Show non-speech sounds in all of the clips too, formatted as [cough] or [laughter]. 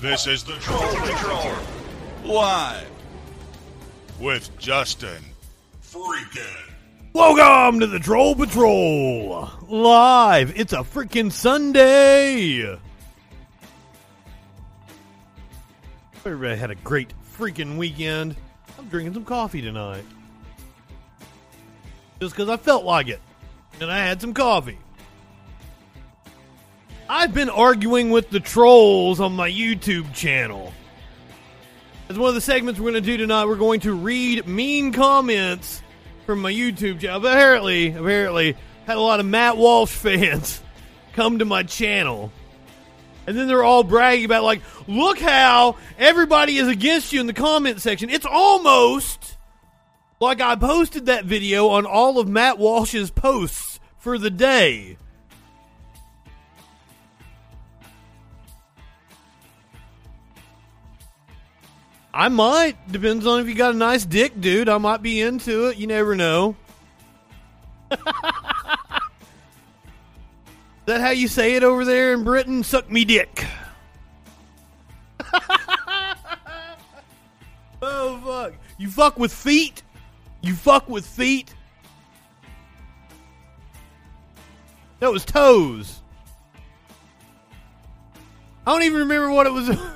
This is the Troll Patrol. Live. With Justin. Freaking. Welcome to the Troll Patrol live. It's a freaking Sunday. Everybody had a great freaking weekend. I'm drinking some coffee tonight. Just because I felt like it. And I had some coffee. I've been arguing with the trolls on my YouTube channel. As one of the segments we're going to do tonight, we're going to read mean comments from my YouTube channel. Apparently, apparently, had a lot of Matt Walsh [laughs] fans come to my channel. And then they're all bragging about, like, look how everybody is against you in the comment section. It's almost like I posted that video on all of Matt Walsh's posts for the day. I might. Depends on if you got a nice dick, dude. I might be into it. You never know. [laughs] Is that how you say it over there in Britain? Suck me dick. [laughs] oh fuck. You fuck with feet? You fuck with feet? That was toes. I don't even remember what it was. [laughs]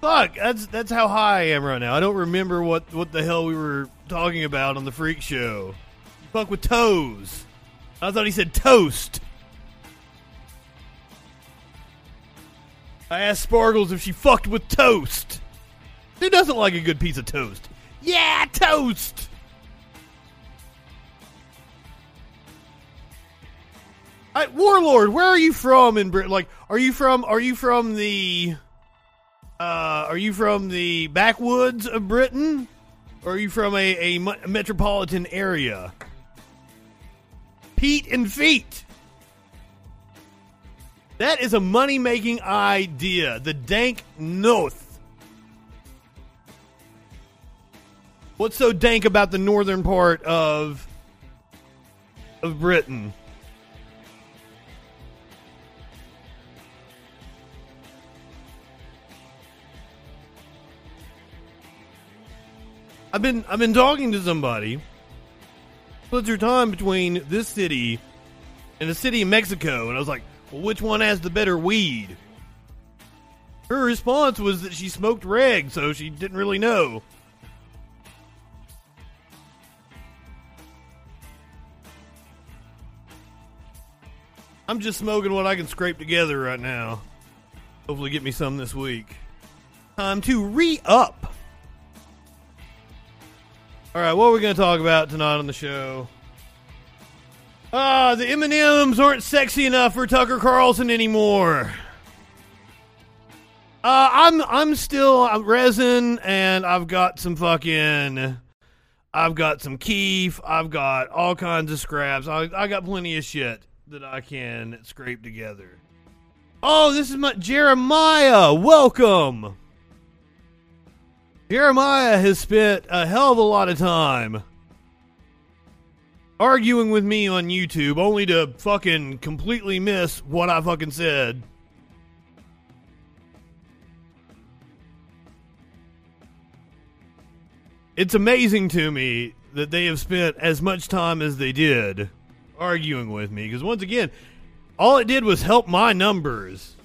Fuck, that's that's how high I am right now. I don't remember what what the hell we were talking about on the freak show. Fuck with toes. I thought he said toast. I asked Sparkles if she fucked with toast. Who doesn't like a good piece of toast? Yeah, toast. I, Warlord, where are you from in Britain? Like, are you from? Are you from the? Uh, are you from the backwoods of Britain? Or are you from a, a metropolitan area? Pete and feet. That is a money making idea. The dank north. What's so dank about the northern part of of Britain? I've been I've been talking to somebody. What's your time between this city and the city of Mexico? And I was like, well, which one has the better weed? Her response was that she smoked reg, so she didn't really know. I'm just smoking what I can scrape together right now. Hopefully, get me some this week. Time to re up. All right, what are we going to talk about tonight on the show? Ah, the M&Ms aren't sexy enough for Tucker Carlson anymore. Uh, I'm I'm still I'm resin, and I've got some fucking, I've got some keef, I've got all kinds of scraps. I I got plenty of shit that I can scrape together. Oh, this is my Jeremiah. Welcome. Jeremiah has spent a hell of a lot of time arguing with me on YouTube only to fucking completely miss what I fucking said. It's amazing to me that they have spent as much time as they did arguing with me because once again, all it did was help my numbers.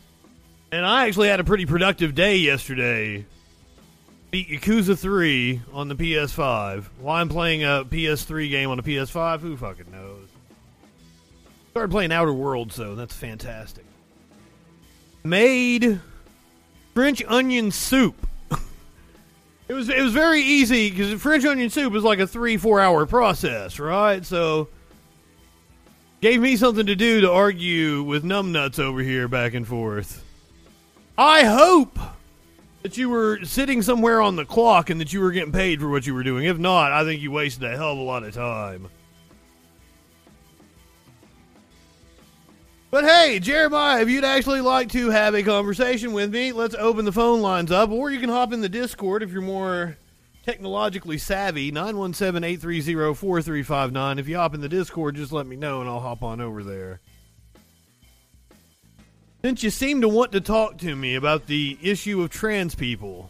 And I actually had a pretty productive day yesterday beat Yakuza 3 on the PS5. Why I'm playing a PS3 game on a PS5, who fucking knows? Started playing Outer Worlds, though. That's fantastic. Made French onion soup. [laughs] it was it was very easy because French onion soup is like a three four hour process, right? So gave me something to do to argue with numbnuts over here back and forth. I hope that you were sitting somewhere on the clock and that you were getting paid for what you were doing. If not, I think you wasted a hell of a lot of time. But hey, Jeremiah, if you'd actually like to have a conversation with me, let's open the phone lines up, or you can hop in the Discord if you're more technologically savvy. 917 830 4359. If you hop in the Discord, just let me know and I'll hop on over there. Since you seem to want to talk to me about the issue of trans people,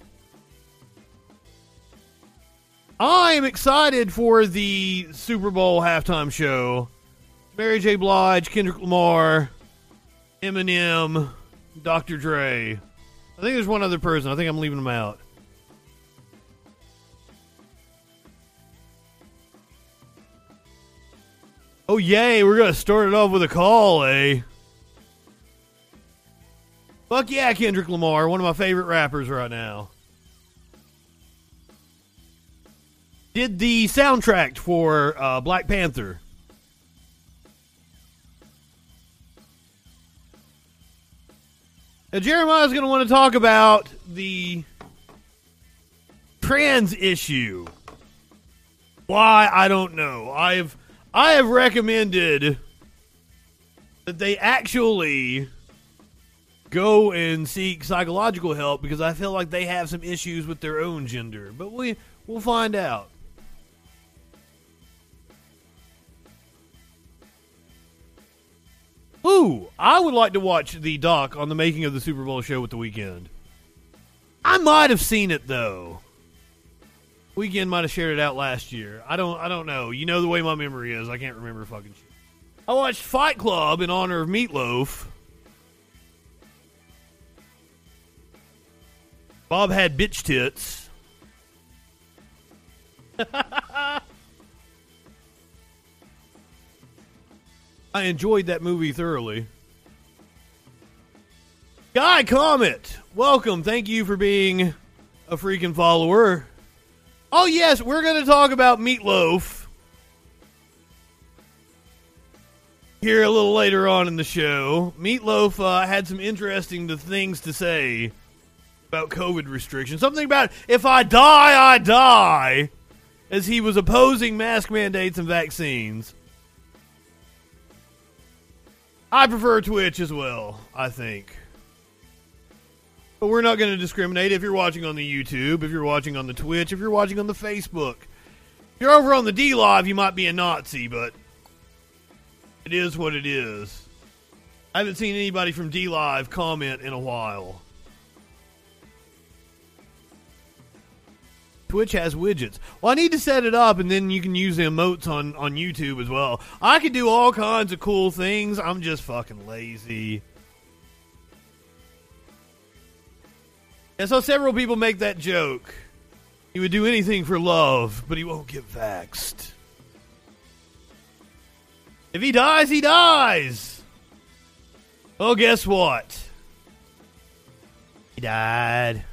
I am excited for the Super Bowl halftime show. Mary J. Blige, Kendrick Lamar, Eminem, Dr. Dre. I think there's one other person. I think I'm leaving them out. Oh, yay. We're going to start it off with a call, eh? Fuck yeah, Kendrick Lamar, one of my favorite rappers right now. Did the soundtrack for uh, Black Panther. Now, Jeremiah's going to want to talk about the trans issue. Why I don't know. I've I have recommended that they actually go and seek psychological help because I feel like they have some issues with their own gender. But we we'll find out. Ooh, I would like to watch the doc on the making of the Super Bowl show with the Weeknd. I might have seen it though. Weeknd might have shared it out last year. I don't I don't know. You know the way my memory is. I can't remember fucking shit. I watched Fight Club in honor of Meatloaf. Bob had bitch tits. [laughs] I enjoyed that movie thoroughly. Guy Comet, welcome. Thank you for being a freaking follower. Oh, yes, we're going to talk about Meatloaf here a little later on in the show. Meatloaf uh, had some interesting things to say about COVID restrictions. Something about if I die, I die, as he was opposing mask mandates and vaccines. I prefer Twitch as well, I think. But we're not going to discriminate if you're watching on the YouTube, if you're watching on the Twitch, if you're watching on the Facebook. If you're over on the DLive, you might be a Nazi, but it is what it is. I haven't seen anybody from DLive comment in a while. Twitch has widgets. Well, I need to set it up, and then you can use the emotes on, on YouTube as well. I could do all kinds of cool things. I'm just fucking lazy. And so several people make that joke. He would do anything for love, but he won't get vaxxed. If he dies, he dies. Well, guess what? He died.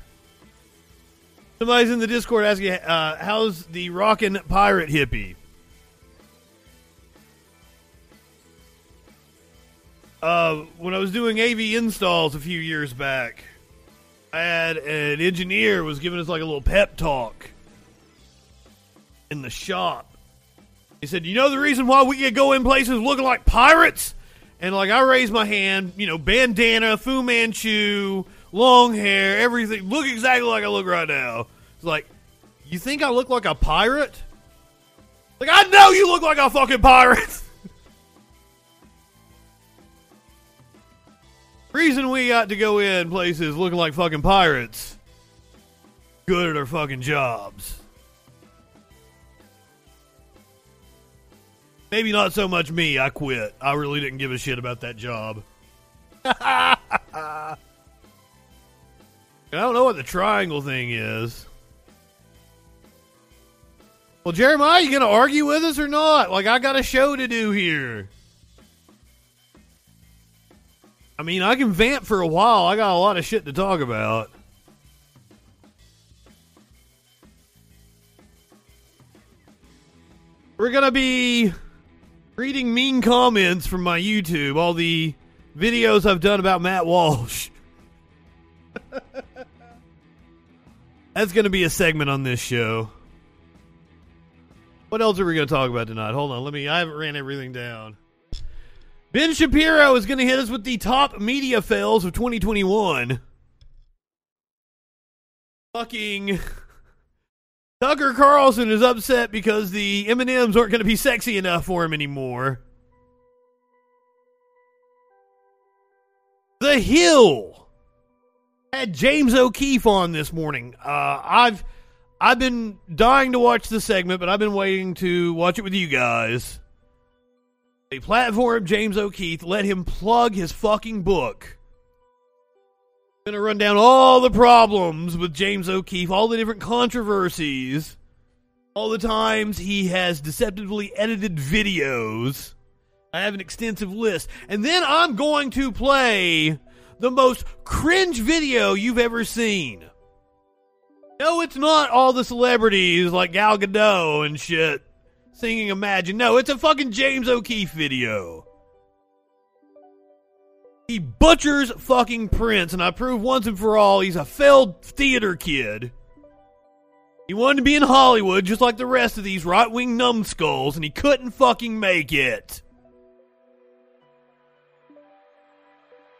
Somebody's in the Discord asking, uh, "How's the rockin' pirate hippie?" Uh, when I was doing AV installs a few years back, I had an engineer was giving us like a little pep talk in the shop. He said, "You know the reason why we get go in places looking like pirates?" And like I raised my hand, you know, bandana, Fu Manchu, long hair, everything. Look exactly like I look right now. It's like, you think I look like a pirate? Like, I know you look like a fucking pirate. [laughs] Reason we got to go in places looking like fucking pirates. Good at our fucking jobs. Maybe not so much me. I quit. I really didn't give a shit about that job. [laughs] I don't know what the triangle thing is. Well, Jeremiah, you gonna argue with us or not? Like, I got a show to do here. I mean, I can vamp for a while. I got a lot of shit to talk about. We're gonna be reading mean comments from my YouTube, all the videos I've done about Matt Walsh. [laughs] That's going to be a segment on this show. What else are we going to talk about tonight? Hold on, let me. I haven't ran everything down. Ben Shapiro is going to hit us with the top media fails of 2021. Fucking Tucker Carlson is upset because the M&Ms aren't going to be sexy enough for him anymore. The Hill had James O'Keefe on this morning. Uh, I've I've been dying to watch the segment, but I've been waiting to watch it with you guys. A platform James O'Keefe let him plug his fucking book. Gonna run down all the problems with James O'Keefe, all the different controversies, all the times he has deceptively edited videos. I have an extensive list. And then I'm going to play the most cringe video you've ever seen. No, it's not all the celebrities like Gal Gadot and shit singing Imagine. No, it's a fucking James O'Keefe video. He butchers fucking Prince, and I prove once and for all he's a failed theater kid. He wanted to be in Hollywood just like the rest of these right wing numbskulls, and he couldn't fucking make it.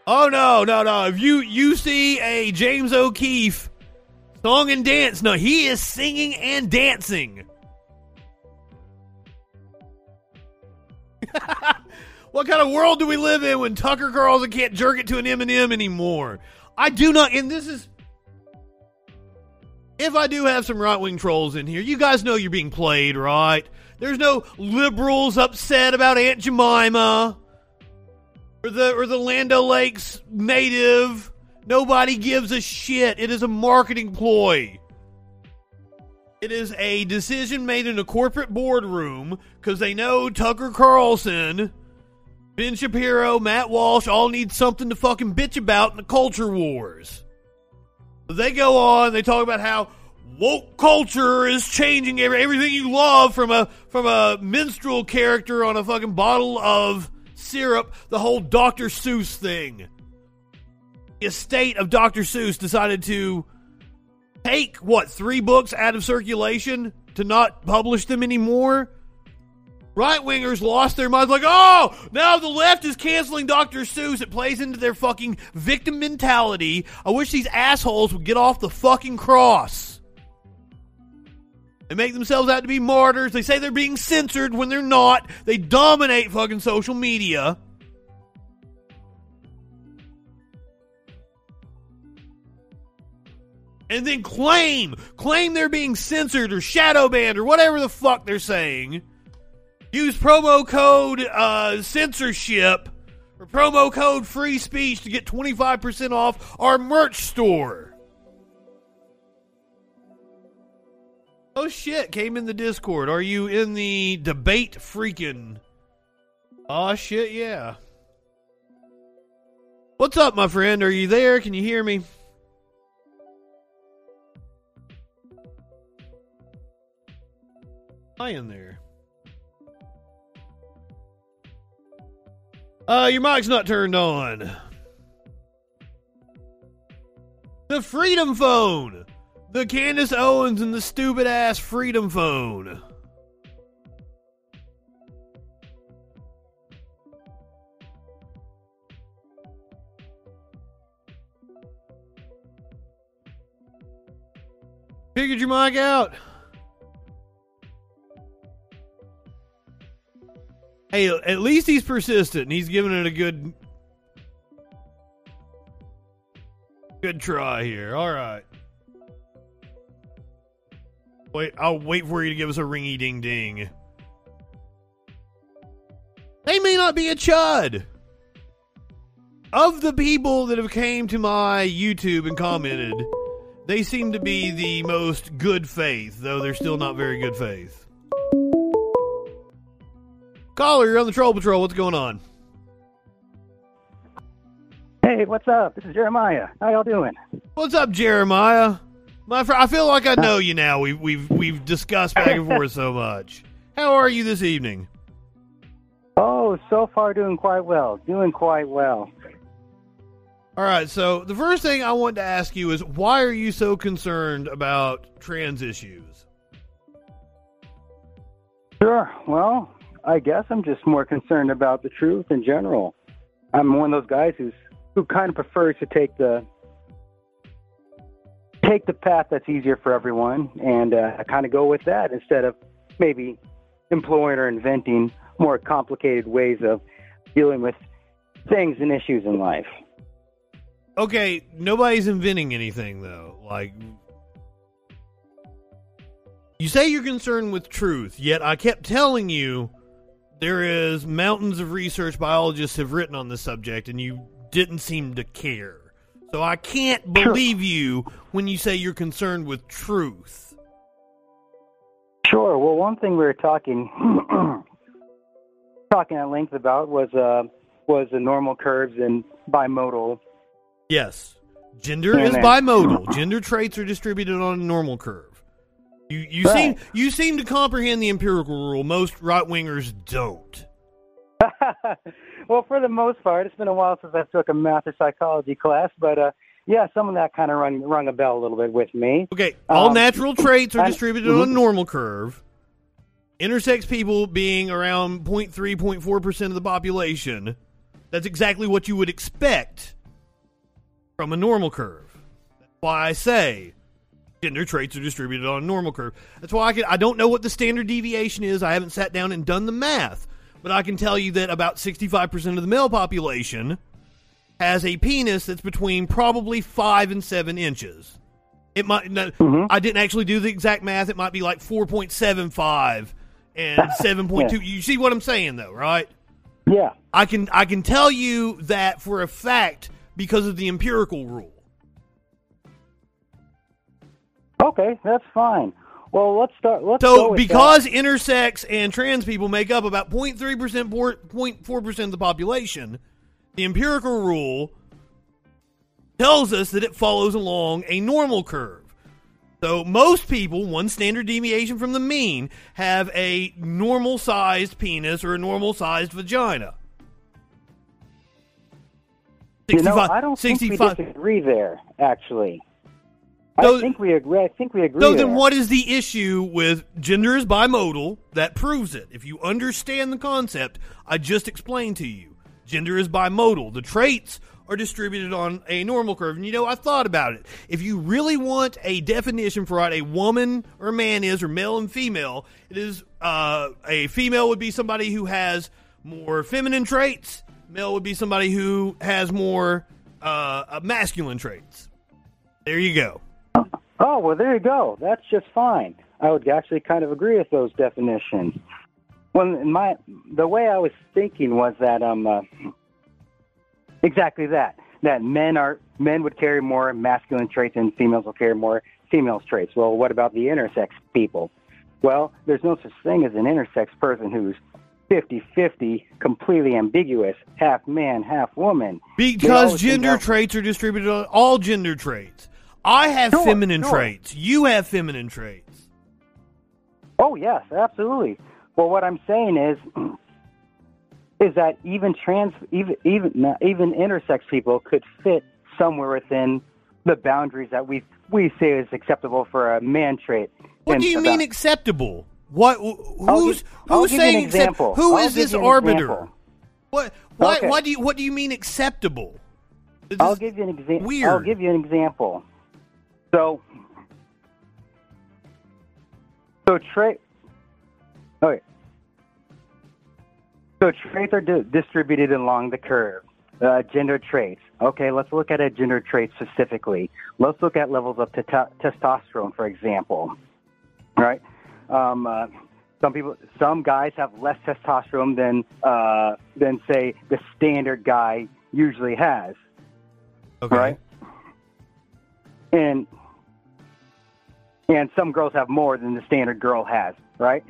Oh no, no, no. If you you see a James O'Keefe song and dance, no, he is singing and dancing. [laughs] What kind of world do we live in when Tucker Carlson can't jerk it to an M&M anymore? I do not, and this is. If I do have some right wing trolls in here, you guys know you're being played, right? There's no liberals upset about Aunt Jemima or the or the Land Lakes native. Nobody gives a shit. It is a marketing ploy. It is a decision made in a corporate boardroom because they know Tucker Carlson Ben Shapiro, Matt Walsh all need something to fucking bitch about in the culture wars. They go on, they talk about how woke culture is changing everything you love from a from a minstrel character on a fucking bottle of syrup, the whole Dr. Seuss thing. The estate of Dr. Seuss decided to take what, three books out of circulation to not publish them anymore? Right wingers lost their minds like, oh, now the left is canceling Dr. Seuss. It plays into their fucking victim mentality. I wish these assholes would get off the fucking cross. They make themselves out to be martyrs. They say they're being censored when they're not. They dominate fucking social media. And then claim, claim they're being censored or shadow banned or whatever the fuck they're saying Use promo code uh, censorship or promo code free speech to get 25% off our merch store. Oh shit, came in the Discord. Are you in the debate freaking? Oh shit, yeah. What's up, my friend? Are you there? Can you hear me? I in there. Uh, your mic's not turned on. The Freedom Phone! The Candace Owens and the stupid ass Freedom Phone. Figured your mic out. Hey, at least he's persistent he's giving it a good good try here. All right. Wait, I'll wait for you to give us a ringy ding ding. They may not be a chud. Of the people that have came to my YouTube and commented, they seem to be the most good faith, though they're still not very good faith. Caller, you're on the Troll Patrol. What's going on? Hey, what's up? This is Jeremiah. How y'all doing? What's up, Jeremiah? My friend, I feel like I uh, know you now. We've we've we've discussed back and forth so much. How are you this evening? Oh, so far doing quite well. Doing quite well. All right. So the first thing I want to ask you is why are you so concerned about trans issues? Sure. Well, I guess I'm just more concerned about the truth in general. I'm one of those guys who's who kind of prefers to take the take the path that's easier for everyone, and uh, kind of go with that instead of maybe employing or inventing more complicated ways of dealing with things and issues in life. okay, nobody's inventing anything though. Like you say you're concerned with truth, yet I kept telling you there is mountains of research biologists have written on this subject and you didn't seem to care. So I can't believe you when you say you're concerned with truth. Sure. Well, one thing we were talking [clears throat] talking at length about was uh was the normal curves and bimodal. Yes. Gender is bimodal. Gender traits are distributed on a normal curve. You you Right. seem you seem to comprehend the empirical rule. Most right wingers don't. [laughs] well, for the most part, it's been a while since I took a math or psychology class, but uh yeah, some of that kind of rung rung a bell a little bit with me. Okay, all Um, natural traits are I- distributed on a normal curve. Intersex people being around 0.3, 0.4% of the population. That's exactly what you would expect from a normal curve. That's why I say gender traits are distributed on a normal curve. That's why I can I don't know what the standard deviation is. I haven't sat down and done the math, but I can tell you that about 65% of the male population has a penis that's between probably 5 and 7 inches. It might no, mm-hmm. I didn't actually do the exact math. It might be like 4.75 and [laughs] 7.2. You see what I'm saying though, right? Yeah. I can I can tell you that for a fact because of the empirical rule. Okay, that's fine. Well, let's start. Let's So because intersex and trans people make up about 0.3%, 0.4% of the population, the empirical rule tells us that it follows along a normal curve. So most people, one standard deviation from the mean, have a normal sized penis or a normal sized vagina. that. You know, I don't think we disagree there. Actually, I think we agree. I think we agree. So then, what is the issue with gender is bimodal? That proves it. If you understand the concept I just explained to you, gender is bimodal. The traits are distributed on a normal curve. And you know, I thought about it. If you really want a definition for what a woman or man is, or male and female, it is uh, a female would be somebody who has more feminine traits. Male would be somebody who has more uh, masculine traits. There you go. Oh well, there you go. That's just fine. I would actually kind of agree with those definitions. Well, my the way I was thinking was that um uh, exactly that that men are men would carry more masculine traits and females will carry more females traits. Well, what about the intersex people? Well, there's no such thing as an intersex person who's 50-50, completely ambiguous, half man, half woman. Because gender traits are distributed on all gender traits. I have Sure, feminine sure. traits. You have feminine traits. Oh yes, absolutely. Well, what I'm saying is, [clears throat] is that even trans, even even even intersex people could fit somewhere within the boundaries that we we say is acceptable for a man trait. What do you about- mean acceptable? What? wh- I'll Who's give- I'll who's give you an saying accept- example. Who I'll is this you arbiter? example. What? Why? Okay. Why do you? What do you mean acceptable? This I'll give you an example. I'll give you an example. So, so trait. Okay. So traits are di- distributed along the curve. Uh, gender traits. Okay, let's look at a gender trait specifically. Let's look at levels of te- testosterone, for example. Right. Um, uh, some people, some guys have less testosterone than uh, than say the standard guy usually has. okay. Right. And and some girls have more than the standard girl has, right?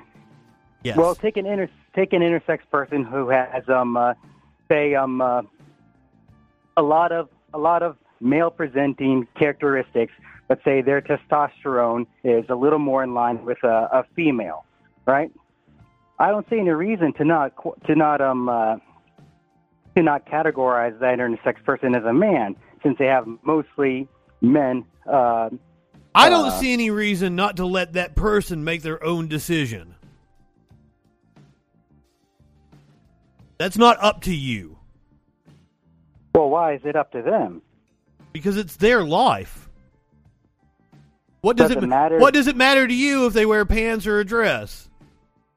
Yes. Well, take an inter take an intersex person who has um uh, say um uh, a lot of a lot of male presenting characteristics. Let's say their testosterone is a little more in line with a, a female, right? I don't see any reason to not to not um uh, to not categorize that intersex person as a man since they have mostly men. Uh, I don't uh, see any reason not to let that person make their own decision. That's not up to you well, why is it up to them? because it's their life. What does Doesn't it matter. What does it matter to you if they wear pants or a dress?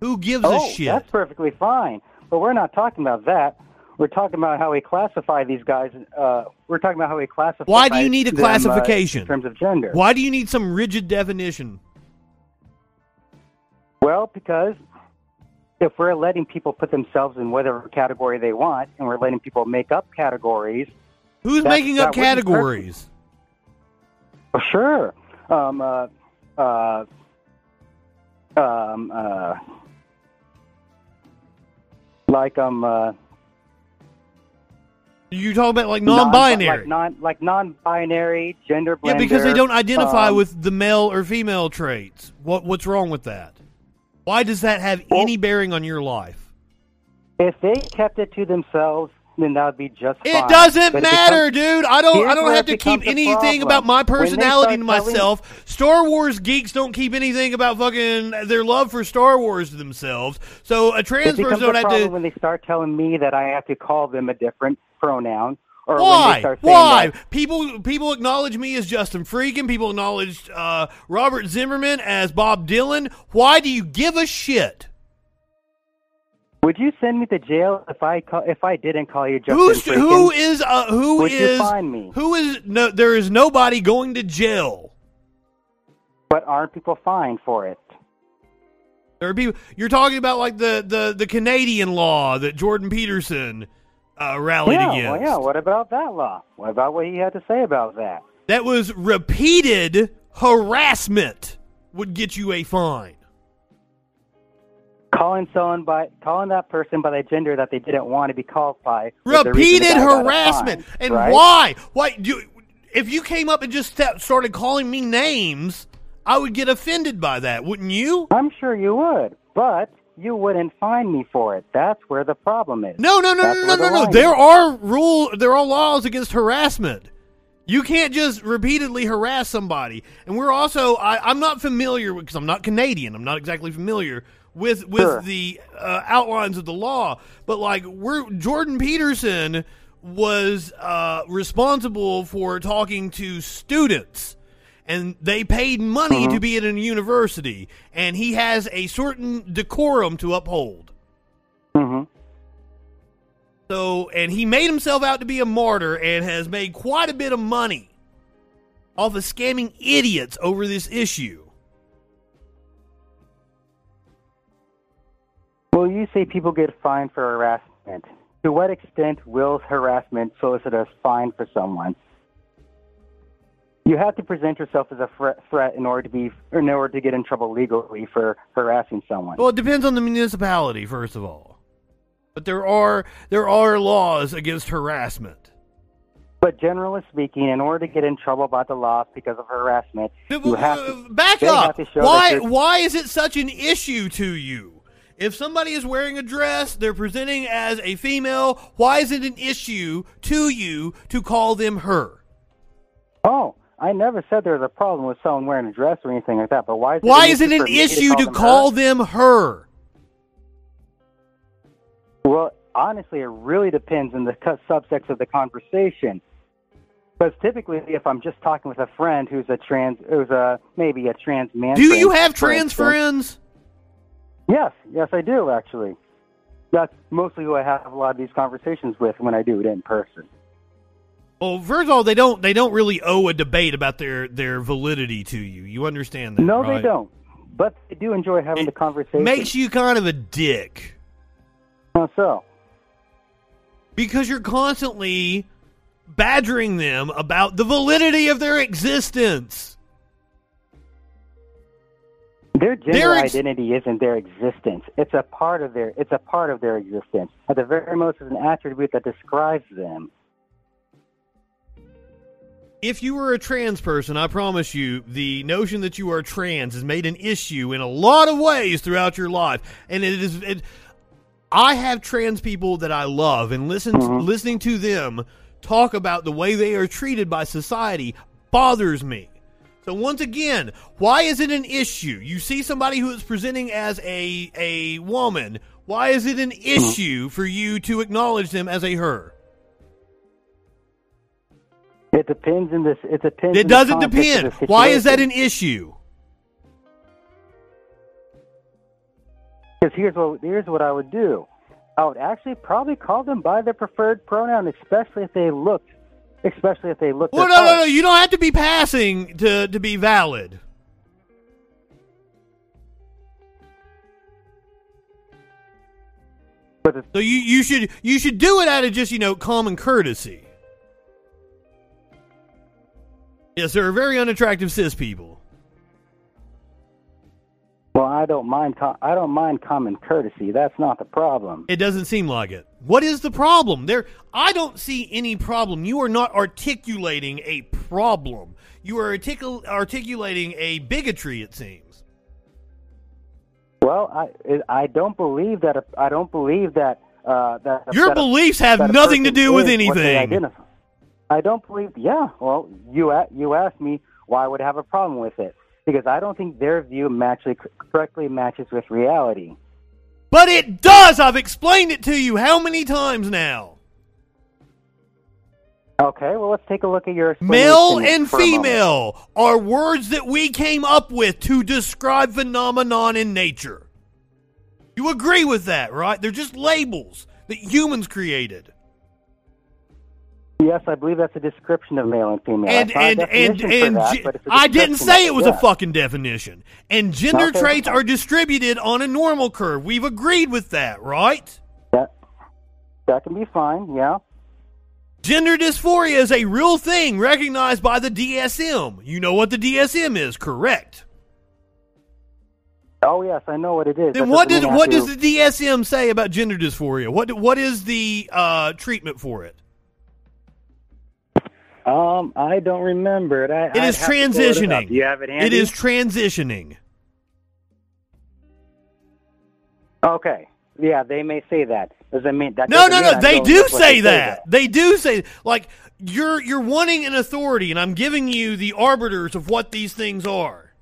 Who gives oh, a shit? that's perfectly fine. But we're not talking about that. We're talking about how we classify these guys. Uh, we're talking about how we classify. Why do you need a them, uh, classification? in terms of gender? Why do you need some rigid definition? Well, because if we're letting people put themselves in whatever category they want, and we're letting people make up categories, Who's making up that wouldn't hurt categories? well, sure. Um, uh, uh, um, uh, like um, uh, You talk about like non- non-binary. like non, like non-binary, gender blender. yeah, because they don't identify um, with the male or female traits. What what's wrong with that? Why does that have Well- any bearing on your life? If they kept it to themselves, then that would be just It doesn't But it matter, becomes- dude. I don't. I don't have to keep anything about my personality to telling- myself. Star Wars geeks don't keep anything about fucking their love for Star Wars to themselves. So a It trans person don't have to. when they start telling me that I have to call them a different pronoun. Or Why? Why? that- People people acknowledge me as Justin Freakin. People acknowledge uh, Robert Zimmerman as Bob Dylan. Why do you give a shit? Would you send me to jail if I call, if I didn't call you Justin Who's Freakin? who is uh, who Would you find me? who is no? There is nobody going to jail. But aren't people fined for it? There are people. You're talking about like the the the Canadian law that Jordan Peterson uh, rallied yeah, against. well, yeah. What about that law? What about what he had to say about that? That was repeated harassment would get you a fine. Calling someone by calling that person by the gender that they didn't want to be called by. was the reason Repeated the guy got a harassment. fine, and right? why? Why? Do, if you came up and just sta- started calling me names, I would get offended by that, wouldn't you? I'm sure you would, but you wouldn't find me for it. That's where the problem is. No, no, no, That's no, no, no, no. There is. are rule. There are laws against harassment. You can't just repeatedly harass somebody. And we're also. I, I'm not familiar because I'm not Canadian. I'm not exactly familiar with with Sure. the uh, outlines of the law. But like, we're Jordan Peterson was uh, responsible for talking to students. And they paid money to be at a university, and he has a certain decorum to uphold. hmm So, and he made himself out to be a martyr and has made quite a bit of money off of scamming idiots over this issue. Well, you say people get fined for harassment. To what extent will harassment solicit a fine for someone? You have to present yourself as a threat, in order to be, in order to get in trouble legally for harassing someone. Well, it depends on the municipality, first of all. But there are there are laws against harassment. But generally speaking, in order to get in trouble by the law because of harassment, you have uh, to, Back up. to Why why is it such an issue to you? If somebody is wearing a dress, they're presenting as a female, why is it an issue to you to call them her? Oh, I never said there was a problem with someone wearing a dress or anything like that. But why is it Why an is it issue an issue to them call her? them her? Well, honestly, it really depends on the subtext of the conversation. Because typically, if I'm just talking with a friend who's a trans, who's a maybe a trans man. Do you have trans friends? Yes, yes, I do actually. That's mostly who I have a lot of these conversations with when I do it in person. Well, first of all, they don't they don't really owe a debate about their their validity to you. You understand that? no, right? they don't. But they do enjoy having It the conversation. Makes you kind of a dick How so? because you're constantly badgering them about the validity of their existence. Their gender Their ex- identity isn't their existence. It's a part of their. It's a part of their existence. At the very most, it's an attribute that describes them. If you were a trans person, I promise you, the notion that you are trans is made an issue in a lot of ways throughout your life, and it is. It, I have trans people that I love, and listen, mm-hmm. listening to them talk about the way they are treated by society bothers me. So once again, why is it an issue? You see somebody who is presenting as a a woman. Why is it an mm-hmm. issue for you to acknowledge them as a her? It depends in this. It depends. It doesn't depend. Why is that an issue? Because here's what here's what I would do. I would actually probably call them by their preferred pronoun, especially if they looked, especially if they looked. Well, their no, no, no. You don't have to be passing to to be valid. But So you you should you should do it out of just you know common courtesy. Yes, there are very unattractive cis people. well, I don't mind. co- I don't mind common courtesy. That's not the problem. It doesn't seem like it. What is the problem? There I don't see any problem. You are not articulating a problem. You are articul- articulating a bigotry it seems. Well, I I don't believe that. A, I don't believe that. Uh, that Your that a- beliefs have that nothing to do with anything. I don't believe. Yeah. Well, you a- you asked me why I would have a problem with it because I don't think their view actually correctly matches with reality. But it does. I've explained it to you how many times now. Okay. Well, let's take a look at your Male and for a moment. female are words that we came up with to describe phenomenon in nature. You agree with that, right? They're just labels that humans created. Yes, I believe that's a description of male and female. And That's and and and that, ge- but it's a I didn't say it was yeah. a fucking definition. And gender Okay. traits are distributed on a normal curve. We've agreed with that, right? That that can be fine. Yeah. Gender dysphoria is a real thing recognized by the DSM. You know what the DSM is, correct? Oh yes, I know what it is. Then That what does I what have does the DSM say about gender dysphoria? What what is the uh, treatment for it? Um, I don't remember it. I, It is have it transitioning. Do you have it handy? It is transitioning. Okay. Yeah, they may say that. Doesn't mean that. No, no, no. They do that's what say they that. They do say like you're you're wanting an authority, and I'm giving you the arbiters of what these things are.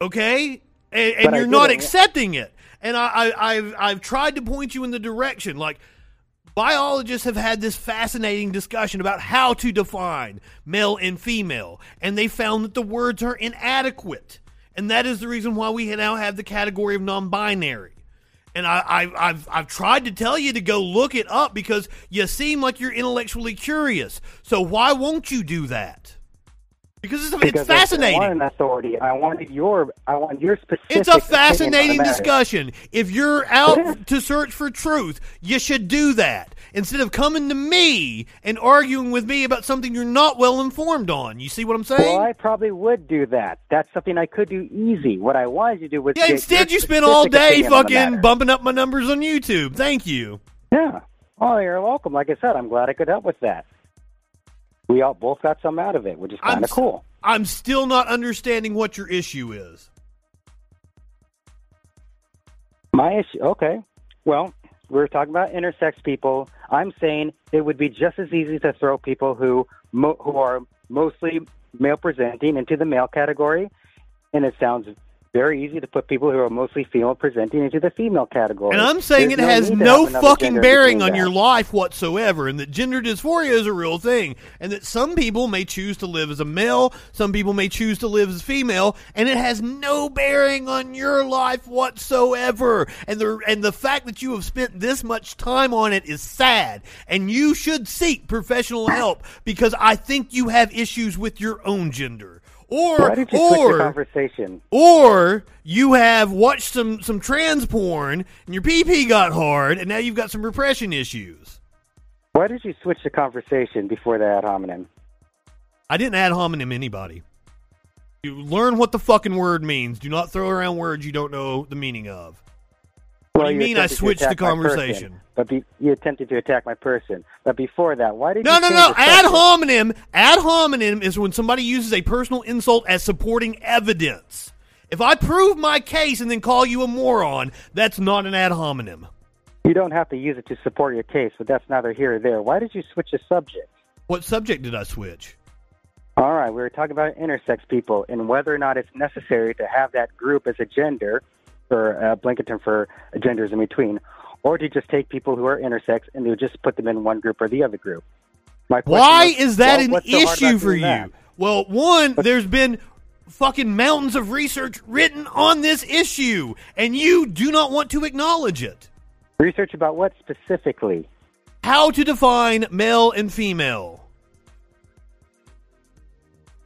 Okay, and, and you're not accepting it. And I, I, I've I've tried to point you in the direction. Like biologists have had this fascinating discussion about how to define male and female, and they found that the words are inadequate, and that is the reason why we now have the category of non-binary. And I, I've, I've tried to tell you to go look it up because you seem like you're intellectually curious. So why won't you do that? Because it's, Because it's I- I want an authority. I wanted your. I want your specific. It's a opinion on the fascinating discussion. If you're out to search for truth, you should do that instead of coming to me and arguing with me about something you're not well informed on. You see what I'm saying? Well, I probably would do that. That's something I could do easy. What I wanted to do was. yeah, instead you spend all day opinion on the fucking bumping up my numbers on YouTube. Thank you. Yeah. Oh, you're welcome. Like I said, I'm glad I could help with that. We all both got some out of it, which is kind of cool. I'm still not understanding what your issue is. My issue. Okay. Well, we are talking about intersex people. I'm saying it would be just as easy to throw people who mo- who are mostly male presenting into the male category, and it sounds very easy to put people who are mostly female presenting into the female category. And I'm saying There's it has need no fucking bearing on your life whatsoever, and that gender dysphoria is a real thing, and that some people may choose to live as a male, some people may choose to live as female, and it has no bearing on your life whatsoever. And the and the fact that you have spent this much time on it is sad, and you should seek professional help because I think you have issues with your own gender. Or Why you switch the or conversation? or you have watched some some trans porn and your PP got hard and now you've got some repression issues. Why did you switch the conversation before the ad hominem? I didn't ad hominem anybody. You learn what the fucking word means. Do not throw around words you don't know the meaning of. What do you mean I switched the conversation? person, But be, you attempted to attack my person. But before that, why did No, you no, no. Ad hominem. Ad hominem is when somebody uses a personal insult as supporting evidence. If I prove my case and then call you a moron, that's not an ad hominem. You don't have to use it to support your case, but that's neither here or there. Why did you switch the subject? What subject did I switch? All right, we were talking about intersex people and whether or not it's necessary to have that group as a gender, or uh, blanket term for genders in between, or to just take people who are intersex and to just put them in one group or the other group. My Why was, is that well, an so issue for you? that? Well, one, there's been fucking mountains of research written on this issue, and you do not want to acknowledge it. Research about what specifically? How to define male and female.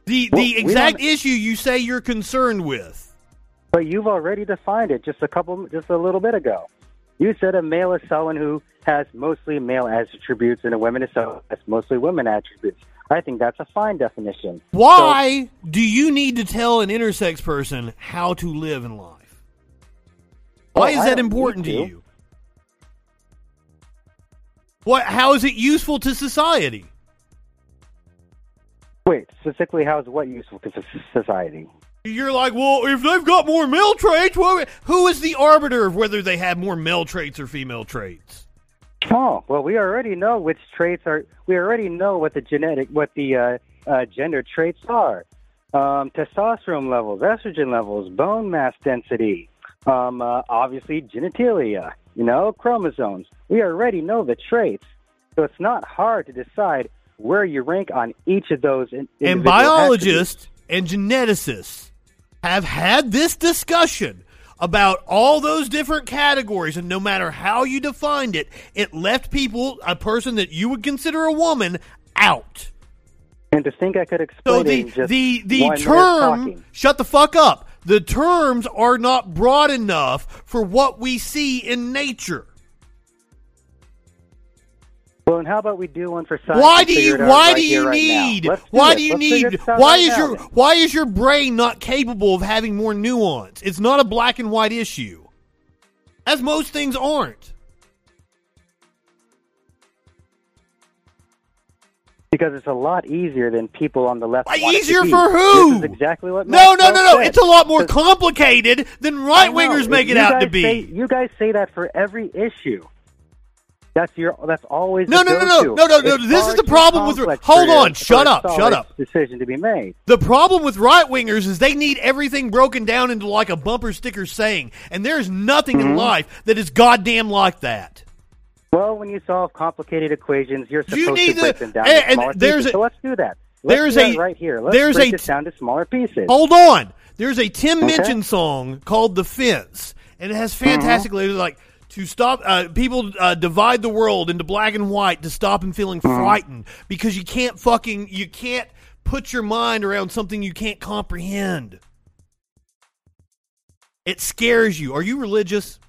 The the we exact issue you say you're concerned with. But you've already defined it just a couple, just a little bit ago. You said a male is someone who has mostly male attributes, and a woman is someone who has mostly women attributes. I think that's a fine definition. Why do you need to tell an intersex person how to live in life? Why Oh, is that important to to. you? What? How is it useful to society? Wait, specifically, how is what useful to society? You're like, well, if they've got more male traits, well, who is the arbiter of whether they have more male traits or female traits? Oh, well, we already know which traits are. We already know what the genetic, what the uh, uh, gender traits are. Um, testosterone levels, estrogen levels, bone mass density, um, uh, obviously genitalia, you know, chromosomes. We already know the traits, so it's not hard to decide where you rank on each of those. In, And biologists and geneticists have had this discussion about all those different categories, and no matter how you defined it, it left people, a person that you would consider a woman, out. And to think I could So explain the just the the one term shut the fuck up. The terms are not broad enough for what we see in nature. Well, and how about we do one for science? Why do you why right do you right need do why do you Let's need why right is now your why is your brain not capable of having more nuance? It's not a black and white issue. As most things aren't. Because it's a lot easier than people on the left. Why want it to easier for who? This is exactly what. No, no, no, no. said. It's a lot more complicated than right wingers make You it out to be. say- you guys say that for every issue. That's your. That's always No, the no, no, no, no, no, no, this is the problem with- hold on, shut up, shut up. Decision to be made. The problem with right wingers is they need everything broken down into like a bumper sticker saying, and there's nothing Mm-hmm. in life that is goddamn like that. Well, when you solve complicated equations, you're You supposed need to break to- them down and- to and smaller there's pieces. a- so let's do that. Let's there's do that a- right here. Let's there's break a- it down to smaller pieces. Hold on. There's a Tim Okay. Minchin song called "The Fence," and it has Mm-hmm. fantastic lyrics like to stop uh, people uh, divide the world into black and white to stop them feeling Mm-hmm. frightened because you can't fucking you can't put your mind around something you can't comprehend. It scares you. Are you religious?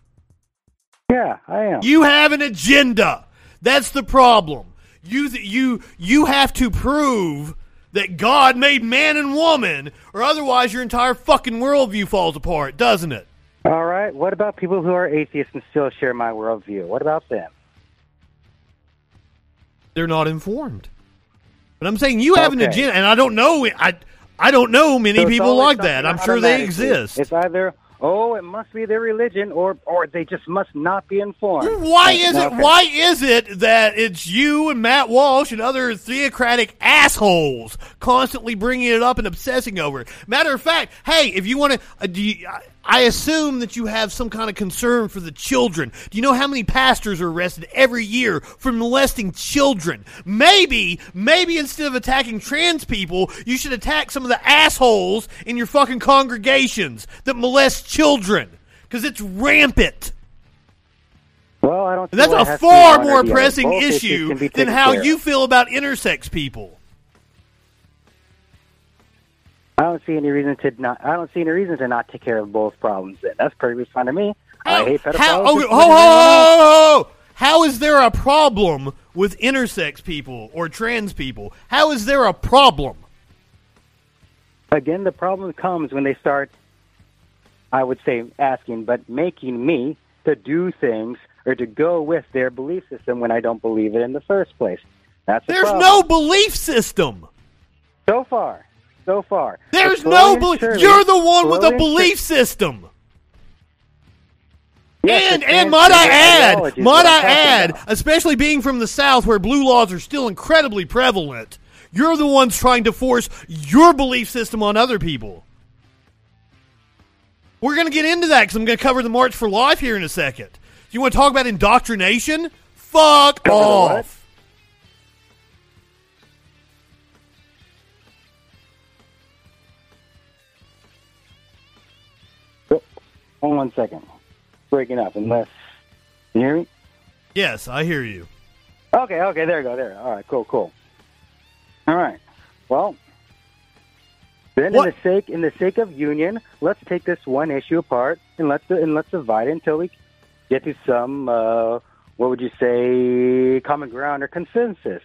Yeah, I am. You have an agenda. That's the problem. You th- you you have to prove that God made man and woman, or otherwise your entire fucking worldview falls apart, doesn't it? All right. What about people who are atheists and still share my worldview? What about them? They're not informed. But I'm saying you have an agenda, and I don't know. I I don't know many So people like that. I'm sure they exist. It's either oh, it must be their religion, or or they just must not be informed. Why Okay, is it? okay. Why is it that it's you and Matt Walsh and other theocratic assholes constantly bringing it up and obsessing over it? Matter of fact, hey, if you want to, uh, do you, I- assume that you have some kind of concern for the children. Do you know how many pastors are arrested every year for molesting children? Maybe, maybe instead of attacking trans people, you should attack some of the assholes in your fucking congregations that molest children because it's rampant. Well, I don't. see That's a has to be far more pressing issue than how you feel about intersex people. I don't see any reason to not. I don't see any reason to not take care of both problems. Then that's perfectly fine to me. I hate pedophiles. How, oh, ho, ho, ho. How is there a problem with intersex people or trans people? How is there a problem? Again, the problem comes when they start. I would say asking, but making me to do things or to go with their belief system when I don't believe it in the first place. That's the There's problem. no belief system. so far, so far. There's no belief. You're the one with a belief system. Yes, and and might I add, might I add, about. especially being from the South where blue laws are still incredibly prevalent, you're the ones trying to force your belief system on other people. We're going to get into that because I'm going to cover the March for Life here in a second. You want to talk about indoctrination? Fuck Cover off. Hold on one second. Breaking up, unless you hear me. Yes, I hear you. Okay, okay, there you go. There. All right, cool, cool. All right. Well, then What- in the sake in the sake of union, let's take this one issue apart and let's and let's divide it until we get to some uh, what would you say common ground or consensus.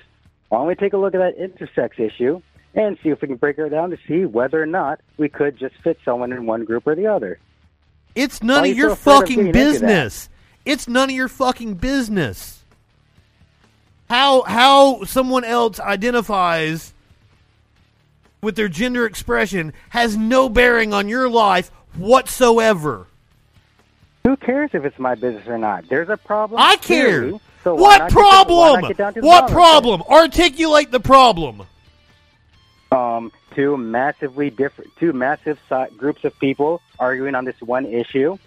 Why don't we take a look at that intersex issue and see if we can break it down to see whether or not we could just fit someone in one group or the other. It's none of your so of fucking that? business. It's none of your fucking business. How how someone else identifies with their gender expression has no bearing on your life whatsoever. Who cares if it's my business or not? There's a problem. I care. so what not get to- why problem? not get down to the What of problem? Articulate the problem. um, two massively different, two massive si- groups of people arguing on this one issue.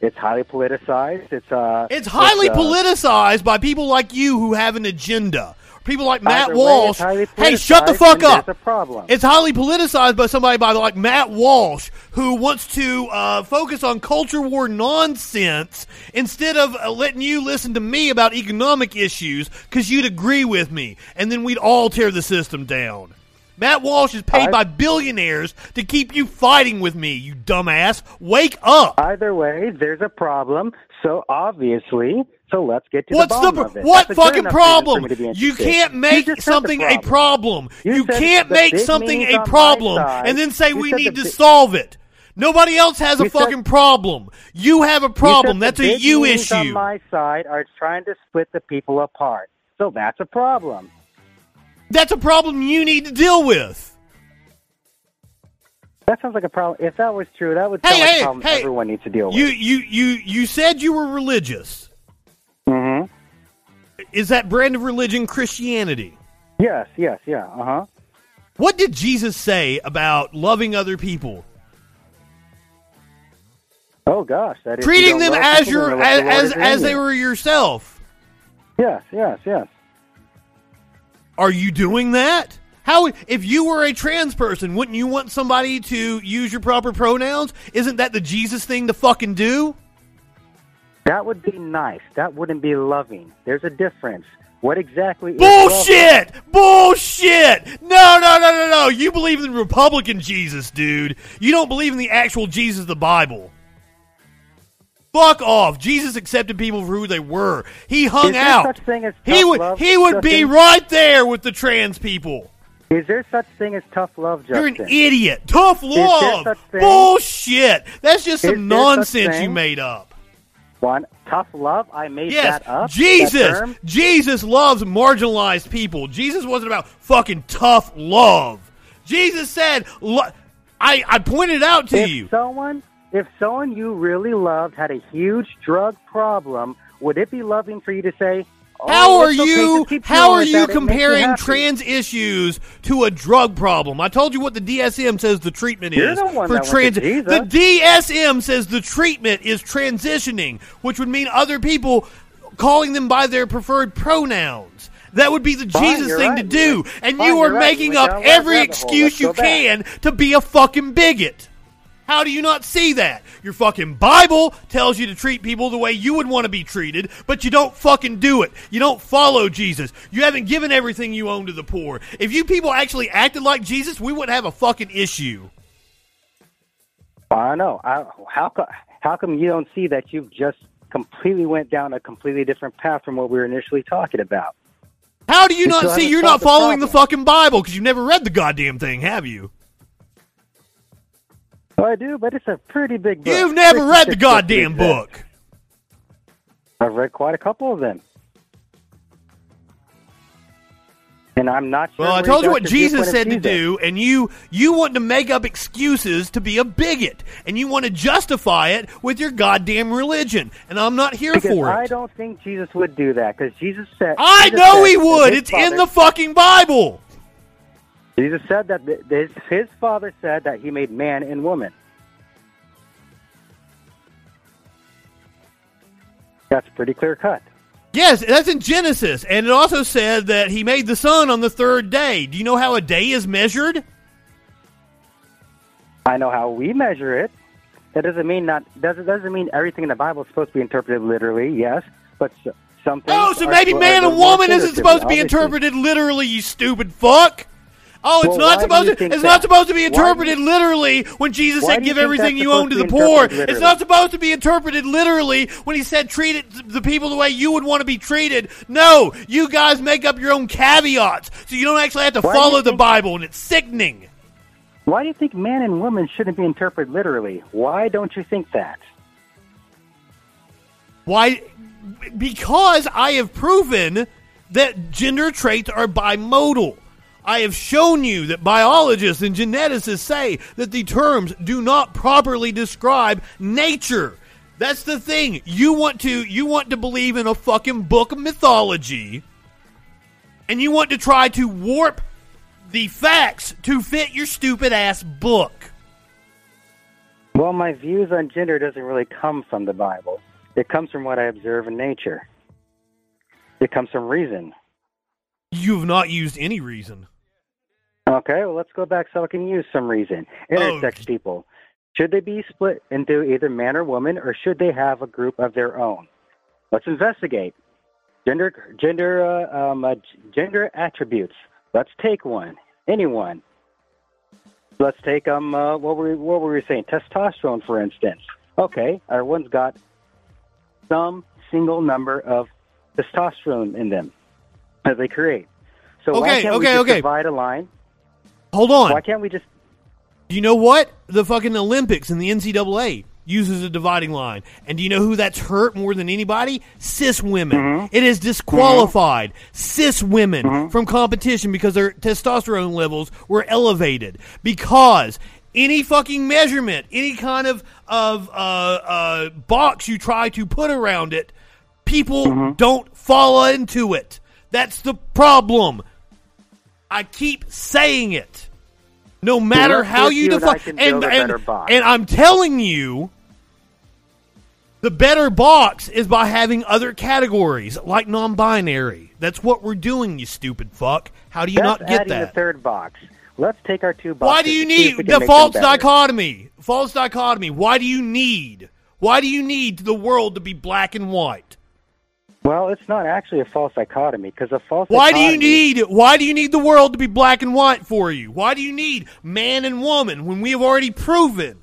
It's highly politicized. It's uh, It's highly uh, politicized by people like you who have an agenda. People like Matt Walsh. Hey, shut the fuck up. There's a problem. It's highly politicized by somebody by like Matt Walsh, who wants to uh, focus on culture war nonsense instead of uh, letting you listen to me about economic issues because you'd agree with me, and then we'd all tear the system down. Matt Walsh is paid I- by billionaires to keep you fighting with me, you dumbass. Wake up! Either way, there's a problem. So obviously, so let's get to What's the the, bottom of it. what That's fucking enough reason for problem? me to be You can't make the something a problem. You You can't make something a problem and then say You we need to bi- solve it. Nobody else has a You said- fucking problem. You have a problem. That's a you meanings On issue. my side are trying to split the people apart. So that's a problem. That's a problem you need to deal with. That sounds like a problem. If that was true, that would Hey, sound like hey, a problem hey. everyone needs to deal with. You you you you said you were religious. Mm-hmm. Is that brand of religion Christianity? Yes, yes, yeah, uh huh. What did Jesus say about loving other people? Oh gosh, that is Treating them as your as as, as they were yourself. Yes, yes, yes. Are you doing that? How if you were a trans person, wouldn't you want somebody to use your proper pronouns? Isn't that the Jesus thing to fucking do? That would be nice. That wouldn't be loving. There's a difference. What exactly is? Bullshit! Bullshit! No, no, no, no, no. You believe in the Republican Jesus, dude. You don't believe in the actual Jesus of the Bible. Fuck off. Jesus accepted people for who they were. He hung Is out. such thing as he tough would love, he would be right there with the trans people. Is there such thing as tough love, You're an idiot. Tough love. Bullshit. That's just some nonsense you made up. One tough love. I made Yes, that up. Jesus. term? Jesus loves marginalized people. Jesus wasn't about fucking tough love. Jesus said, lo- I, I pointed it out to if you. someone, if someone you really loved had a huge drug problem, would it be loving for you to say, oh, How are okay, you? How are you that, it makes me comparing happy." trans issues to a drug problem? I told you what the DSM says the treatment You're is the for trans. The DSM says the treatment is transitioning, which would mean other people calling them by their preferred pronouns. That would be the Fine, Jesus thing right. to do, and fine, you are you're right. making up every excuse you can to be a fucking bigot. How do you not see that? Your fucking Bible tells you to treat people the way you would want to be treated, but you don't fucking do it. You don't follow Jesus. You haven't given everything you own to the poor. If you people actually acted like Jesus, we wouldn't have a fucking issue. I know. I, how co- how come you don't see that you've just completely went down a completely different path from what we were initially talking about? How do you You not see you're not following the problem. fucking Bible because you've never read the goddamn thing, have you? Oh, I do, but it's a pretty big book. You've never read the 66 books to be goddamn book. I've read quite a couple of them. And I'm not sure. Well, I told you what Jesus said to do, and you you want to make up excuses to be a bigot, and you want to justify it with your goddamn religion, and I'm not here Because for it. I don't think Jesus would do that. Because Jesus said. I Jesus know said he would. It's in the fucking Bible. Jesus said that th- his, his father said that he made man and woman. That's pretty clear cut. Yes, that's in Genesis, and it also said that he made the sun on the third day. Do you know how a day is measured? I know how we measure it. That doesn't mean not doesn't doesn't mean everything in the Bible is supposed to be interpreted literally. Yes, but something. Oh, so maybe man and woman isn't supposed to be obviously. interpreted literally, you stupid fuck. Oh, it's Well, not supposed to. It's that? not supposed to be interpreted you- literally when Jesus said, "Give everything you own to the poor." interpreted It's not supposed to be interpreted literally when he said, "Treat it, the people the way you would want to be treated." No, you guys make up your own caveats, so you don't actually have to Why follow the think- Bible, and it's sickening. Why do you think man and woman shouldn't be interpreted literally? Why don't you think that? Why? Because I have proven that gender traits are bimodal. I have shown you that biologists and geneticists say that the terms do not properly describe nature. That's the thing. You want to you want to believe in a fucking book of mythology and you want to try to warp the facts to fit your stupid ass book. Well, my views on gender doesn't really come from the Bible. It comes from what I observe in nature. It comes from reason. You have not used any reason. Okay, well, let's go back so I can use some reason. Intersex Oh. people. Should they be split into either man or woman, or should they have a group of their own? Let's investigate. Gender, gender, uh, um, uh, gender attributes. Let's take one. Anyone. Let's take um. Uh, what were we, what were we saying? Testosterone, for instance. Okay, everyone's got some single number of testosterone in them that they create. So why Okay, can't we okay, just okay. divide a line? Hold on. Why can't we just Do you know what? The fucking Olympics and the NCAA uses a dividing line. And do you know who that's hurt more than anybody? Cis women. Mm-hmm. It has disqualified cis women from competition because their testosterone levels were elevated. Because any fucking measurement, any kind of, of uh, uh, box you try to put around it, people Mm-hmm. don't fall into it. That's the problem. I keep saying it. No matter how you you and define, can and and, and I'm telling you, the better box is by having other categories like non-binary. That's what we're doing, you stupid fuck. How do you That's not get adding that? the third box. Let's take our two boxes. Why do you and need the false dichotomy? False dichotomy. Why do you need? Why do you need the world to be black and white? Well, it's not actually a false dichotomy because a false. Why do you need why do you need the world to be black and white for you? Why do you need man and woman when we have already proven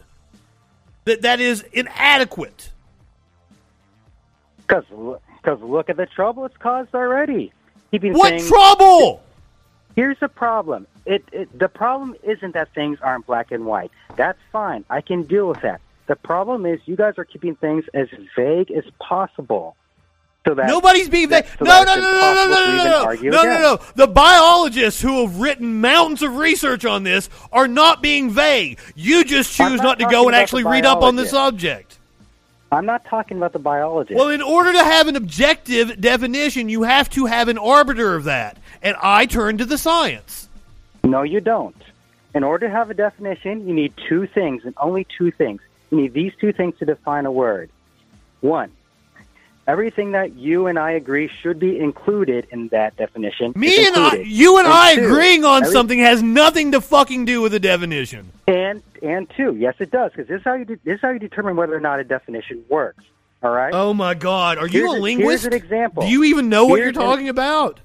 that that is inadequate? Because because look at the trouble it's caused already. Keeping What saying, trouble? Here's the problem. It, it the problem isn't that things aren't black and white. That's fine. I can deal with that. The problem is you guys are keeping things as vague as possible. So that Nobody's being vague. so No, no, no, no, no, no, no, no, no, no, no, no. The biologists who have written mountains of research on this are not being vague. You just choose not not to go and actually read up on the subject. I'm not talking about the biologist. Well, in order to have an objective definition, you have to have an arbiter of that. And I turn to the science. No, you don't. In order to have a definition, you need two things, and only two things. You need these two things to define a word. One, everything that you and I agree should be included in that definition. Me and I, you and, And I two, agreeing on every- something has nothing to fucking do with a definition. And and two, yes, it does, because this is how you de- this is how you determine whether or not a definition works. All right. Oh my God, are you a a- linguist? here's an example. Do you even know what Here's you're an- talking about?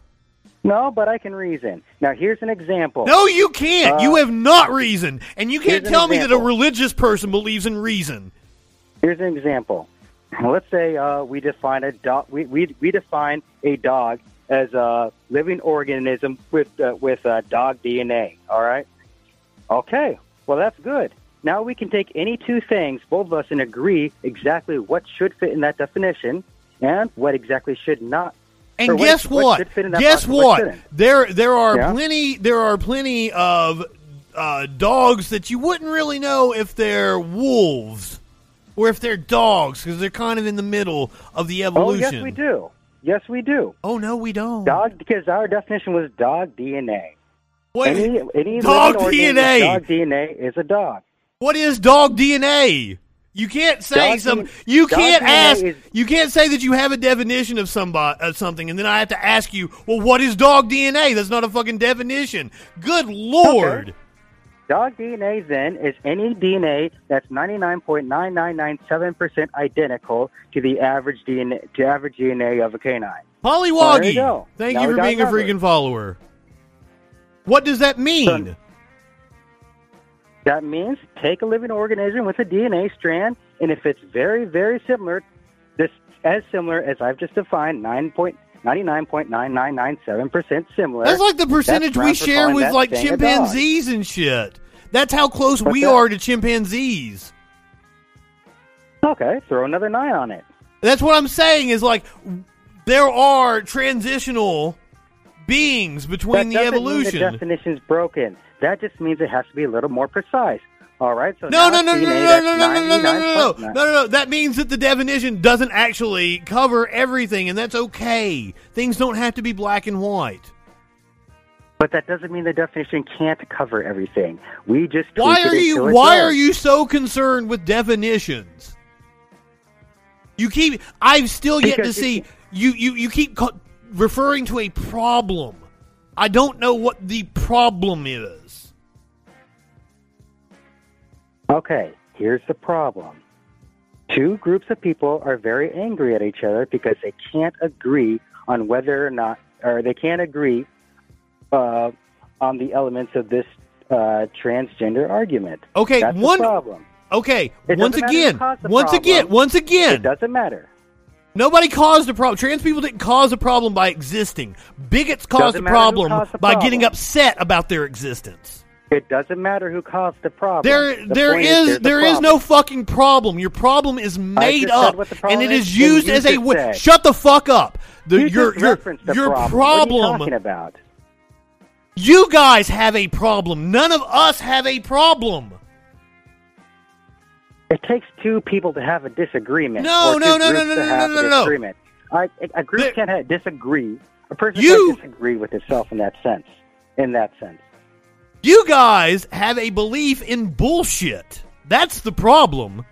No, but I can reason. Now, here's an example. No, you can't. you Uh, have not reasoned, and you can't here's an tell me that a religious person believes in reason. Here's an example. [laughs] Let's say uh, we define a dog. We, we we define a dog as a living organism with uh, with uh, dog DNA. All right. Okay. Well, that's good. Now we can take any two things, both of us, and agree exactly what should fit in that definition and what exactly should not. And guess what what? should fit in that Guess what what? There there are Yeah? plenty there are plenty of uh, dogs that you wouldn't really know if they're wolves or if they're dogs because they're kind of in the middle of the evolution. Oh, yes, we do. Yes, we do. Oh no, we don't. Dog, because our definition was dog DNA. Wait, Any, any Dog DNA. Dog DNA is a dog. what is dog DNA? You can't say Dog some. You can't DNA ask. is- you can't say that you have a definition of somebody uh, of something, and then I have to ask you, well, what is dog DNA? That's not a fucking definition. Good lord. Dog DNA then is any DNA that's 99.9997% identical to the average DNA to average DNA of a canine. Polly Well, there you thank Now you for being a covered. freaking follower. What does that mean? That means take a living organism with a DNA strand, and if it's very, very similar, this as similar as I've just defined, 9.99.9997% similar. That's like the percentage we share with like thing a dog. chimpanzees and shit. That's how close What's we that? are to chimpanzees. Okay, throw another nine on it. That's what I'm saying is like there are transitional beings between the that doesn't evolution. Mean the definition's broken. That just means it has to be a little more precise. All right. So No, no, no, no, no, no, no, no, no, no, no, no, no, 99.9. no, no, no. That means that the definition doesn't actually cover everything, and that's okay. Things don't have to be black and white. But that doesn't mean the definition can't cover everything. We just Why are you Why does. are you so concerned with definitions? You keep. I've still yet Because to see you. You you keep co- referring to a problem. I don't know what the problem is. Okay, here's the problem. Two groups of people are very angry at each other because they can't agree on whether or not, or they can't agree uh, on the elements of this uh, transgender argument. Okay, That's one. the problem. Okay, It once doesn't matter who again, once problem. again, once again, It doesn't matter. Nobody caused a problem. Trans people didn't cause a problem by existing. Bigots caused a problem caused by problem. getting upset about their existence. It doesn't matter who caused the problem. There, The there is, there is, there is no fucking problem. Your problem is made up, the and it is, is used as a. said. Shut the fuck up. The, You your your your problem. What are you problem. talking about? You guys have a problem. None of us have a problem. It takes two people to have a disagreement. No, no, no, no, no, no, no, no, no. disagreement. I, a group There- can't have, disagree. A person You- can't disagree with itself in that sense. In that sense. You guys have a belief in bullshit. That's the problem.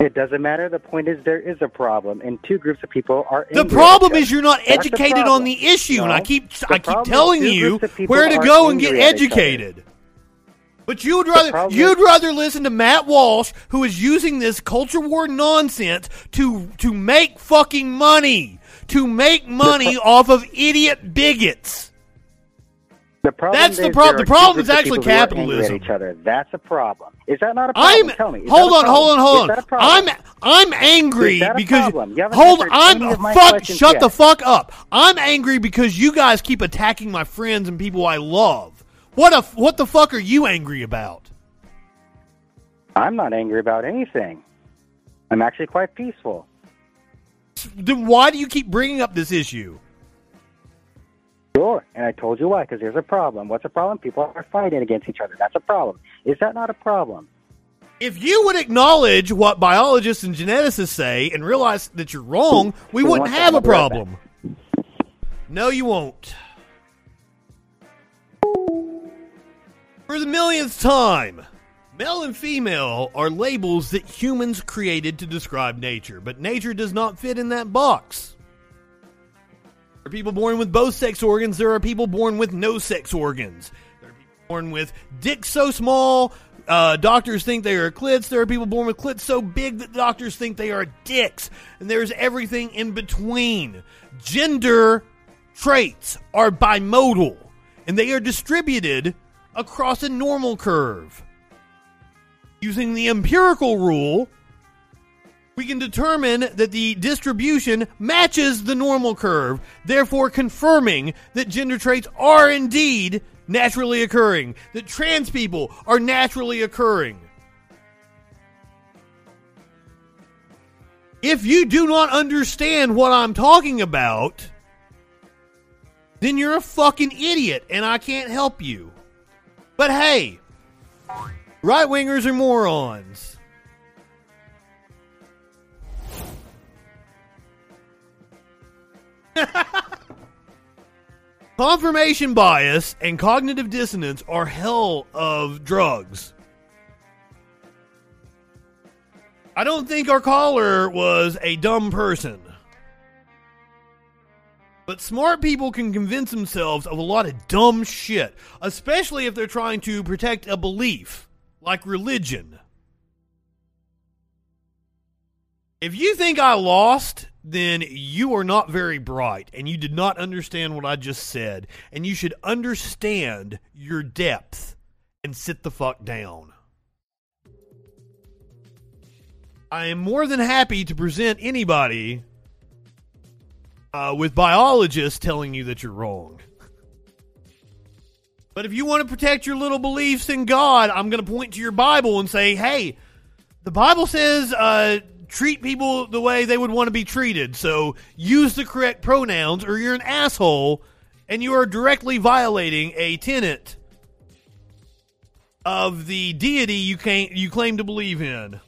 It doesn't matter. The point is there is a problem, and two groups of people are. The problem is you're not That's the educated on the issue, and I keep The I keep telling you groups of people where to go and get angry at each other. educated. But you'd rather you'd rather listen to Matt Walsh, who is using this culture war nonsense to to make fucking money, to make money off of idiot bigots. The problem That's the is prob- there the problem is actually people who are angry capitalism. At each other. That's a problem. Is that not a problem? I'm Tell me. hold on, hold on, hold on. problem? I'm I'm angry Is that a because? Hold. I'm any of my fuck. Shut yet. the fuck up. I'm angry because you guys keep attacking my friends and people I love. What a what the fuck are you angry about? I'm not angry about anything. I'm actually quite peaceful. Then why do you keep bringing up this issue? Sure, and I told you why, because there's a problem. What's a problem? People are fighting against each other. That's a problem. Is that not a problem? If you would acknowledge what biologists and geneticists say and realize that you're wrong, we wouldn't have a that? Right problem. No, you won't. For the millionth time, male and female are labels that humans created to describe nature, but nature does not fit in that box. There are people born with both sex organs, there are people born with no sex organs. There are people born with dicks so small, uh, doctors think they are clits. There are people born with clits so big that doctors think they are dicks. And there's everything in between. Gender traits are bimodal, and they are distributed across a normal curve. Using the empirical rule, we can determine that the distribution matches the normal curve, therefore confirming that gender traits are indeed naturally occurring, that trans people are naturally occurring. If you do not understand what I'm talking about, then you're a fucking idiot and I can't help you. But hey, right wingers are morons. [laughs] Confirmation bias and cognitive dissonance are hell of drugs. I don't think our caller was a dumb person. But smart people can convince themselves of a lot of dumb shit, especially if they're trying to protect a belief, like religion. If you think I lost, then you are not very bright and you did not understand what I just said. And you should understand your depth and sit the fuck down. I am more than happy to present anybody uh, with biologists telling you that you're wrong. [laughs] But if you want to protect your little beliefs in God, I'm going to point to your Bible and say, hey, the Bible says uh, treat people the way they would want to be treated. So use the correct pronouns or you're an asshole and you are directly violating a tenet of the deity you can you claim to believe in.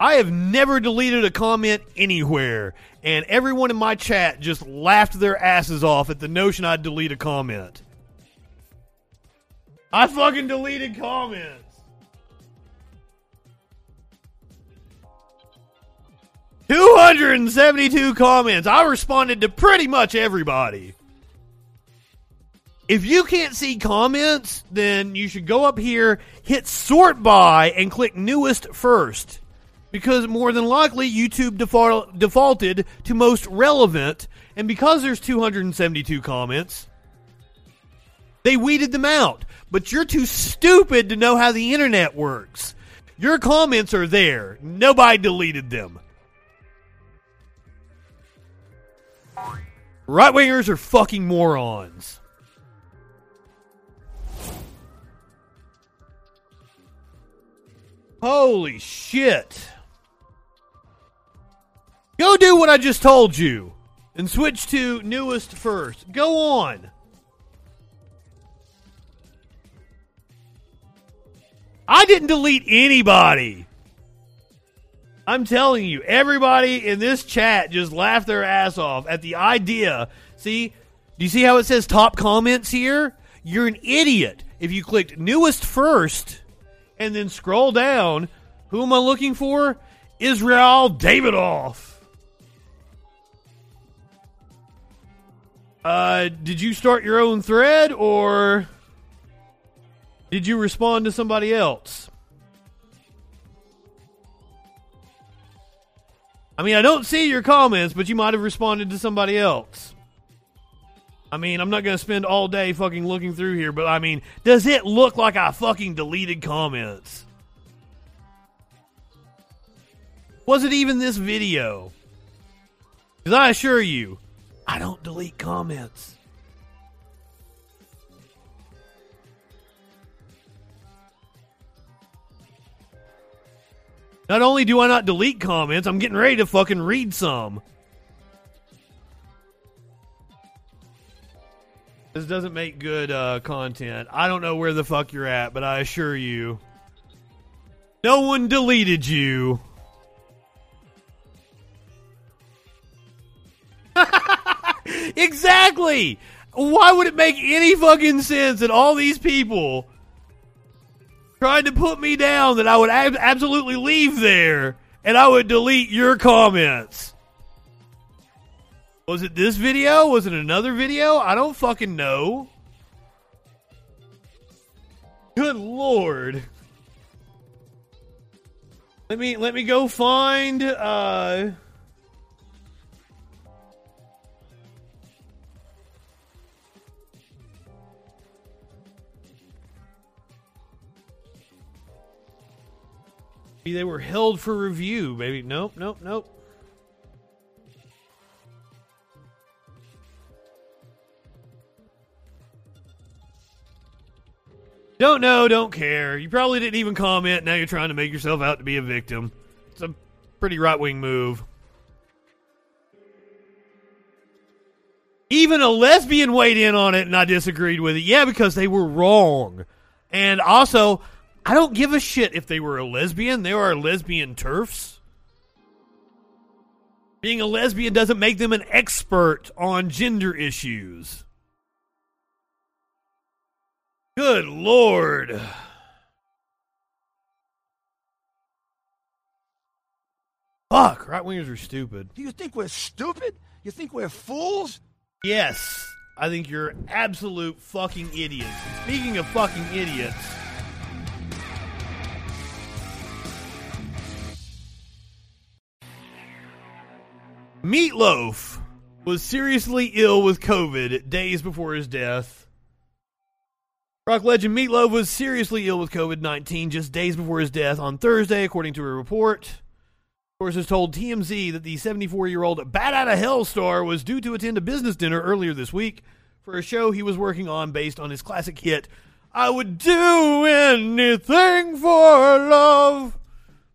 I have never deleted a comment anywhere, and everyone in my chat just laughed their asses off at the notion I'd delete a comment. I fucking deleted comments. Two hundred and seventy-two comments. I responded to pretty much everybody. If you can't see comments, then you should go up here, hit sort by, and click newest first. Because more than likely, YouTube default, defaulted to most relevant, and because there's 272 comments, they weeded them out. But you're too stupid to know how the internet works. Your comments are there. Nobody deleted them. Right wingers are fucking morons. Holy shit. Go do what I just told you and switch to newest first. Go on. I didn't delete anybody. I'm telling you, everybody in this chat just laughed their ass off at the idea. See, do you see how it says top comments here? You're an idiot. If you clicked newest first and then scroll down, who am I looking for? Israel Davidoff. Uh, did you start your own thread or did you respond to somebody else? I mean, I don't see your comments, but you might have responded to somebody else. I mean, I'm not going to spend all day fucking looking through here, but I mean, does it look like I fucking deleted comments? Was it even this video? Because I assure you, I don't delete comments. Not only do I not delete comments, I'm getting ready to fucking read some. This doesn't make good uh, content. I don't know where the fuck you're at, but I assure you, no one deleted you. [laughs] exactly. Why would it make any fucking sense that all these people tried to put me down that I would ab- absolutely leave there and I would delete your comments? Was it this video? Was it another video? I don't fucking know. Good lord. Let me let me go find uh Maybe they were held for review. Maybe nope, nope, nope. Don't know, don't care. You probably didn't even comment. Now you're trying to make yourself out to be a victim. It's a pretty right wing move. Even a lesbian weighed in on it and I disagreed with it. Yeah, because they were wrong. And also, I don't give a shit if they were a lesbian. There are lesbian turfs. Being a lesbian doesn't make them an expert on gender issues. Good lord. Fuck, right wingers are stupid. Do you think we're stupid? You think we're fools? Yes, I think you're absolute fucking idiots. Speaking of fucking idiots, Meatloaf was seriously ill with COVID days before his death. Rock legend Meatloaf was seriously ill with COVID 19 just days before his death on Thursday, according to a report. Sources told TMZ that the 74 year old Bat Out of Hell star was due to attend a business dinner earlier this week for a show he was working on based on his classic hit, I Would Do Anything for Love,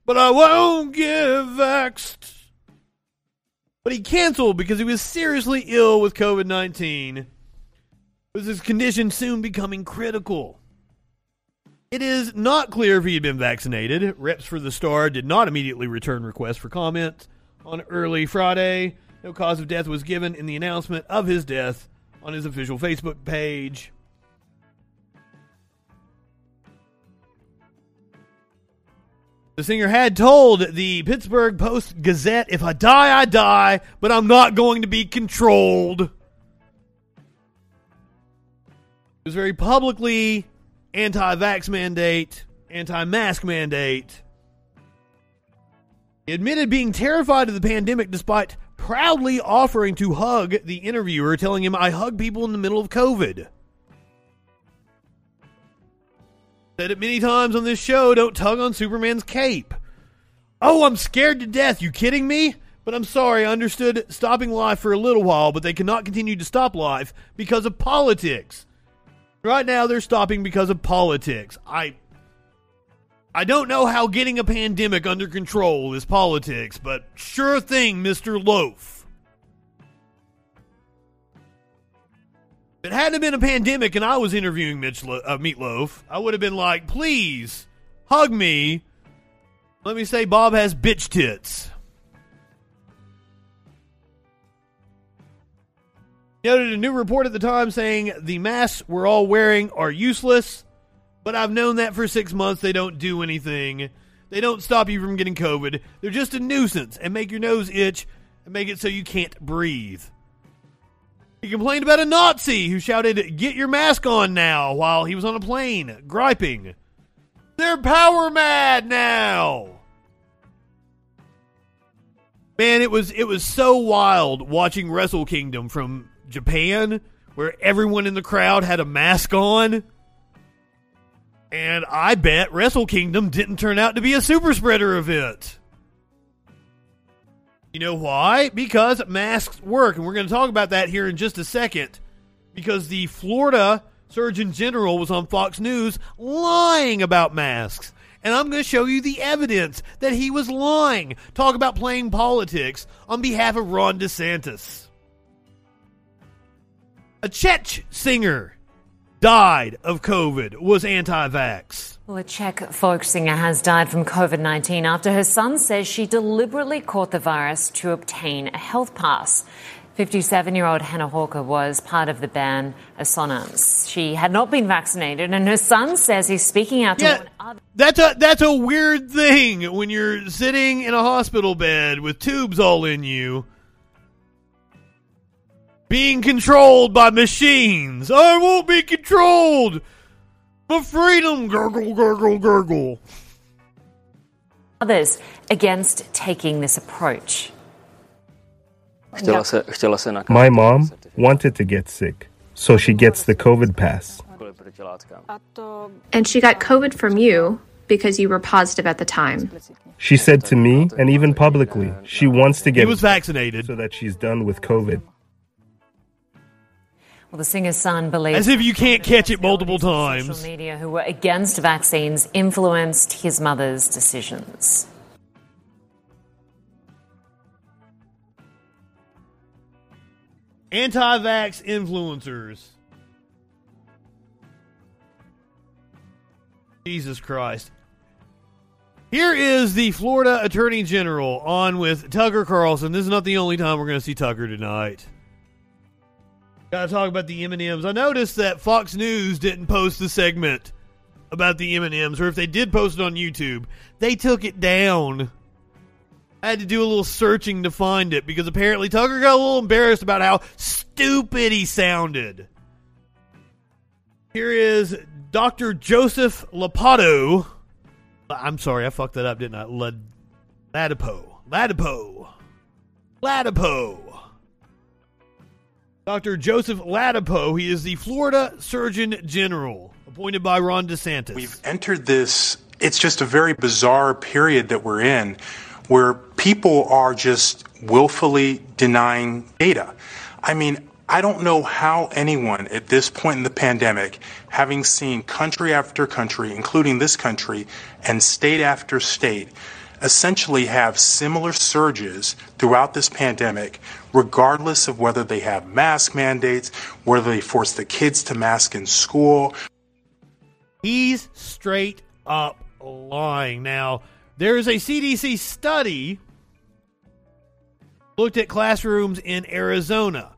but I won't get vexed. But he canceled because he was seriously ill with COVID 19, with his condition soon becoming critical. It is not clear if he had been vaccinated. Reps for the star did not immediately return requests for comment on early Friday. No cause of death was given in the announcement of his death on his official Facebook page. The singer had told the Pittsburgh Post Gazette, If I die, I die, but I'm not going to be controlled. He was very publicly anti vax mandate, anti mask mandate. He admitted being terrified of the pandemic despite proudly offering to hug the interviewer, telling him, I hug people in the middle of COVID. Said it many times on this show don't tug on Superman's cape. Oh, I'm scared to death. You kidding me? But I'm sorry, I understood stopping life for a little while, but they cannot continue to stop life because of politics. Right now, they're stopping because of politics. I. I don't know how getting a pandemic under control is politics, but sure thing, Mr. Loaf. If it hadn't been a pandemic and I was interviewing Mitch Lo- uh, Meatloaf, I would have been like, please, hug me. Let me say Bob has bitch tits. Noted a new report at the time saying the masks we're all wearing are useless, but I've known that for six months. They don't do anything. They don't stop you from getting COVID. They're just a nuisance and make your nose itch and make it so you can't breathe. He complained about a Nazi who shouted, Get your mask on now, while he was on a plane, griping. They're power mad now. Man, it was it was so wild watching Wrestle Kingdom from Japan, where everyone in the crowd had a mask on. And I bet Wrestle Kingdom didn't turn out to be a super spreader event. You know why? Because masks work. And we're going to talk about that here in just a second. Because the Florida Surgeon General was on Fox News lying about masks. And I'm going to show you the evidence that he was lying. Talk about playing politics on behalf of Ron DeSantis. A Czech singer died of COVID, was anti vax. Well, a Czech folk singer has died from COVID 19 after her son says she deliberately caught the virus to obtain a health pass. 57 year old Hana Horka was part of the band Asonance. She had not been vaccinated, and her son says he's speaking out to Yeah, that's a that's a weird thing when you're sitting in a hospital bed with tubes all in you, being controlled by machines. I won't be controlled. My freedom, gurgle, gurgle, gurgle. others against taking this approach. Chtěla se, chtěla se nakazit My mom wanted to get sick, so she gets the COVID pass. And she got COVID from you because you were positive at the time. She said to me, and even publicly, she wants to get. He get was vaccinated, so that she's done with COVID. Well, the singer's son believes as if you can't catch it multiple times. social media who were against vaccines influenced his mother's decisions. Anti-vax influencers. Jesus Christ. Here is the Florida Attorney General on with Tucker Carlson. This is not the only time we're going to see Tucker tonight. Got to talk about the M&Ms. I noticed that Fox News didn't post the segment about the M&Ms or if they did post it on YouTube, they took it down. I had to do a little searching to find it because apparently Tucker got a little embarrassed about how stupid he sounded. Here is Dr. Joseph Lapato. I'm sorry, I fucked that up, didn't I? Lad- Ladapo. Ladapo. Ladapo. Dr. Joseph Ladapo. He is the Florida Surgeon General, appointed by Ron DeSantis. We've entered this, it's just a very bizarre period that we're in where people are just willfully denying data. I mean, I don't know how anyone at this point in the pandemic, having seen country after country, including this country, and state after state, essentially have similar surges throughout this pandemic, regardless of whether they have mask mandates, whether they force the kids to mask in school. He's straight up lying. Now, there is a CDC study looked at classrooms in Arizona.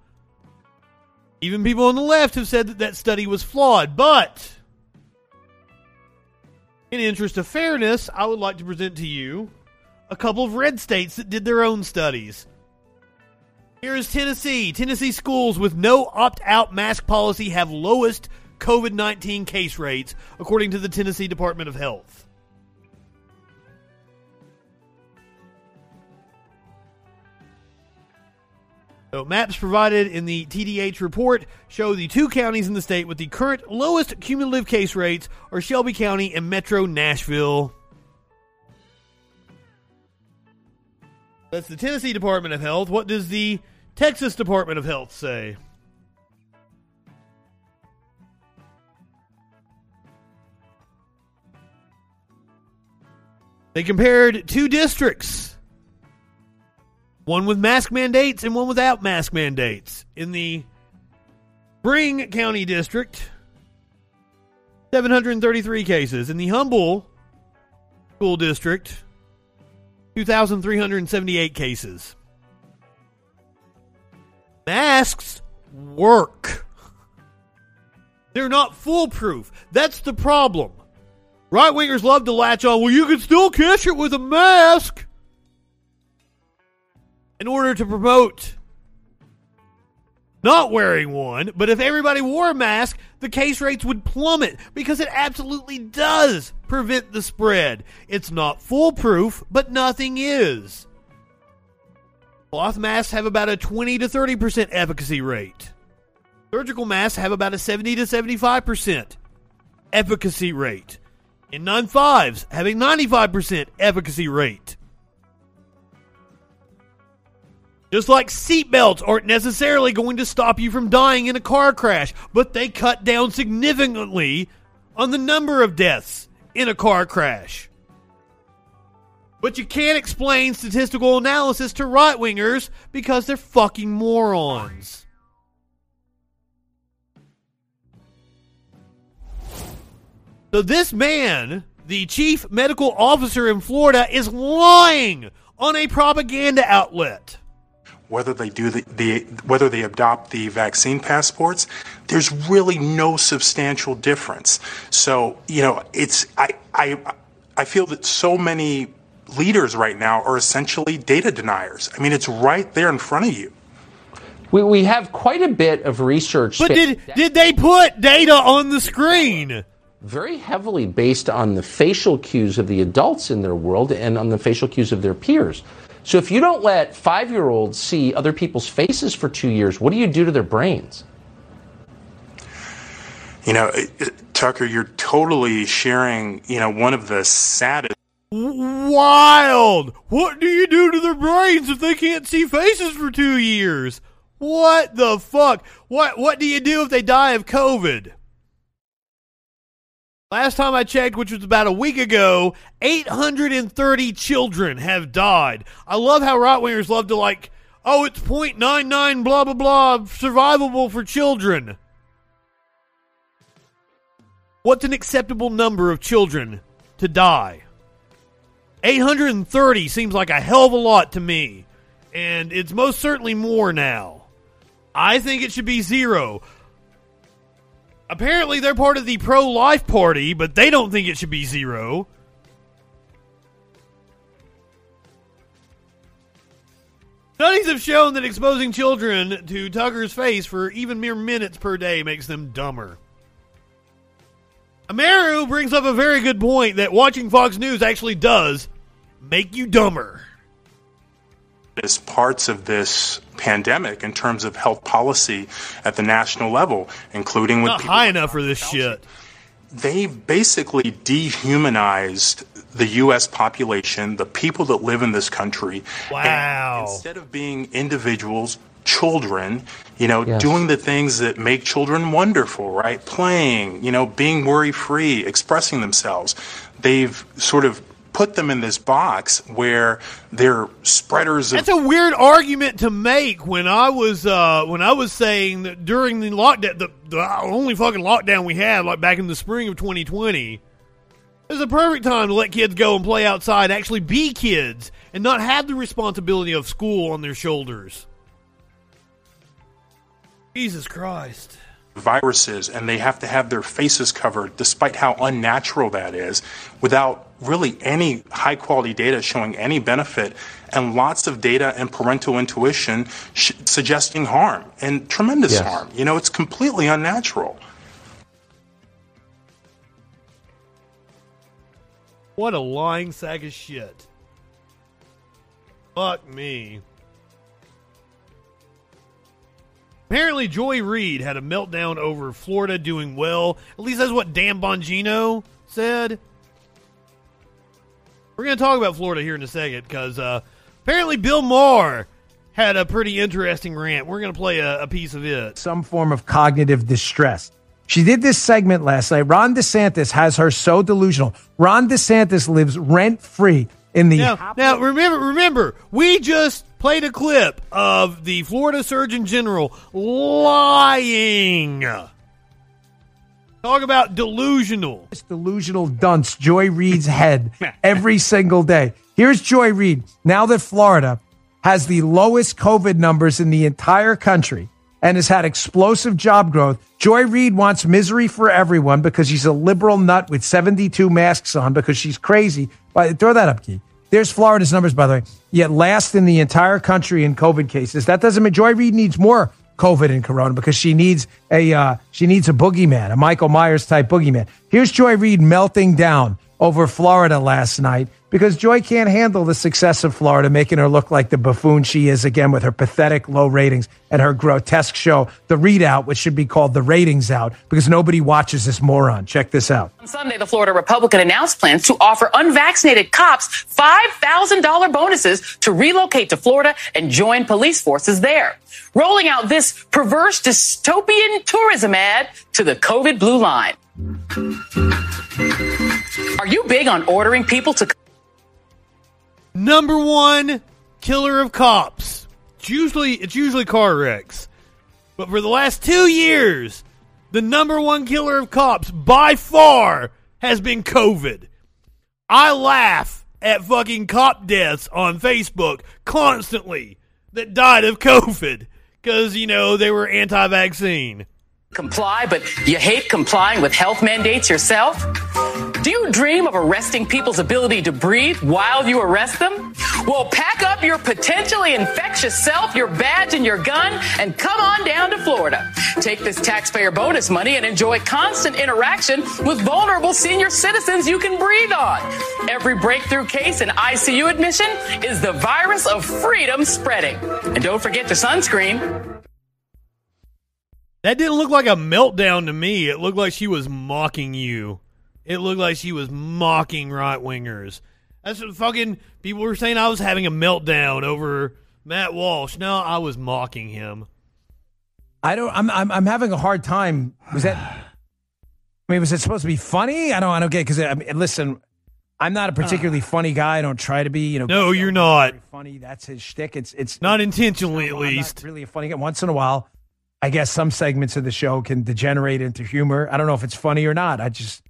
Even people on the left have said that that study was flawed, but in interest of fairness, I would like to present to you a couple of red states that did their own studies. Here is Tennessee. Tennessee schools with no opt out mask policy have lowest COVID 19 case rates, according to the Tennessee Department of Health. So maps provided in the TDH report show the two counties in the state with the current lowest cumulative case rates are Shelby County and Metro Nashville. That's the Tennessee Department of Health. What does the Texas Department of Health say? They compared two districts one with mask mandates and one without mask mandates. In the Spring County District, 733 cases. In the Humble School District, 2,378 cases. Masks work. They're not foolproof. That's the problem. Right wingers love to latch on, well, you can still catch it with a mask in order to promote not wearing one. But if everybody wore a mask, the case rates would plummet because it absolutely does prevent the spread. It's not foolproof, but nothing is. Cloth masks have about a 20 to 30% efficacy rate. Surgical masks have about a 70 to 75% efficacy rate. And N95s have a 95% efficacy rate. Just like seatbelts aren't necessarily going to stop you from dying in a car crash, but they cut down significantly on the number of deaths in a car crash. But you can't explain statistical analysis to right wingers because they're fucking morons. So this man, the chief medical officer in Florida, is lying on a propaganda outlet whether they do the, the, whether they adopt the vaccine passports there's really no substantial difference so you know it's i i i feel that so many leaders right now are essentially data deniers i mean it's right there in front of you we, we have quite a bit of research but did did they put data on the screen very heavily based on the facial cues of the adults in their world and on the facial cues of their peers so if you don't let five year olds see other people's faces for two years, what do you do to their brains? You know, Tucker, you're totally sharing, you know, one of the saddest. Wild! What do you do to their brains if they can't see faces for two years? What the fuck? What what do you do if they die of COVID? Last time I checked, which was about a week ago, 830 children have died. I love how right wingers love to like, oh, it's 0.99 blah blah blah survivable for children. What's an acceptable number of children to die? 830 seems like a hell of a lot to me, and it's most certainly more now. I think it should be zero. Apparently, they're part of the pro life party, but they don't think it should be zero. Studies have shown that exposing children to Tucker's face for even mere minutes per day makes them dumber. Amaru brings up a very good point that watching Fox News actually does make you dumber. As parts of this pandemic in terms of health policy at the national level, including with Not people high enough for this shit. they've basically dehumanized the U.S. population, the people that live in this country. Wow. And instead of being individuals, children, you know, Yes. doing the things that make children wonderful, right? Playing, you know, being worry free, expressing themselves. They've sort of put them in this box where they're spreaders of That's a weird argument to make when I was uh, when I was saying that during the lockdown, the, the only fucking lockdown we had, like back in the spring of 2020, it was a perfect time to let kids go and play outside, actually be kids, and not have the responsibility of school on their shoulders. Jesus Christ. viruses and they have to have their faces covered despite how unnatural that is without really any high quality data showing any benefit and lots of data and parental intuition sh- suggesting harm and tremendous Yes. harm you know it's completely unnatural What a lying sack of shit. Fuck me. Apparently, Joy Reid had a meltdown over Florida doing well. At least that's what Dan Bongino said. We're going to talk about Florida here in a second because uh, apparently Bill Maher had a pretty interesting rant. We're going to play a, a piece of it. some form of cognitive distress. She did this segment last night. Ron DeSantis has her so delusional. Ron DeSantis lives rent free in the Now, now remember, remember, we just played a clip of the Florida Surgeon General lying. Talk about delusional. This delusional dunce Joy Reid's head [laughs] every single day. Here's Joy Reid. Now that Florida has the lowest COVID numbers in the entire country and has had explosive job growth, Joy Reid wants misery for everyone because she's a liberal nut with 72 masks on because she's crazy. But throw that up, Key. There's Florida's numbers, by the way. Yet last in the entire country in COVID cases. That doesn't mean Joy Reid needs more COVID and Corona because she needs a uh, she needs a boogeyman, a Michael Myers type boogeyman. Here's Joy Reid melting down over Florida last night because Joy can't handle the success of Florida, making her look like the buffoon she is again with her pathetic low ratings and her grotesque show, The Readout, which should be called The Ratings Out because nobody watches this moron. Check this out. On Sunday, the Florida Republican announced plans to offer unvaccinated cops $5,000 bonuses to relocate to Florida and join police forces there. Rolling out this perverse dystopian tourism ad to the COVID blue line. Are you big on ordering people to Number one killer of cops. It's usually it's usually car wrecks, but for the last two years, the number one killer of cops by far has been COVID. I laugh at fucking cop deaths on Facebook constantly that died of COVID because you know they were anti-vaccine. comply, but you hate complying with health mandates yourself? Do you dream of arresting people's ability to breathe while you arrest them? Well, pack up your potentially infectious self, your badge, and your gun, and come on down to Florida. Take this taxpayer bonus money and enjoy constant interaction with vulnerable senior citizens you can breathe on. Every breakthrough case and ICU admission is the virus of freedom spreading. And don't forget the sunscreen. That didn't look like a meltdown to me. It looked like she was mocking you. It looked like she was mocking right wingers. That's what fucking people were saying I was having a meltdown over Matt Walsh. No, I was mocking him. I don't. I'm. I'm, I'm having a hard time. Was that? I mean, was it supposed to be funny? I don't. I don't get because I mean, listen, I'm not a particularly uh. funny guy. I don't try to be. You know. No, you're not. Funny. That's his shtick. It's. It's Not intentionally, at I'm not least. really a funny guy. Once in a while, I guess some segments of the show can degenerate into humor. I don't know if it's funny or not. I just.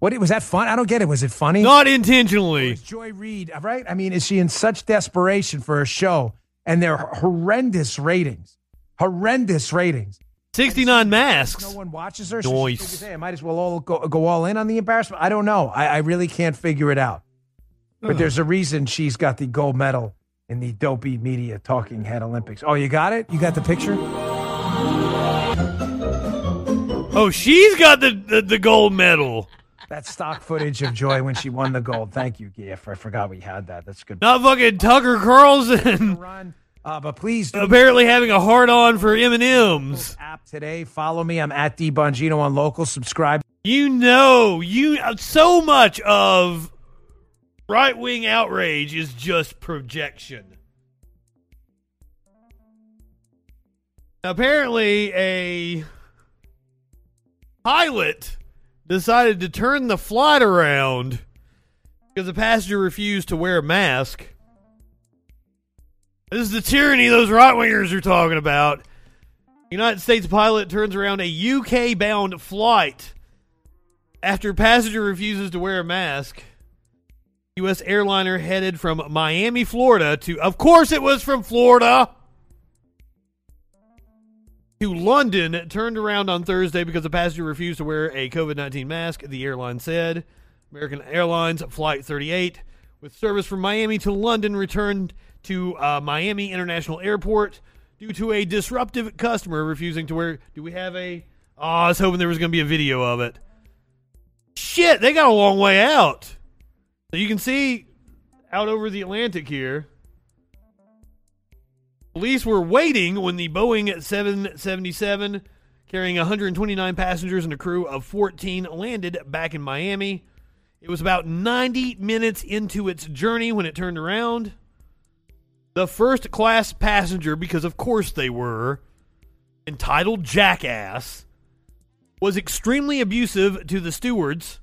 What was that fun? I don't get it. Was it funny? Not intentionally. Joy Reid, right? I mean, is she in such desperation for a show and they're horrendous ratings? Horrendous ratings. 69 masks. No one watches her. So Nice. I might as well all go, go all in on the embarrassment. I don't know. I, I really can't figure it out. But there's a reason she's got the gold medal in the dopey media talking head Olympics. Oh, you got it? You got the picture? Oh, she's got the, the, the gold medal. That's stock footage of Joy when she won the gold. Thank you, Gif. I forgot we had that. That's good. Not fucking Tucker Carlson. Uh, but please do Apparently having a hard on for M&M's. app today. Follow me. I'm at D Bongino on local. Subscribe. You know, you so much of right wing outrage is just projection. Apparently, a pilot decided to turn the flight around because the passenger refused to wear a mask. This is the tyranny those right wingers are talking about. United States pilot turns around a UK bound flight after passenger refuses to wear a mask. U.S. airliner headed from Miami, Florida to, of course, it was from Florida, to London turned around on Thursday because a passenger refused to wear a COVID 19 mask, the airline said. American Airlines Flight 38, with service from Miami to London, returned to uh, Miami International Airport due to a disruptive customer refusing to wear. Do we have a. Oh, I was hoping there was going to be a video of it. Shit, they got a long way out. So you can see out over the Atlantic here. Police were waiting when the Boeing 777 carrying 129 passengers and a crew of 14 landed back in Miami. It was about 90 minutes into its journey when it turned around. The first class passenger, because of course they were, entitled Jackass, was extremely abusive to the stewards.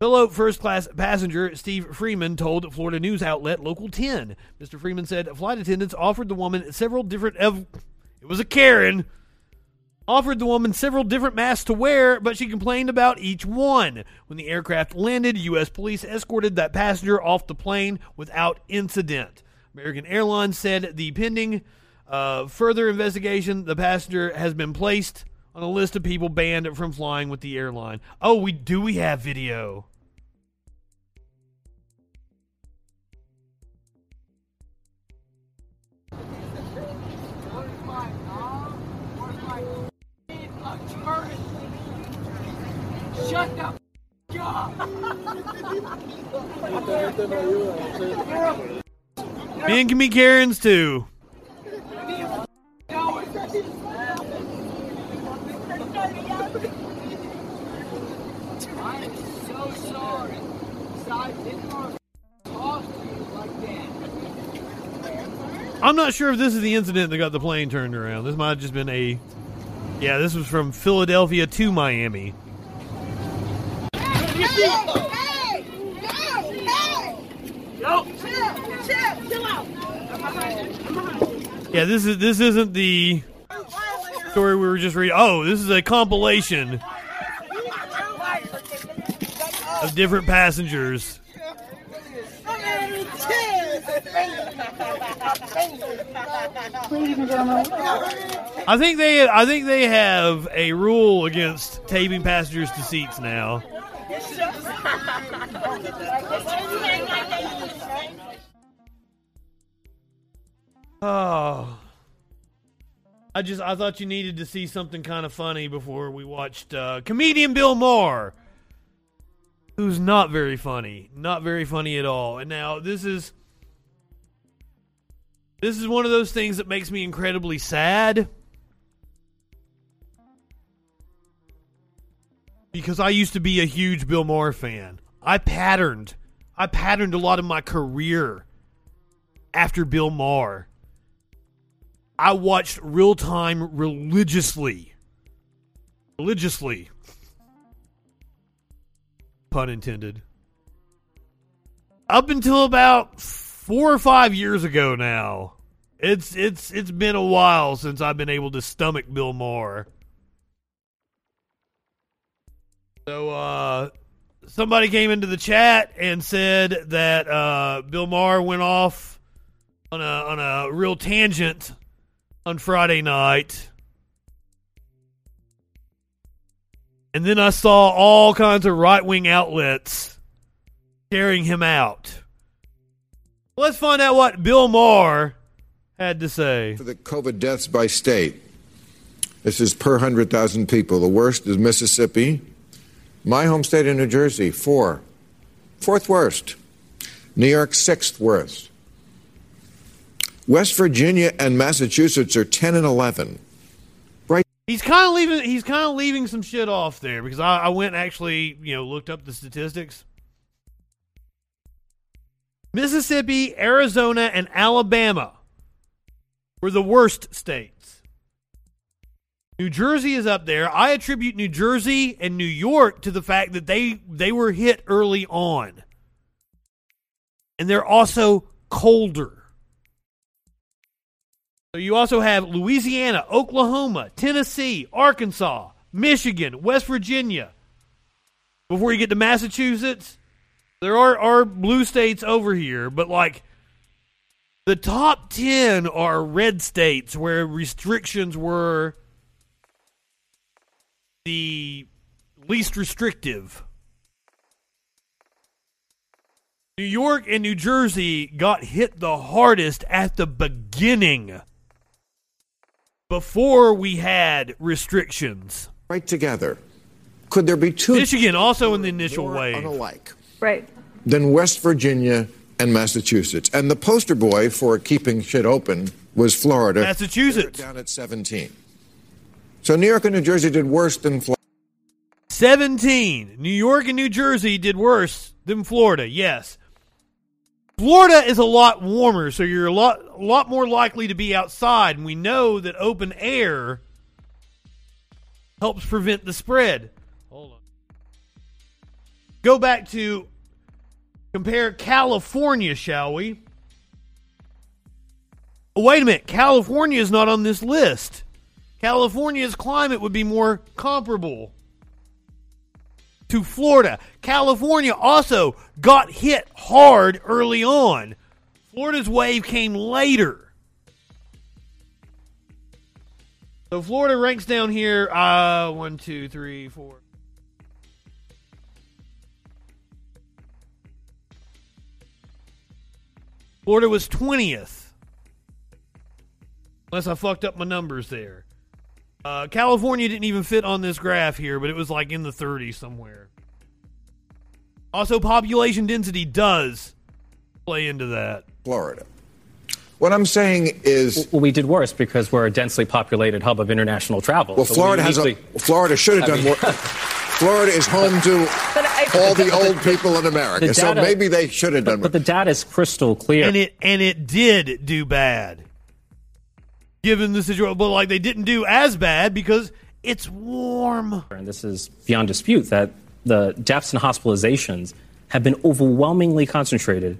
Fellow first class passenger Steve Freeman told Florida news outlet Local 10. Mr. Freeman said flight attendants offered the woman several different. Ev- it was a Karen. Offered the woman several different masks to wear, but she complained about each one. When the aircraft landed, U.S. police escorted that passenger off the plane without incident. American Airlines said the pending uh, further investigation, the passenger has been placed on a list of people banned from flying with the airline. Oh, we do we have video? Shut the Men can be Karens too. I'm so sorry. I didn't want to talk to you like that. I'm not sure if this is the incident that got the plane turned around. This might have just been a. Yeah, this was from Philadelphia to Miami. Yeah, this is this isn't the story we were just reading. Oh, this is a compilation of different passengers. I think they I think they have a rule against taping passengers to seats now. Oh. I just I thought you needed to see something kind of funny before we watched uh, comedian Bill Maher, who's not very funny, not very funny at all. And now this is this is one of those things that makes me incredibly sad because I used to be a huge Bill Maher fan. I patterned I patterned a lot of my career after Bill Maher. I watched real time religiously. Religiously. Pun intended. Up until about four or five years ago now. It's it's it's been a while since I've been able to stomach Bill Maher. So uh somebody came into the chat and said that uh Bill Maher went off on a on a real tangent on Friday night. And then I saw all kinds of right wing outlets carrying him out. Let's find out what Bill Maher had to say. For the COVID deaths by state, this is per 100,000 people. The worst is Mississippi. My home state of New Jersey, four. Fourth worst. New York, sixth worst. West Virginia and Massachusetts are 10 and 11. He's kind of leaving. He's kind of leaving some shit off there because I, I went and actually, you know, looked up the statistics. Mississippi, Arizona, and Alabama were the worst states. New Jersey is up there. I attribute New Jersey and New York to the fact that they they were hit early on. And they're also colder. So you also have Louisiana, Oklahoma, Tennessee, Arkansas, Michigan, West Virginia. Before you get to Massachusetts, there are, are blue states over here, but like the top 10 are red states where restrictions were the least restrictive. New York and New Jersey got hit the hardest at the beginning before we had restrictions. Right together. Could there be two? Michigan also in the initial wave. Unalike Right. Then West Virginia and Massachusetts. And the poster boy for keeping shit open was Florida. Massachusetts. Down at 17. So New York and New Jersey did worse than Florida. 17. New York and New Jersey did worse than Florida, yes. Florida is a lot warmer, so you're a lot a lot more likely to be outside, and we know that open air helps prevent the spread. Hold on. Go back to compare California, shall we? Oh, wait a minute. California is not on this list. California's climate would be more comparable to Florida. California also got hit hard early on. Florida's wave came later. So Florida ranks down here. Uh, one, two, three, four. Florida was 20th. Unless I fucked up my numbers there. Uh, California didn't even fit on this graph here, but it was like in the 30s somewhere. Also, population density does play into that. Florida. What I'm saying is. Well, we did worse because we're a densely populated hub of international travel. Well, So we Florida has a. Florida should have I done mean- more. [laughs] Florida is home to all the old people in America, The so maybe they should have done more. But the data is crystal clear. And it and it did do bad. Given the situation, but like they didn't do as bad because it's warm. and this is beyond dispute that the deaths and hospitalizations have been overwhelmingly concentrated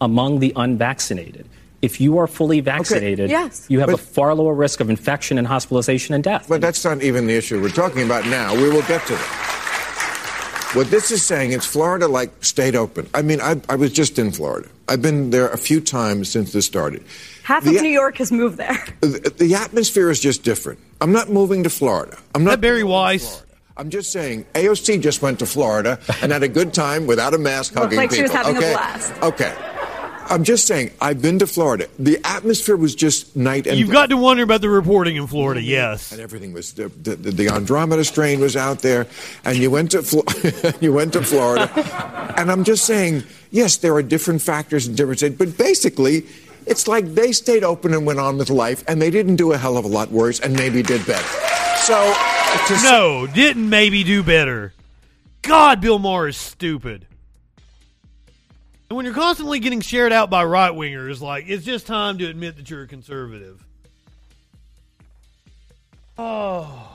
among the unvaccinated. If you are fully vaccinated, Yes. you have a far lower risk of infection and hospitalization and death. But that's not even the issue we're talking about now. We will get to that. What this is saying, it's Florida like stayed open. I mean, I, I was just in Florida. I've been there a few times since this started. Half The- of New York has moved there. [laughs] The, the atmosphere is just different. I'm not moving to Florida. I'm not Bari Weiss. I'm just saying, AOC just went to Florida and had a good time without a mask, Looked hugging like she people. was having a okay? blast. Okay. I'm just saying, I've been to Florida. The atmosphere was just night and You've got to wonder about the reporting in Florida. Yes, and everything was the, the, the Andromeda strain was out there, and you went to Flo- [laughs] you went to Florida, and I'm just saying, yes, there are different factors in different states, but basically, it's like they stayed open and went on with life, and they didn't do a hell of a lot worse, and maybe did better. So, no, didn't maybe do better. God, Bill Maher is stupid. And when you're constantly getting shared out by right wingers, like it's just time to admit that you're a conservative. Oh.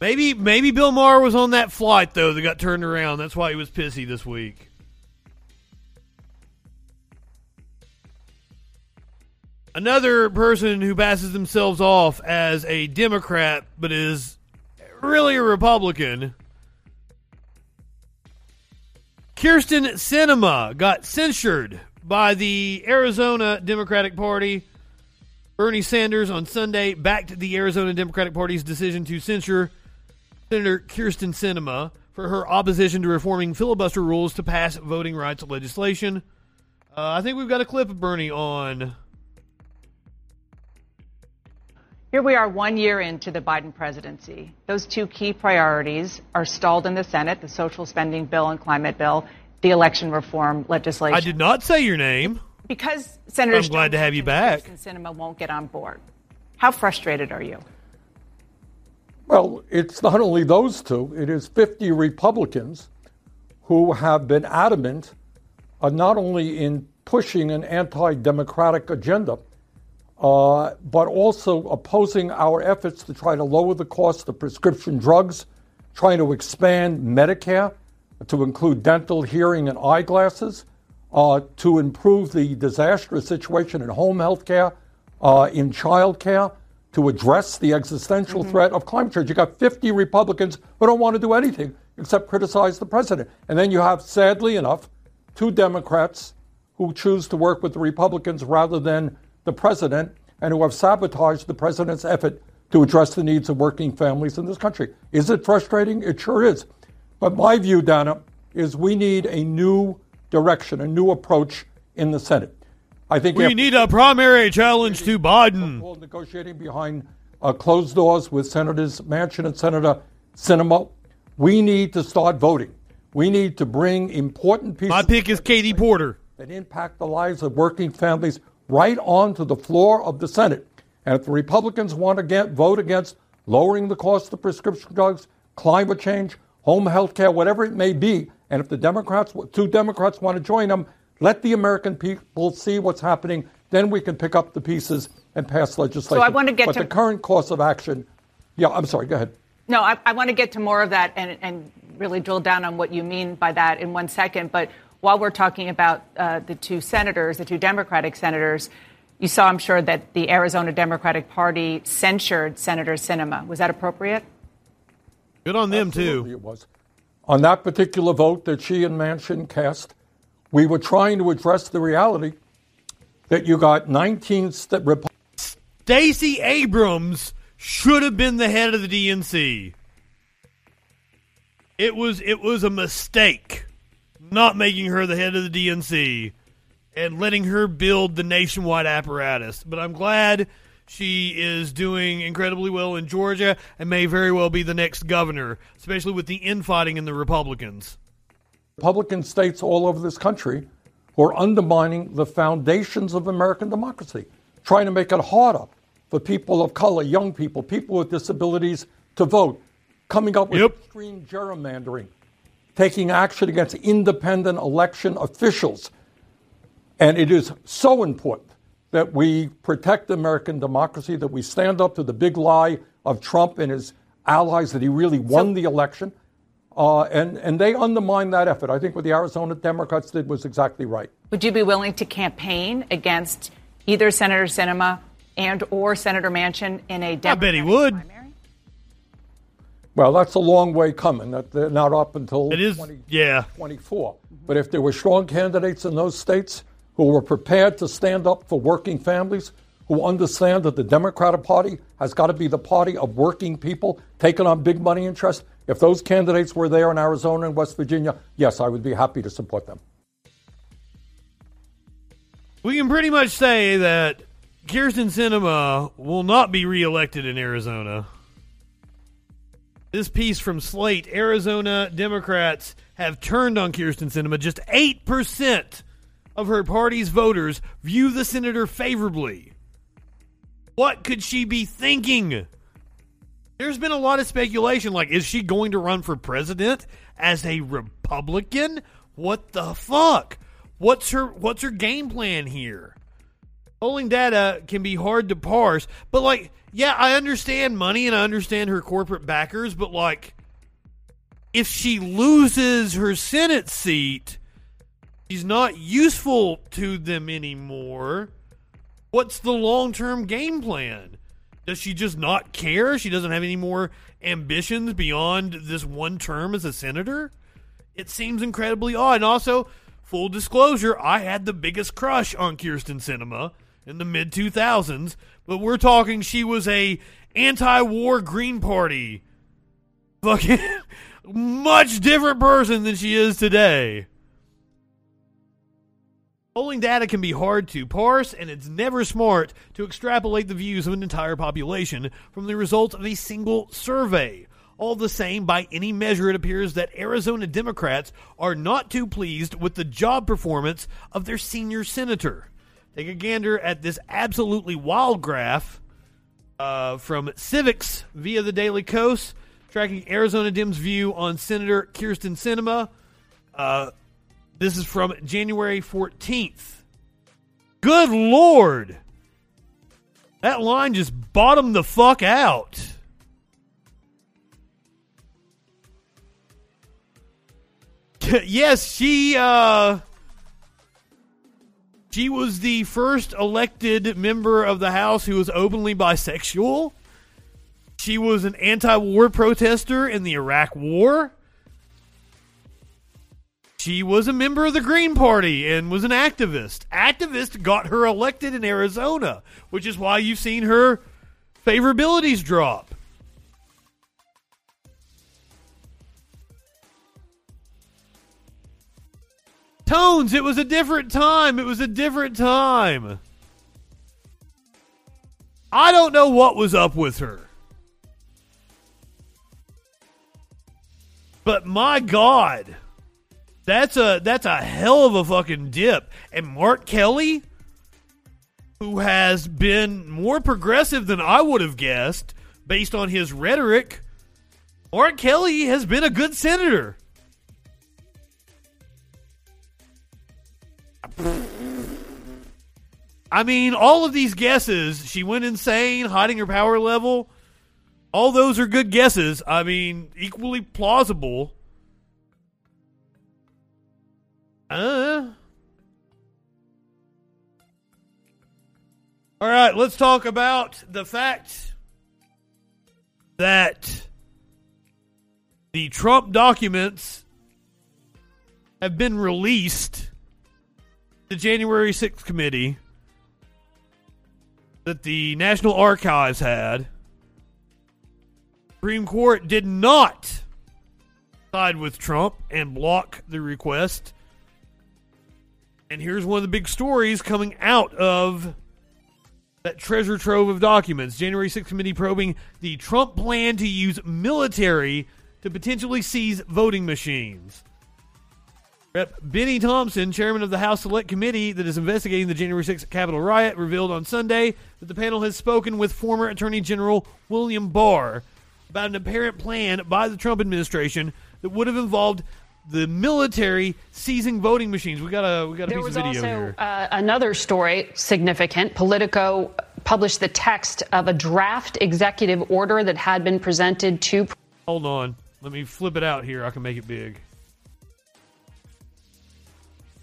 Maybe maybe Bill Maher was on that flight though that got turned around. That's why he was pissy this week. Another person who passes themselves off as a Democrat but is really a Republican. Kyrsten Sinema got censured by the Arizona Democratic Party. Bernie Sanders on Sunday backed the Arizona Democratic Party's decision to censure Senator Kyrsten Sinema for her opposition to reforming filibuster rules to pass voting rights legislation. Uh, I think we've got a clip of Bernie on. Here we are one year into the Biden presidency. Those two key priorities are stalled in the Senate the social spending bill and climate bill, the election reform legislation. I did not say your name. Because Senators I'm glad to have you Johnson back. and Sinema won't get on board. How frustrated are you? Well, it's not only those two, it is 50 Republicans who have been adamant uh, not only in pushing an anti democratic agenda, uh, but also opposing our efforts to try to lower the cost of prescription drugs, trying to expand Medicare to include dental, hearing, and eyeglasses, uh, to improve the disastrous situation in home health care, uh, in child care, to address the existential threat of climate change. You got 50 Republicans who don't want to do anything except criticize the president. And then you have, sadly enough, two Democrats who choose to work with the Republicans rather than the president and who have sabotaged the president's effort to address the needs of working families in this country. Is it frustrating? It sure is. But my view, Dana, is we need a new direction, a new approach in the Senate. I think We after- need a primary challenge to Biden. Negotiating behind uh, closed doors with Senators Manchin and Senator Sinema. We need to start voting. We need to bring important pieces. My pick is Katie Porter. That impact the lives of working families right onto the floor of the Senate. And if the Republicans want to get, vote against lowering the cost of prescription drugs, climate change, home health care, whatever it may be, and if the Democrats, two Democrats want to join them, let the American people see what's happening. Then we can pick up the pieces and pass legislation. So I want to get but to- the current course of action. Yeah, I'm sorry. Go ahead. No, I, I want to get to more of that and, and really drill down on what you mean by that in one second. But while we're talking about uh, the two senators, the two Democratic senators, you saw, I'm sure, that the Arizona Democratic Party censured Senator Sinema. Was that appropriate? Good on them, Absolutely too. It was. On that particular vote that she and Manchin cast, we were trying to address the reality that you got 19 st- Rep- Stacey Abrams should have been the head of the DNC. It was it was a mistake not making her the head of the DNC and letting her build the nationwide apparatus. But I'm glad she is doing incredibly well in Georgia and may very well be the next governor, especially with the infighting in the Republicans. Republican states all over this country who are undermining the foundations of American democracy, trying to make it harder for people of color, young people, people with disabilities to vote, coming up with extreme gerrymandering, taking action against independent election officials. And it is so important that we protect American democracy, that we stand up to the big lie of Trump and his allies that he really won the election. Uh, and, and they undermined that effort. I think what the Arizona Democrats did was exactly right. Would you be willing to campaign against either Senator Sinema and or Senator Manchin in a Democratic I bet he would. Well, that's a long way coming. That they're not up until It is, 20 yeah. 24. But if there were strong candidates in those states who were prepared to stand up for working families, who understand that the Democratic Party has got to be the party of working people taking on big money interests, if those candidates were there in Arizona and West Virginia, yes, I would be happy to support them. We can pretty much say that Kyrsten Sinema will not be reelected in Arizona. This piece from Slate Arizona Democrats have turned on Kyrsten Sinema. Just 8% of her party's voters view the senator favorably. What could she be thinking? There's been a lot of speculation like, is she going to run for president as a Republican? What the fuck? What's her what's her game plan here? Polling data can be hard to parse, but like, yeah, I understand money and I understand her corporate backers, but like, if she loses her Senate seat, she's not useful to them anymore. What's the long term game plan? Does she just not care? She doesn't have any more ambitions beyond this one term as a senator? It seems incredibly odd. And also, full disclosure, I had the biggest crush on Kyrsten Sinema in the mid 2000s, but we're talking she was a anti-war Green Party fucking [laughs] much different person than she is today. Polling data can be hard to parse, and it's never smart to extrapolate the views of an entire population from the results of a single survey. All the same, by any measure, it appears that Arizona Democrats are not too pleased with the job performance of their senior senator. Take a gander at this absolutely wild graph uh, from Civiqs via the Daily Kos, tracking Arizona Dem's view on Senator Kyrsten Sinema. Uh, this is from January 14th. Good Lord! That line just bottomed the fuck out. [laughs] yes, she uh she was the first elected member of the House who was openly bisexual. She was an anti-war protester in the Iraq War. She was a member of the Green Party and was an activist. Activist got her elected in Arizona, which is why you've seen her favorabilities drop. Tones, it was a different time. It was a different time. I don't know what was up with her. But my God, that's a that's a hell of a fucking dip. And Mark Kelly, who has been more progressive than I would have guessed based on his rhetoric, Mark Kelly has been a good senator. I mean, all of these guesses, she went insane, hiding her power level. All those are good guesses. I mean, equally plausible. Uh. All right, let's talk about the fact that the Trump documents have been released the January 6th committee that the National Archives had. Supreme Court did not side with Trump and block the request. And here's one of the big stories coming out of that treasure trove of documents. January 6th committee probing the Trump plan to use military to potentially seize voting machines. Rep. Bennie Thompson, chairman of the House Select Committee that is investigating the January 6th Capitol riot, revealed on Sunday that the panel has spoken with former Attorney General William Barr about an apparent plan by the Trump administration that would have involved the military seizing voting machines. We got a we got a there piece of video also here. uh, another story significant. Politico published the text of a draft executive order that had been presented to. Hold on, let me flip it out here. I can make it big.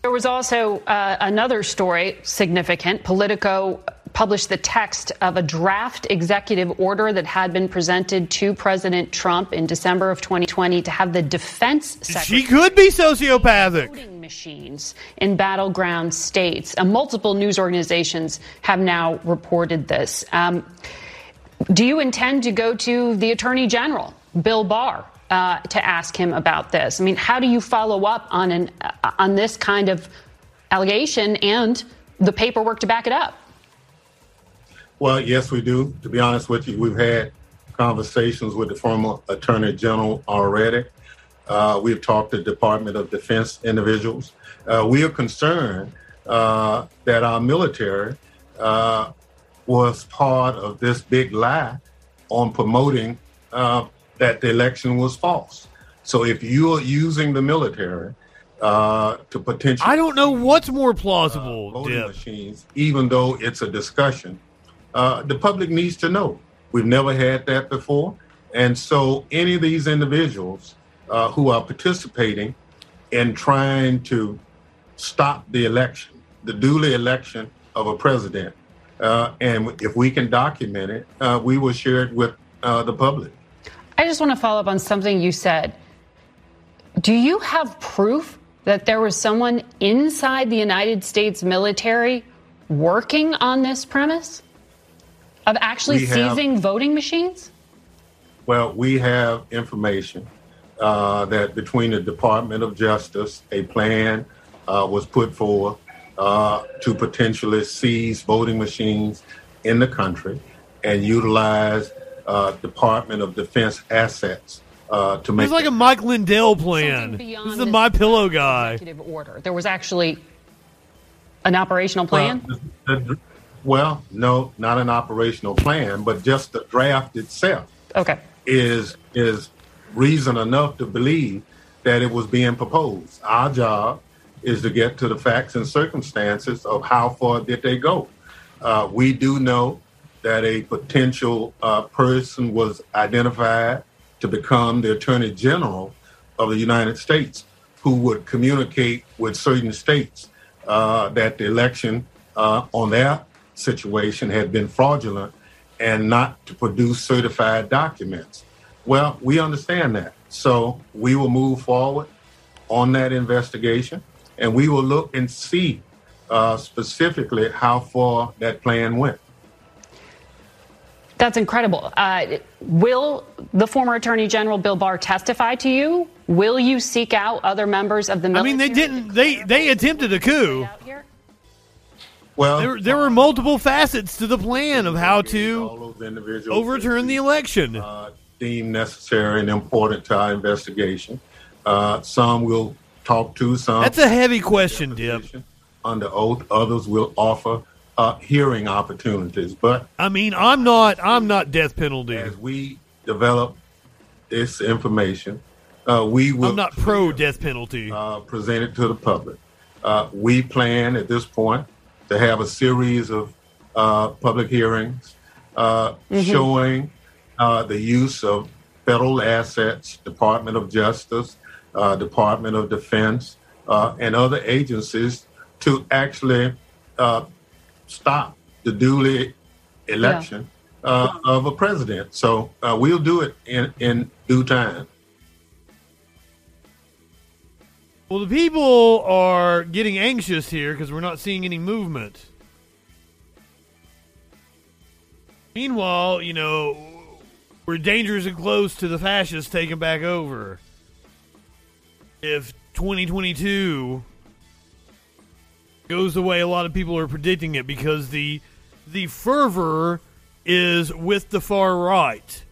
There was also uh, another story significant. Politico published the text of a draft executive order that had been presented to President Trump in December of 2020 to have the defense secretary She could be sociopathic. machines in battleground states. Uh, multiple news organizations have now reported this. Um, do you intend to go to the Attorney General, Bill Barr, uh, to ask him about this? I mean, how do you follow up on an uh, on this kind of allegation and the paperwork to back it up? Well, yes, we do. To be honest with you, we've had conversations with the former Attorney General already. Uh, we've talked to Department of Defense individuals. Uh, we are concerned uh, that our military uh, was part of this big lie on promoting that the election was false. So if you are using the military uh, to potentially I don't know what's more plausible, voting Dip. machines, even though it's a discussion, uh, the public needs to know. We've never had that before. And so, any of these individuals uh, who are participating in trying to stop the election, the duly election of a president, uh, and if we can document it, uh, we will share it with uh, the public. I just want to follow up on something you said. Do you have proof that there was someone inside the United States military working on this premise of actually We have- seizing voting machines? Well, we have information uh, that between the Department of Justice, a plan uh, was put forward uh, to potentially seize voting machines in the country and utilize uh, Department of Defense assets uh, to make It's like a Mike Lindell plan. This is the My Pillow guy. Executive order. There was actually an operational plan. Well, the- well, no, not an operational plan, but just the draft itself. Okay. Is is reason enough to believe that it was being proposed. Our job is to get to the facts and circumstances of how far did they go. Uh, we do know that a potential uh, person was identified to become the Attorney General of the United States, who would communicate with certain states uh, that the election uh, on their situation had been fraudulent and not to produce certified documents. Well, we understand that. So we will move forward on that investigation and we will look and see uh, specifically how far that plan went. That's incredible. Uh, will the former Attorney General Bill Barr testify to you? Will you seek out other members of the I mean, they didn't. They they attempted a coup. Well, there, there were multiple facets to the plan of how to all overturn the election. uh, deemed necessary and important to our investigation. Uh, some we'll talk to, some That's a heavy question, Dip. under oath. Others will offer uh, hearing opportunities. But I mean, I'm not. I'm not death penalty. as we develop this information, uh, we will I'm not pro death penalty. uh, present it to the public. Uh, we plan at this point to have a series of uh, public hearings uh, Mhm. showing uh, the use of federal assets, Department of Justice, uh, Department of Defense, uh, and other agencies to actually uh, stop the duly election uh, of a president. So uh, we'll do it in, in due time. Well, the people are getting anxious here because we're not seeing any movement. Meanwhile, you know, we're dangerously close to the fascists taking back over. If 2022 goes the way a lot of people are predicting it because the the fervor is with the far right.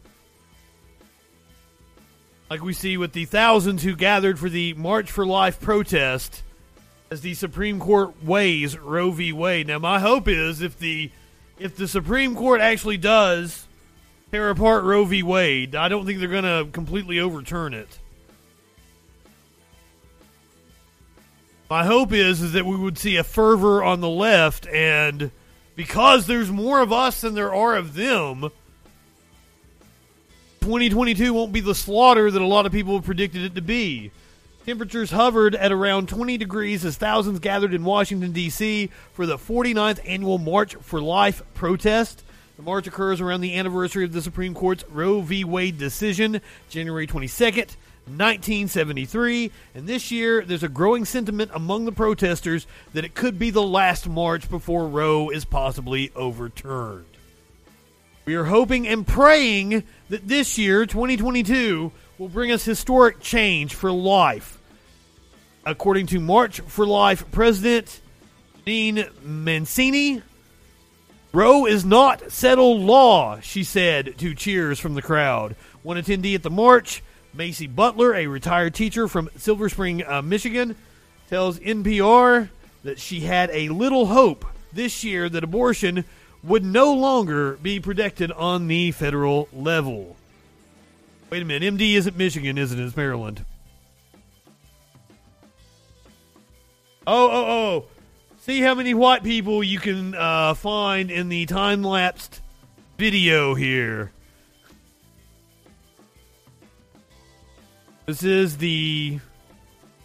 Like we see with the thousands who gathered for the March for Life protest as the Supreme Court weighs Roe v. Wade. Now my hope is if the if the Supreme Court actually does tear apart Roe v. Wade, I don't think they're going to completely overturn it. My hope is is that we would see a fervor on the left and because there's more of us than there are of them, 2022 won't be the slaughter that a lot of people predicted it to be. Temperatures hovered at around 20 degrees as thousands gathered in Washington, D.C. for the 49th annual March for Life protest. The march occurs around the anniversary of the Supreme Court's Roe v. Wade decision, January 22nd, 1973. And this year, there's a growing sentiment among the protesters that it could be the last march before Roe is possibly overturned. We are hoping and praying that this year, 2022, will bring us historic change for life. According to March for Life President Jeanne Mancini, Roe is not settled law, she said to cheers from the crowd. One attendee at the march, Macy Butler, a retired teacher from Silver Spring, uh, Michigan, tells NPR that she had a little hope this year that abortion would no longer be protected on the federal level. Wait a minute, MD isn't Michigan, isn't it? It's Maryland. Oh, oh, oh. See how many white people you can uh, find in the time lapsed video here. This is the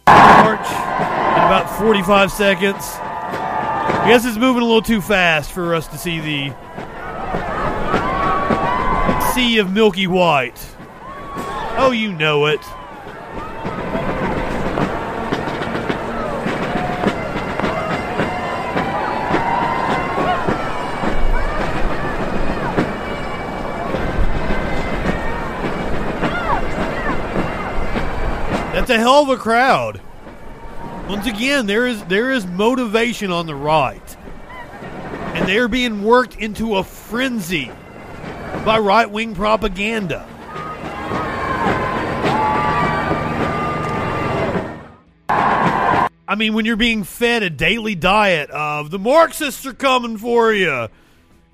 march in about 45 seconds. I guess it's moving a little too fast for us to see the sea of milky white. Oh, you know it. That's a hell of a crowd. Once again, there is there is motivation on the right. And they are being worked into a frenzy by right wing propaganda. I mean, when you're being fed a daily diet of the Marxists are coming for you, and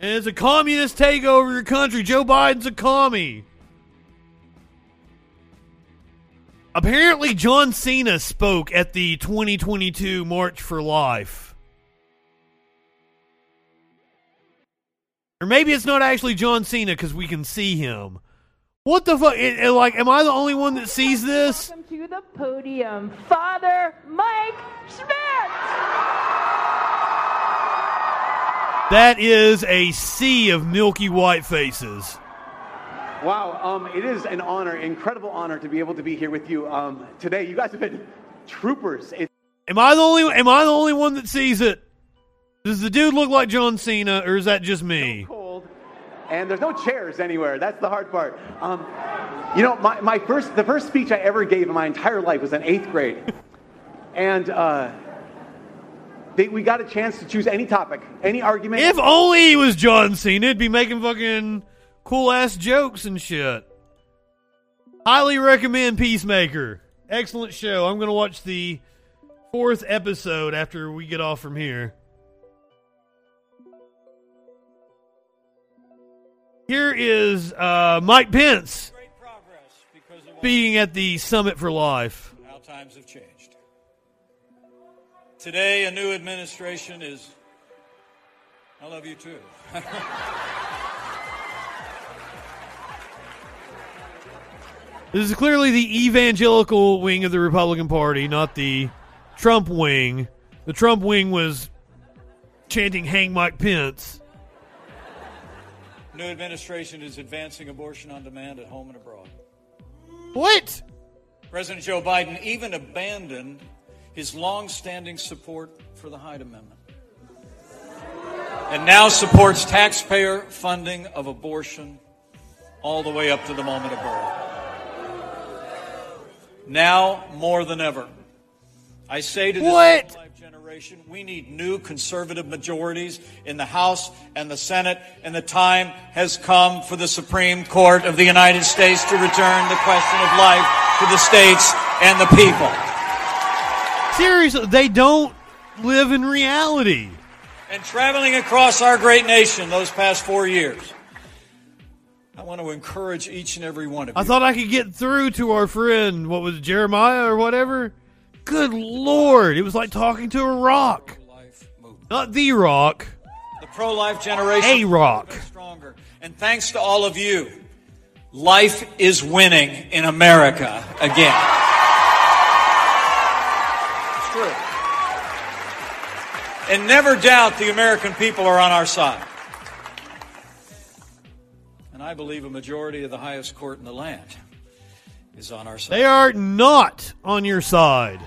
it's a communist takeover of your country, Joe Biden's a commie. Apparently, John Cena spoke at the 2022 March for Life. Or maybe it's not actually John Cena because we can see him. What the fuck? It- it- like, am I the only one that sees this? Welcome to the podium, Father Mike Schmitz. That is a sea of milky white faces. Wow, um, it is an honor, incredible honor to be able to be here with you um, today. You guys have been troopers. Am I the only? Am I the only one that sees it? Does the dude look like John Cena, or is that just me? cold, and there's no chairs anywhere. That's the hard part. Um, you know, my, my first, the first speech I ever gave in my entire life was in eighth grade, [laughs] and uh, they, we got a chance to choose any topic, any argument. If only he was John Cena, he'd be making fucking cool ass jokes and shit. Highly recommend Peacemaker. Excellent show. I'm gonna watch the fourth episode after we get off from here. Here is uh, Mike Pence being at the Summit for Life. How times have changed. Today, a new administration is. I love you too. [laughs] This is clearly the evangelical wing of the Republican Party, not the Trump wing. The Trump wing was chanting "Hang Mike Pence." new administration is advancing abortion on demand at home and abroad. What? President Joe Biden even abandoned his long-standing support for the Hyde Amendment. And now supports taxpayer funding of abortion all the way up to the moment of birth. Now more than ever, I say to this What? generation, we need new conservative majorities in the House and the Senate, and the time has come for the Supreme Court of the United States to return the question of life to the states and the people. Seriously, they don't live in reality. And traveling across our great nation those past four years, I want to encourage each and every one of you. I thought I could get through to our friend, what was it, Jeremiah or whatever. Good lord, it was like talking to a rock, not the rock. the pro-life generation A rock. stronger. And thanks to all of you, life is winning in America again. It's true. And never doubt the American people are on our side. And I believe a majority of the highest court in the land is on our side. They are not on your side.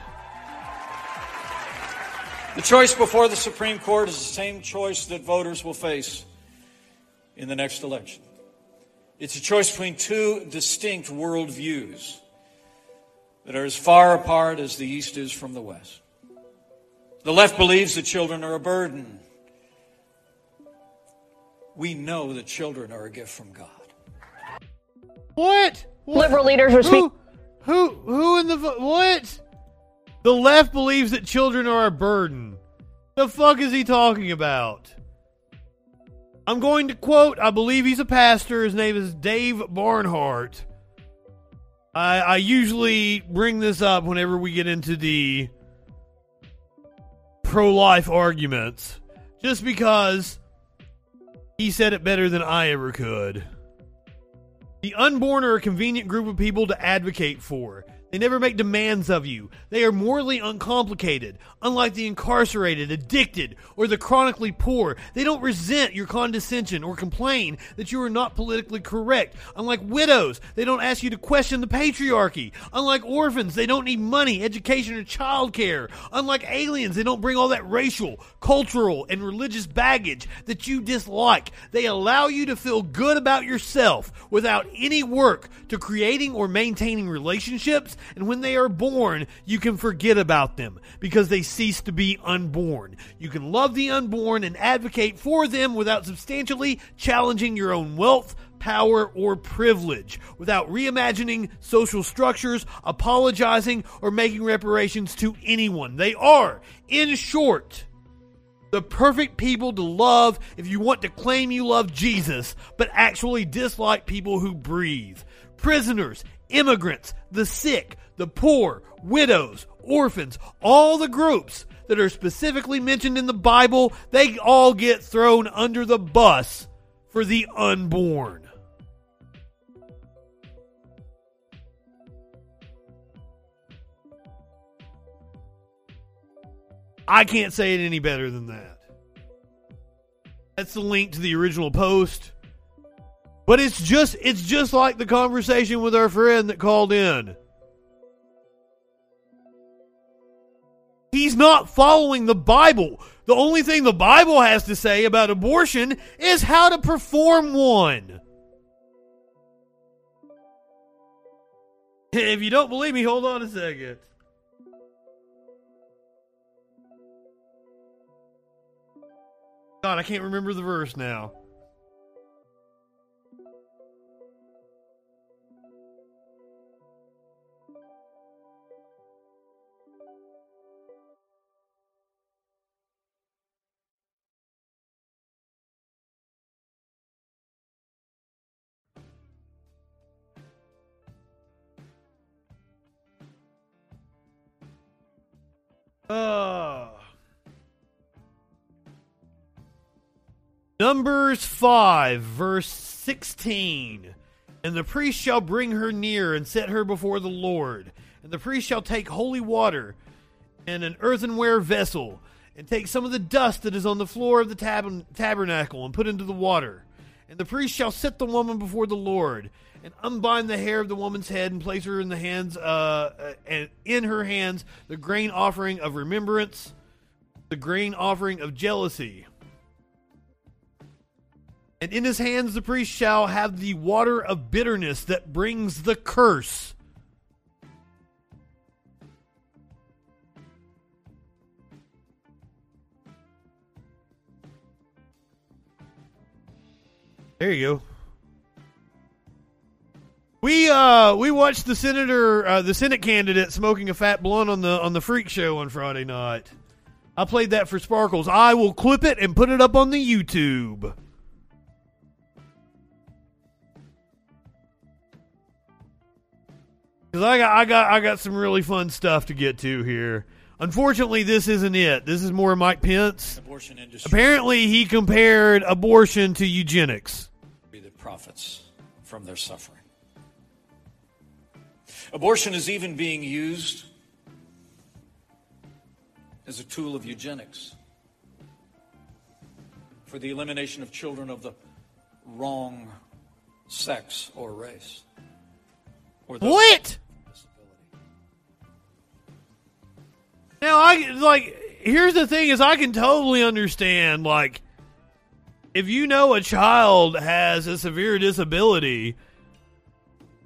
The choice before the Supreme Court is the same choice that voters will face in the next election. It's a choice between two distinct worldviews that are as far apart as the East is from the West. The left believes that children are a burden. We know that children are a gift from God. What? Liberal leaders were Who? speaking. Who? Who in the what? The left believes that children are a burden. The fuck is he talking about? I'm going to quote. I believe he's a pastor. His name is Dave Barnhart. I, I usually bring this up whenever we get into the pro-life arguments, just because he said it better than I ever could. The unborn are a convenient group of people to advocate for. They never make demands of you. They are morally uncomplicated. Unlike the incarcerated, addicted, or the chronically poor, they don't resent your condescension or complain that you are not politically correct. Unlike widows, they don't ask you to question the patriarchy. Unlike orphans, they don't need money, education, or childcare. Unlike aliens, they don't bring all that racial, cultural, and religious baggage that you dislike. They allow you to feel good about yourself without any work to creating or maintaining relationships and when they are born, you can forget about them because they cease to be unborn. You can love the unborn and advocate for them without substantially challenging your own wealth, power, or privilege, without reimagining social structures, apologizing, or making reparations to anyone. They are, in short, the perfect people to love if you want to claim you love Jesus, but actually dislike people who breathe. Prisoners, immigrants, the sick, the poor, widows, orphans, all the groups that are specifically mentioned in the Bible, they all get thrown under the bus for the unborn. I can't say it any better than that. That's the link to the original post. But it's just it's just like the conversation with our friend that called in. He's not following the Bible. The only thing the Bible has to say about abortion is how to perform one. [laughs] If you don't believe me, hold on a second. God, I can't remember the verse now. Uh, Numbers 5, verse 16. And the priest shall bring her near and set her before the Lord. And the priest shall take holy water and an earthenware vessel, and take some of the dust that is on the floor of the tab- tabernacle, and put into the water. And the priest shall set the woman before the Lord, and unbind the hair of the woman's head, and place her in the hands, uh, uh, and in her hands the grain offering of remembrance, the grain offering of jealousy. And in his hands the priest shall have the water of bitterness that brings the curse. There you go. We uh we watched the senator uh, the Senate candidate smoking a fat blunt on the on the freak show on Friday night. I played that for Sparkles. I will clip it and put it up on the YouTube. Cause I got I got I got some really fun stuff to get to here. Unfortunately, this isn't it. This is more Mike Pence. Abortion industry. Apparently, he compared abortion to eugenics. Be the profits from their suffering. Abortion is even being used as a tool of eugenics for the elimination of children of the wrong sex or race. Or the What? Now I like here's the thing is I can totally understand like if you know a child has a severe disability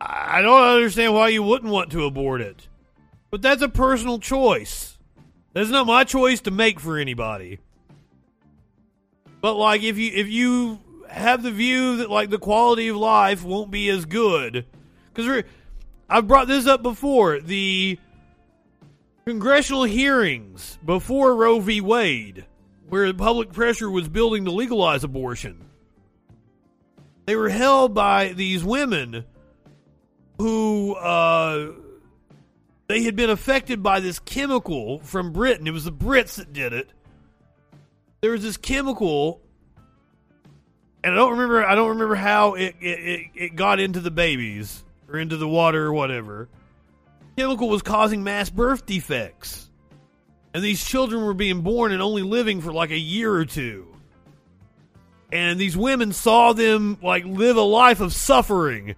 I don't understand why you wouldn't want to abort it. But that's a personal choice. That's not my choice to make for anybody. But like if you if you have the view that like the quality of life won't be as good cuz I've brought this up before, the congressional hearings before Roe v. Wade, where public pressure was building to legalize abortion. They were held by these women who uh, they had been affected by this chemical from Britain. It was the Brits that did it. There was this chemical, and I don't remember. I don't remember how it it, it got into the babies or into the water or whatever chemical was causing mass birth defects. And these children were being born and only living for like a year or two. And these women saw them like live a life of suffering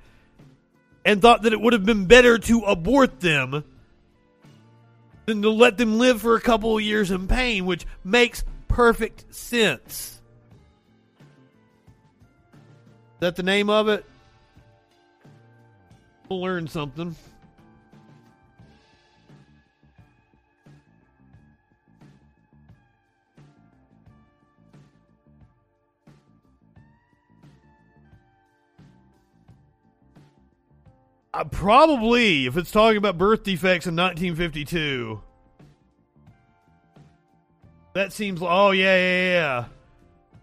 and thought that it would have been better to abort them than to let them live for a couple of years in pain, which makes perfect sense. Is that the name of it? We'll learn something. Uh, probably, if it's talking about birth defects in 1952. That seems. Oh yeah, yeah, yeah.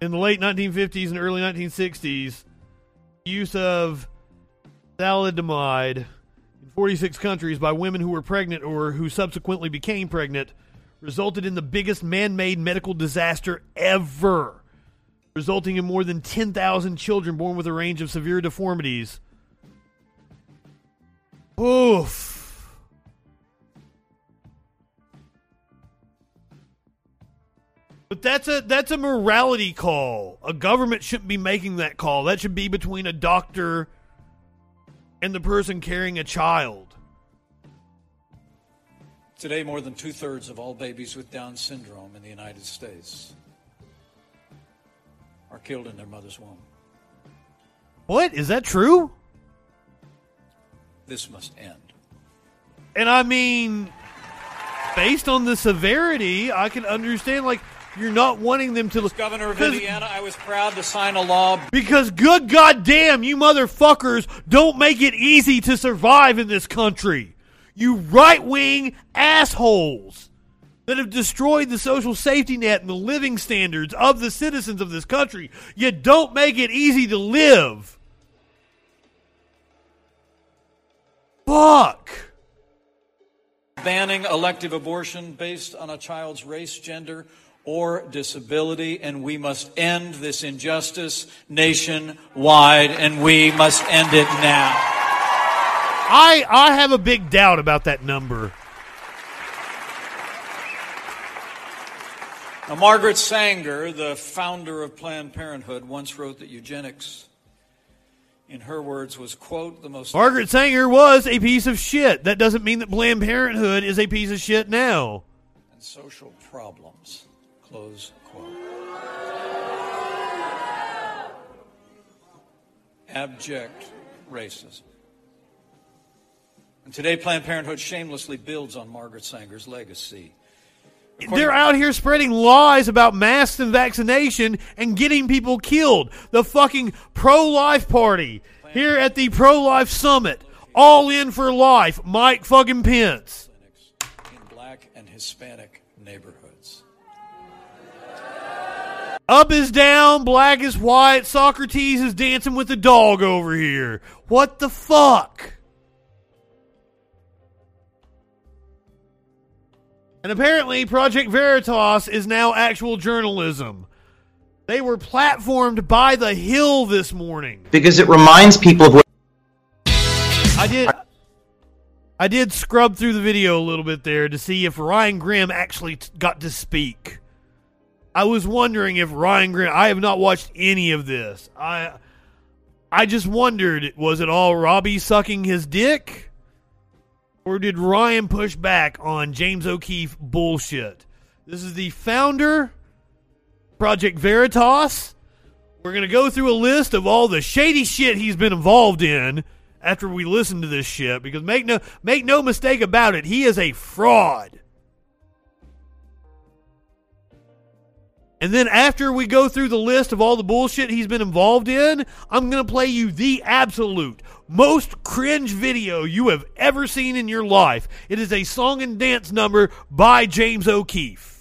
In the late 1950s and early 1960s, use of thalidomide in 46 countries by women who were pregnant or who subsequently became pregnant resulted in the biggest man-made medical disaster ever, resulting in more than 10,000 children born with a range of severe deformities. Oof. But that's a that's a morality call. A government shouldn't be making that call. That should be between a doctor and the person carrying a child. Today, more than two thirds of all babies with Down syndrome in the United States are killed in their mother's womb. What? Is that true? This must end. And I mean, based on the severity, I can understand like you're not wanting them to As governor of Indiana, I was proud to sign a law because good goddamn you motherfuckers don't make it easy to survive in this country. You right wing assholes that have destroyed the social safety net and the living standards of the citizens of this country. You don't make it easy to live. Fuck. banning elective abortion based on a child's race, gender, or disability, and we must end this injustice nationwide, and we must end it now. I I have a big doubt about that number. Now, Margaret Sanger, the founder of Planned Parenthood, once wrote that eugenics, in her words, was, quote, the most. Margaret Sanger was a piece of shit. That doesn't mean that Planned Parenthood is a piece of shit now. and social problems, close quote. Abject racism. And today, Planned Parenthood shamelessly builds on Margaret Sanger's legacy. They're out here spreading lies about masks and vaccination and getting people killed. The fucking pro life party here at the pro life summit. All in for life. Mike fucking Pence. in black and Hispanic neighborhoods. Up is down, black is white. Socrates is dancing with the dog over here. What the fuck? And apparently, Project Veritas is now actual journalism. They were platformed by The Hill this morning. because it reminds people of what I did. I did scrub through the video a little bit there to see if Ryan Grim actually t- got to speak. I was wondering if Ryan Grim. I have not watched any of this. I, I just wondered, was it all Robby sucking his dick, or did Ryan push back on James O'Keefe bullshit? This is the founder, Project Veritas. We're gonna go through a list of all the shady shit he's been involved in after we listen to this shit because make no make no mistake about it, he is a fraud. And then after we go through the list of all the bullshit he's been involved in, I'm going to play you the absolute most cringe video you have ever seen in your life. It is a song and dance number by James O'Keefe.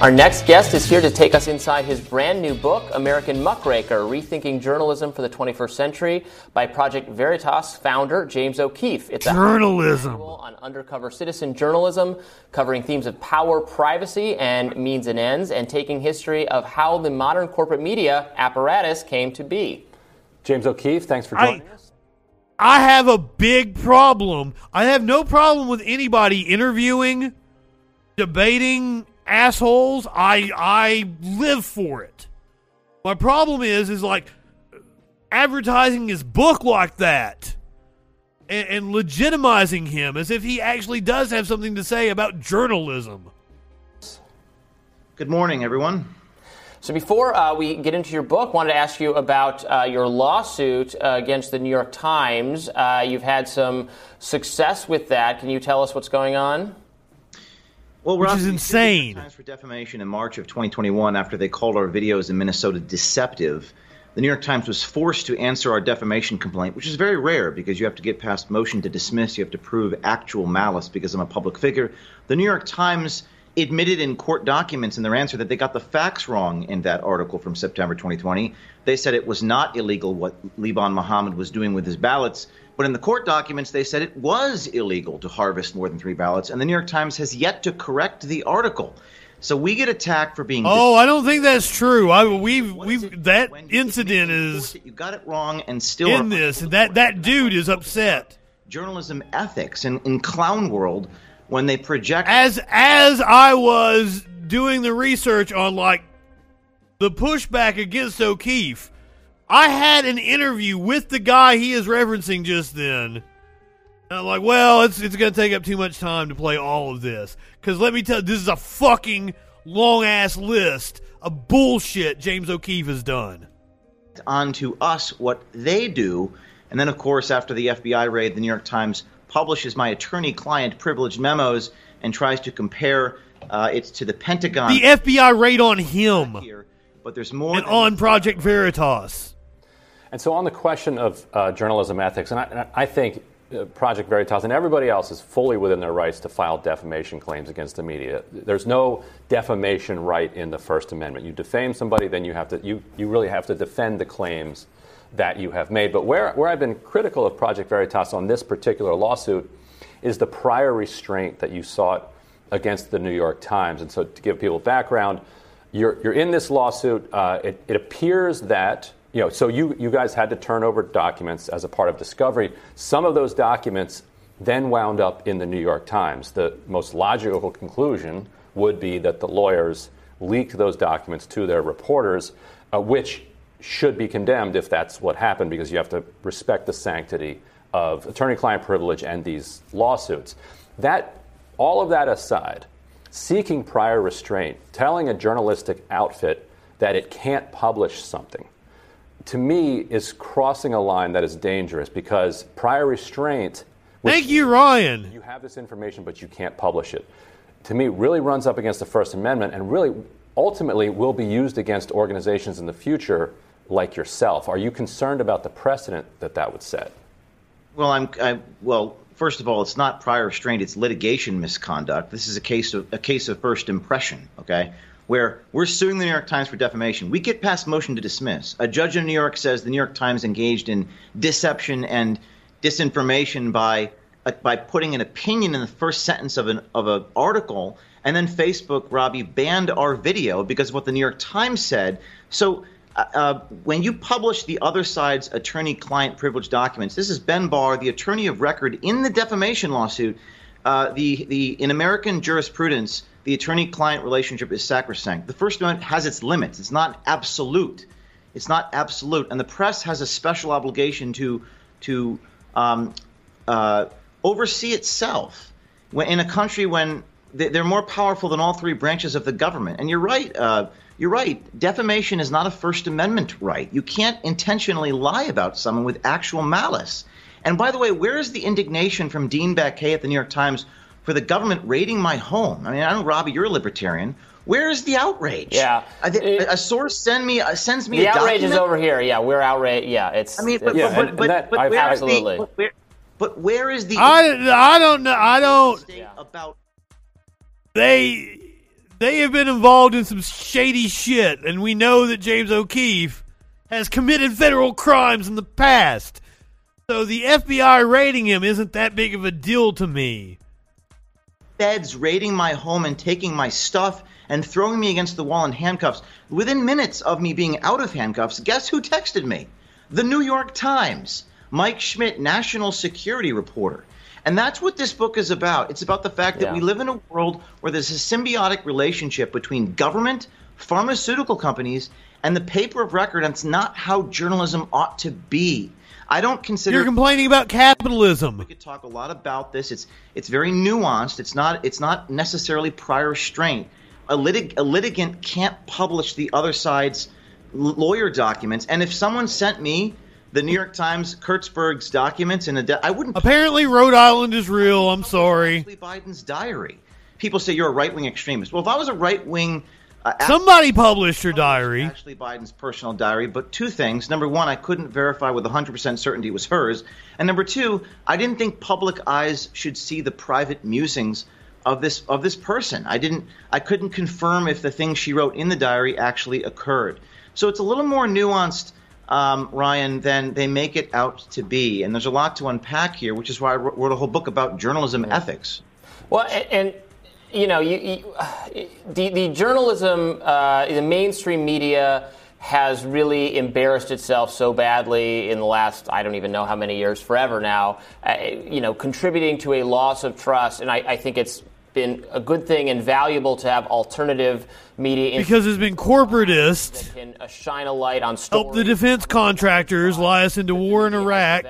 Our next guest is here to take us inside his brand new book, American Muckraker Rethinking Journalism for the 21st Century, by Project Veritas founder James O'Keefe. It's a Journalism. on undercover citizen journalism, covering themes of power, privacy, and means and ends, and taking history of how the modern corporate media apparatus came to be. James O'Keefe, thanks for I- joining us. I have a big problem. I have no problem with anybody interviewing, debating assholes. I I live for it. My problem is is like advertising his book like that and, and legitimizing him as if he actually does have something to say about journalism. Good morning, everyone. So before uh, we get into your book, wanted to ask you about uh, your lawsuit uh, against the New York Times. Uh, you've had some success with that. Can you tell us what's going on? Well, Which Rob, is we the insane. Times for defamation in March of 2021 after they called our videos in Minnesota deceptive. The New York Times was forced to answer our defamation complaint, which is very rare because you have to get past motion to dismiss. You have to prove actual malice because I'm a public figure. The New York Times admitted in court documents in their answer that they got the facts wrong in that article from September 2020. They said it was not illegal what Liban Mohammed was doing with his ballots. But in the court documents, they said it was illegal to harvest more than three ballots. And the New York Times has yet to correct the article. So we get attacked for being. Oh, I don't think that's true. I we've we've that incident is you got it wrong and still in this. That that dude is upset. Journalism ethics and in clown world when they project as as I was doing the research on like the pushback against O'Keefe. I had an interview with the guy he is referencing just then. And I'm like, well, it's it's going to take up too much time to play all of this. Because let me tell you, this is a fucking long ass list of bullshit James O'Keefe has done. onto us what they do. And then, of course, after the FBI raid, the New York Times publishes my attorney client privileged memos and tries to compare uh, it to the Pentagon. The FBI raid on him. But there's more. And on Project Veritas. And so, on the question of uh, journalism ethics, and I, and I think uh, Project Veritas and everybody else is fully within their rights to file defamation claims against the media. There's no defamation right in the First Amendment. You defame somebody, then you have to you, you really have to defend the claims that you have made. But where, where I've been critical of Project Veritas on this particular lawsuit is the prior restraint that you sought against the New York Times. And so, to give people background, you're, you're in this lawsuit. Uh, it, it appears that you know, so you, you guys had to turn over documents as a part of discovery. Some of those documents then wound up in the New York Times. The most logical conclusion would be that the lawyers leaked those documents to their reporters, uh, which should be condemned if that's what happened, because you have to respect the sanctity of attorney-client privilege and these lawsuits. That, all of that aside, seeking prior restraint, telling a journalistic outfit that it can't publish something, to me is crossing a line that is dangerous because prior restraint. Thank you, Ryan. You have this information, but you can't publish it. To me, really runs up against the First Amendment and really ultimately will be used against organizations in the future like yourself. Are you concerned about the precedent that that would set? Well, I'm I, well. First of all, it's not prior restraint; it's litigation misconduct. This is a case of a case of first impression. Okay, where we're suing the New York Times for defamation. We get past motion to dismiss. A judge in New York says the New York Times engaged in deception and disinformation by uh, by putting an opinion in the first sentence of an of an article, and then Facebook, Robby, banned our video because of what the New York Times said. So. Uh, when you publish the other side's attorney-client privilege documents, this is Ben Barr, the attorney of record in the defamation lawsuit. Uh, the the in American jurisprudence, the attorney-client relationship is sacrosanct. The First Amendment has its limits. It's not absolute. It's not absolute, and the press has a special obligation to to um, uh, oversee itself. When in a country when they're more powerful than all three branches of the government, and you're right. You're right. Defamation is not a First Amendment right. You can't intentionally lie about someone with actual malice. And by the way, where is the indignation from Dean Baquet at the New York Times for the government raiding my home? I mean, I know, Robby, you're a libertarian. Where is the outrage? Yeah, a, a source send me uh, sends me the a outrage document? is over here. Yeah, we're outraged. Yeah, it's. I mean, but yeah, but, but, that- but, I- where is the- absolutely. but where, but where is the I, I don't know. I don't. about They they have been involved in some shady shit, and we know that James O'Keefe has committed federal crimes in the past. So the FBI raiding him isn't that big of a deal to me. feds raiding my home and taking my stuff and throwing me against the wall in handcuffs. Within minutes of me being out of handcuffs, guess who texted me? The New York Times, Mike Schmidt, national security reporter. And that's what this book is about. It's about the fact that Yeah. we live in a world where there's a symbiotic relationship between government, pharmaceutical companies, and the paper of record, and it's not how journalism ought to be. I don't consider You're complaining about capitalism. we could talk a lot about this. It's it's very nuanced. It's not it's not necessarily prior restraint. A, litig- a litigant can't publish the other side's l- lawyer documents. And if someone sent me the New York Times Kurtzberg's documents in a, de- I wouldn't. Apparently, Rhode Island is real. I'm sorry. Biden's diary. People say you're a right wing extremist. Well, if I was a right wing Uh, Somebody published her diary. Ashley Biden's personal diary, but two things. Number one, I couldn't verify with 100% certainty it was hers. And number two, I didn't think public eyes should see the private musings of this of this person. I didn't I couldn't confirm if the things she wrote in the diary actually occurred. So it's a little more nuanced, um, Ryan, than they make it out to be. And there's a lot to unpack here, which is why I wrote a whole book about journalism ethics. Well, and, and you know, you, you, the the journalism, uh, the mainstream media has really embarrassed itself so badly in the last I don't even know how many years, forever now. Uh, you know, contributing to a loss of trust, and I, I think it's been a good thing and valuable to have alternative media Because it's been corporatist. that can uh, shine a light on stories. Help the defense contractors lie us into war in Iraq,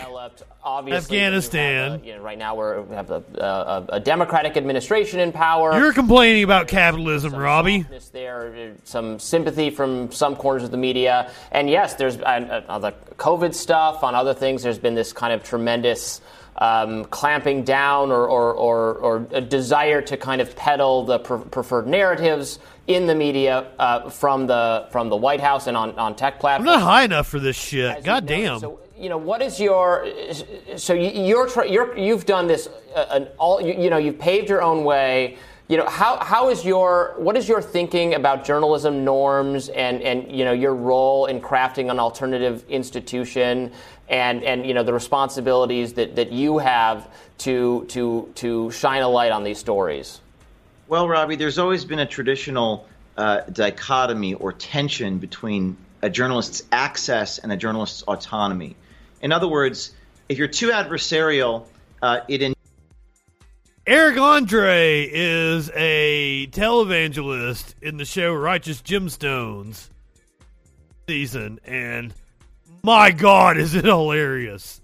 Obviously, Afghanistan. You know, right now we're, we have a, a, a Democratic administration in power. You're complaining about capitalism, Robby. there, uh, some sympathy from some corners of the media, and yes, there's uh, on the COVID stuff, on other things. There's been this kind of tremendous um, clamping down or, or, or, or, a desire to kind of peddle the pre- preferred narratives in the media uh, from the from the White House and on, on tech platforms. I'm not high enough for this shit. God damn. So, you know, what is your so you, you're, you're you've done this uh, an all you, you know you've paved your own way. You know how how is your what is your thinking about journalism norms and and you know your role in crafting an alternative institution and and you know the responsibilities that, that you have to to to shine a light on these stories. Well, Robby, there's always been a traditional uh, dichotomy or tension between a journalist's access and a journalist's autonomy. In other words, if you're too adversarial, uh, it Eric Andre is a televangelist in the show Righteous Gemstones season, and my God, is it hilarious!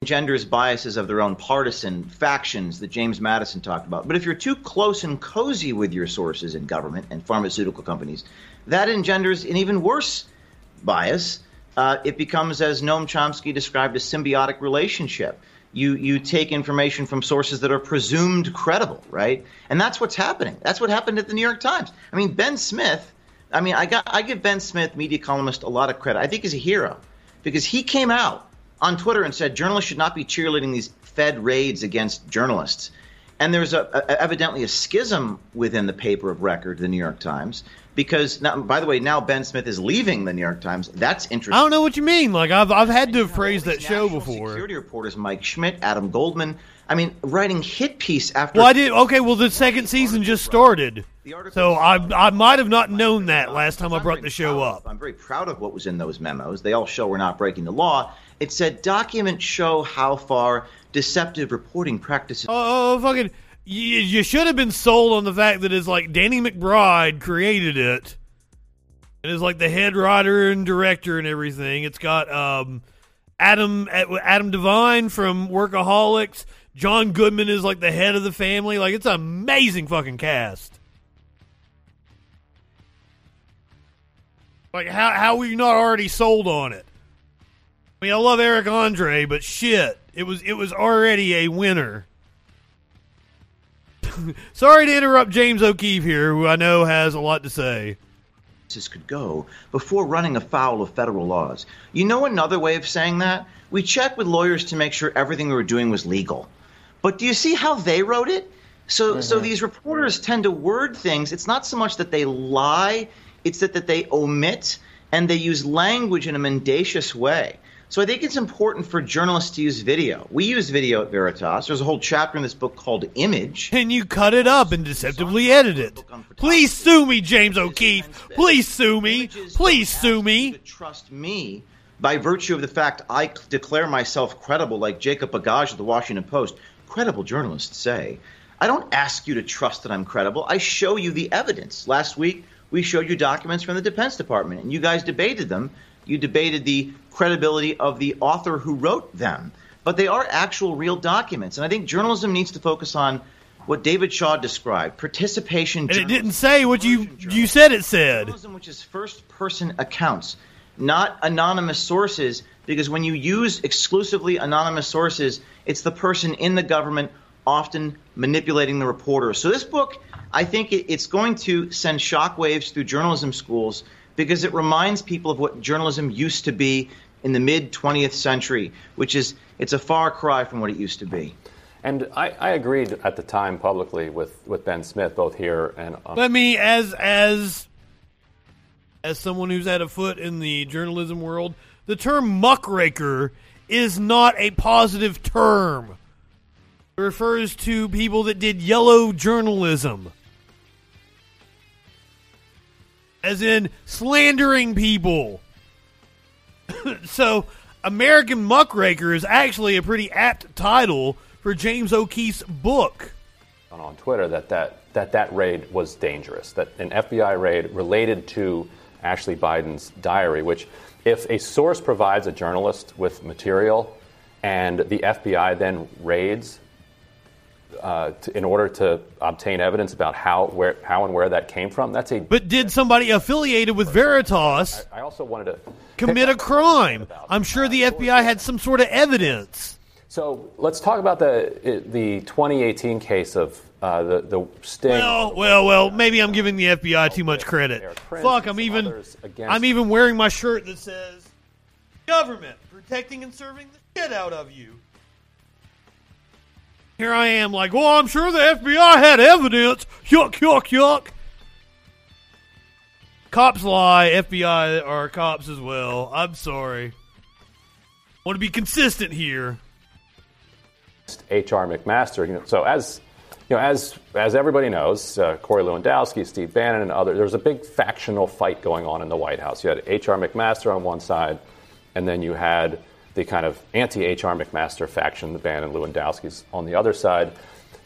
engenders biases of their own partisan factions that James Madison talked about. But if you're too close and cozy with your sources in government and pharmaceutical companies, that engenders an even worse bias. Uh, it becomes, as Noam Chomsky described, a symbiotic relationship. You you take information from sources that are presumed credible, right? And that's what's happening. That's what happened at the New York Times. I mean, Ben Smith. I mean, I got I give Ben Smith, media columnist, a lot of credit. I think he's a hero because he came out on Twitter and said journalists should not be cheerleading these Fed raids against journalists. And there's a, a, evidently a schism within the paper of record, the New York Times, because now, by the way, now Ben Smith is leaving the New York Times. That's interesting. I don't know what you mean. Like I've I've had to have praised that show before. Security reporters Mike Schmidt, Adam Goldman. I mean, writing hit piece after. Well, I did. Okay, well, the second season just started, so I I might have not known that last time I brought the show up. I'm very proud of what was in those memos. They all show we're not breaking the law. It said documents show how far deceptive reporting practices. Oh, oh, oh fucking! You, you should have been sold on the fact that it's like Danny McBride created it. And It is like the head writer and director and everything. It's got um, Adam Adam DeVine from Workaholics. John Goodman is like the head of the family. Like it's an amazing fucking cast. Like how how were you not already sold on it? I mean, I love Eric Andre, but shit, it was it was already a winner. [laughs] Sorry to interrupt James O'Keefe here, who I know has a lot to say. This could go before running afoul of federal laws. You know another way of saying that? We checked with lawyers to make sure everything we were doing was legal. But do you see how they wrote it? So mm-hmm. so these reporters tend to word things. It's not so much that they lie, it's that, that they omit and they use language in a mendacious way. So I think it's important for journalists to use video. We use video at Veritas. There's a whole chapter in this book called Image. And you cut it up and deceptively edit it. Please sue me, James O'Keefe. Please sue me. Please sue me. Trust me by virtue of the fact I declare myself credible, like Jacob Bogage of the Washington Post. Credible journalists say. I don't ask you to trust that I'm credible. I show you the evidence. Last week, we showed you documents from the Defense Department, and you guys debated them. You debated the credibility of the author who wrote them. But they are actual real documents. And I think journalism needs to focus on what David Shaw described participation. And it didn't say what you you said it said. Journalism, which is first person accounts, not anonymous sources, because when you use exclusively anonymous sources, it's the person in the government often manipulating the reporter. So this book, I think it, it's going to send shockwaves through journalism schools because it reminds people of what journalism used to be in the mid 20th century, which is it's a far cry from what it used to be. And I, I agreed at the time publicly with, with Ben Smith, both here and on. Let me, as as as someone who's had a foot in the journalism world, the term muckraker is not a positive term. It refers to people that did yellow journalism. As in slandering people. [coughs] so, American Muckraker is actually a pretty apt title for James O'Keefe's book. on, Twitter that that, that that raid was dangerous, that an FBI raid related to Ashley Biden's diary, which, if a source provides a journalist with material and the FBI then raids uh, to, in order to obtain evidence about how, where, how and where that came from, that's a. But did somebody affiliated with Veritas I also wanted to commit a crime? I'm sure the FBI had some sort of evidence. So let's talk about the the 2018 case of uh, the the sting. Well, well, well. Maybe I'm giving the FBI too much credit. Fuck, I'm even I'm even wearing my shirt that says "Government protecting and serving the shit out of you." Here I am, like, well, I'm sure the FBI had evidence. Yuck, yuck, yuck. Cops lie. FBI are cops as well. I'm sorry. Want to be consistent here. H.R. McMaster. You know, so as you know, as as everybody knows, uh, Corey Lewandowski, Steve Bannon, and others, there was a big factional fight going on in the White House. You had H.R. McMaster on one side, and then you had the kind of anti-H.R. McMaster faction, the Bannon Lewandowski's, on the other side.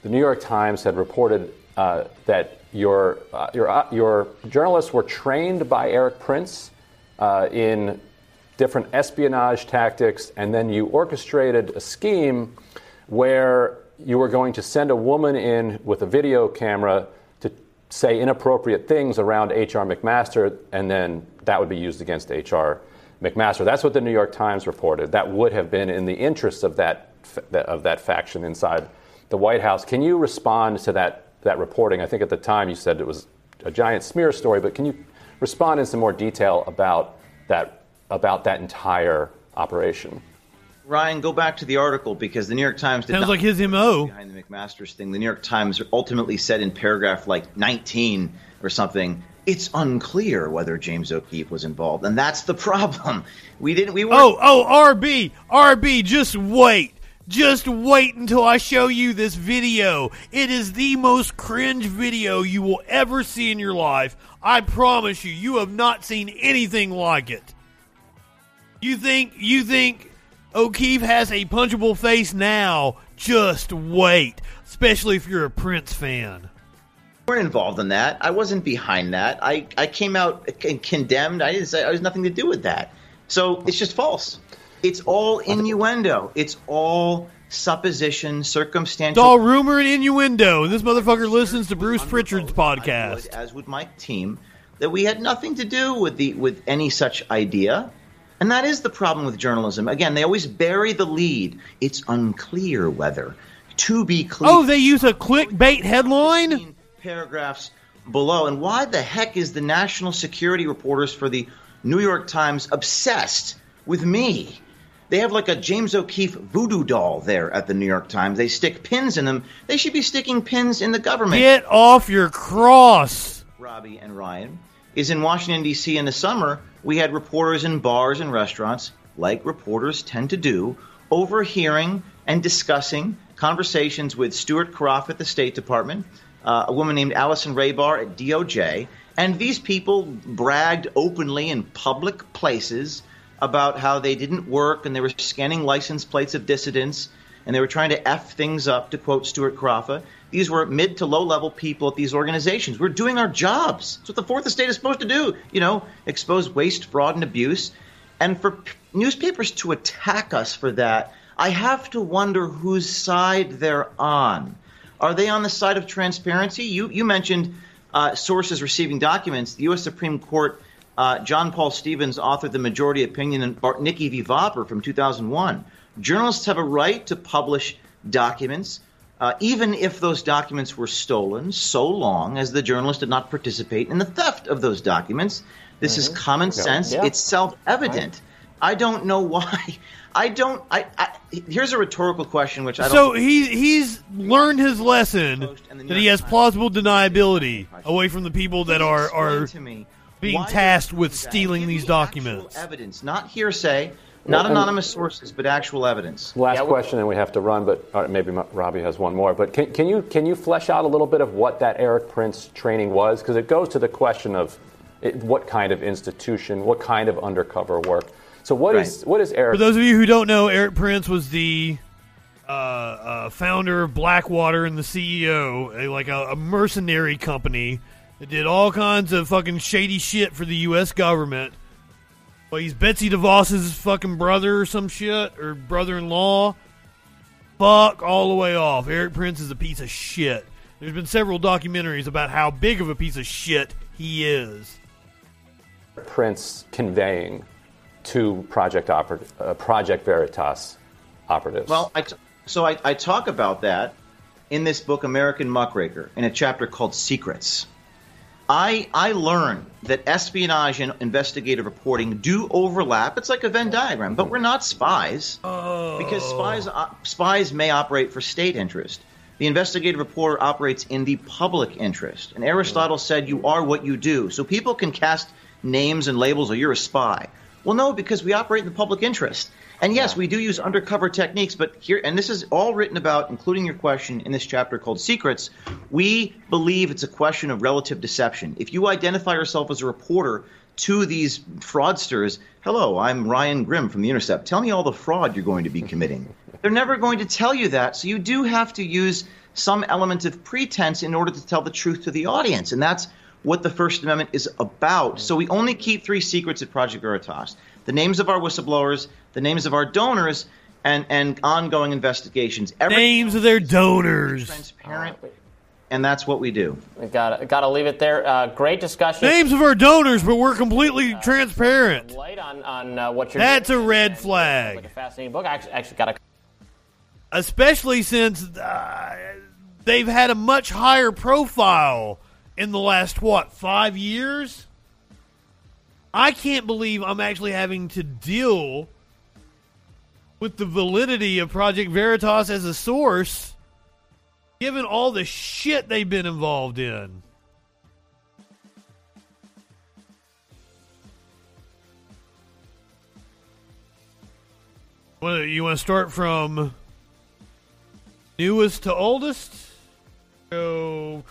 The New York Times had reported uh, that your uh, your uh, your journalists were trained by Erik Prince uh, in different espionage tactics, and then you orchestrated a scheme where you were going to send a woman in with a video camera to say inappropriate things around H.R. McMaster, and then that would be used against H.R. McMaster. That's what the New York Times reported. That would have been in the interests of that of that faction inside the White House. Can you respond to that that reporting? I think at the time you said it was a giant smear story, but can you respond in some more detail about that about that entire operation? Ryan, go back to the article because the New York Times did Sounds not like his MO. behind the McMaster's thing. The New York Times ultimately said in paragraph like 19 or something, it's unclear whether James O'Keefe was involved, and that's the problem. We didn't. We were. Oh, oh, RB, RB, just wait. Just wait until I show you this video. It is the most cringe video you will ever see in your life. I promise you, you have not seen anything like it. You think you think O'Keefe has a punchable face now? Just wait. Especially if you're a Prince fan. Weren't involved in that. I wasn't behind that. I, I came out and condemned. I didn't say I was nothing to do with that. So it's just false. It's all innuendo. It's all supposition, circumstantial. It's all rumor and innuendo. And this motherfucker listens to Bruce Pritchard's podcast. as would my team, that we had nothing to do with the with any such idea. And that is the problem with journalism. Again, they always bury the lead. It's unclear whether. To be clear. Oh, they use a clickbait headline? Paragraphs below. And why the heck is the national security reporters for the New York Times obsessed with me? They have like a James O'Keefe voodoo doll there at the New York Times. They stick pins in them. They should be sticking pins in the government. Get off your cross. Robby and Ryan, is in Washington, D.C. in the summer. We had reporters in bars and restaurants, like reporters tend to do, overhearing and discussing conversations with Stuart Karaffa at the State Department, uh, a woman named Allison Hrabar at DOJ, and these people bragged openly in public places about how they didn't work and they were scanning license plates of dissidents and they were trying to F things up, to quote Stuart Crawford. These were mid to low level people at these organizations. We're doing our jobs. That's what the fourth estate is supposed to do. You know, expose waste, fraud, and abuse. And for p- newspapers to attack us for that, I have to wonder whose side they're on. Are they on the side of transparency? You, you mentioned uh, sources receiving documents. The U.S. Supreme Court, uh, John Paul Stevens authored the majority opinion in Bartnicki v. Vopper from 2001. Journalists have a right to publish documents uh, even if those documents were stolen, so long as the journalist did not participate in the theft of those documents. This is Mhm. common sense. Yeah. It's self evident. I don't know why. [laughs] I don't. I, I here's a rhetorical question, which I don't. So he he's learned his lesson that he has plausible deniability away from the people that are are to me being tasked with stealing these documents. evidence, not hearsay, not Well, anonymous sources, but actual evidence. Last question, and we have to run, but or maybe Robby has one more. But can, can you can you flesh out a little bit of what that Erik Prince training was? Because it goes to the question of it, what kind of institution, what kind of undercover work. So what is what is Erik? For those of you who don't know, Erik Prince was the uh, uh, founder of Blackwater and the CEO, a, like a, a mercenary company that did all kinds of fucking shady shit for the U.S. government. Well, he's Betsy DeVos's fucking brother or some shit, or brother-in-law. Fuck all the way off. Erik Prince is a piece of shit. There's been several documentaries about how big of a piece of shit he is. Prince conveying to Project Oper- uh, Project Veritas operatives? Well, I t- so I, I talk about that in this book, American Muckraker, in a chapter called Secrets. I I learned that espionage and investigative reporting do overlap. It's like a Venn diagram, but we're not spies because spies uh, spies may operate for state interest. The investigative reporter operates in the public interest. And Aristotle said, "You are what you do." So people can cast names and labels, or you're a spy. Well, no, because we operate in the public interest. And yes, we do use undercover techniques, but here, and this is all written about, including your question in this chapter called Secrets. We believe it's a question of relative deception. If you identify yourself as a reporter to these fraudsters, hello, I'm Ryan Grim from The Intercept. Tell me all the fraud you're going to be committing. [laughs] They're never going to tell you that, so you do have to use some element of pretense in order to tell the truth to the audience. And that's what the First Amendment is about. So we only keep three secrets at Project Veritas the names of our whistleblowers, the names of our donors, and, and ongoing investigations. Names of their donors. Transparent, and that's what we do. We got got to leave it there. Uh, great discussion. Names of our donors, but we're completely transparent. Light on on uh, what you're. That's doing. a red flag. Like a fascinating book. I actually, actually got a. Especially since uh, they've had a much higher profile in the last, what, five years? I can't believe I'm actually having to deal with the validity of Project Veritas as a source, given all the shit they've been involved in. You want to start from newest to oldest? So,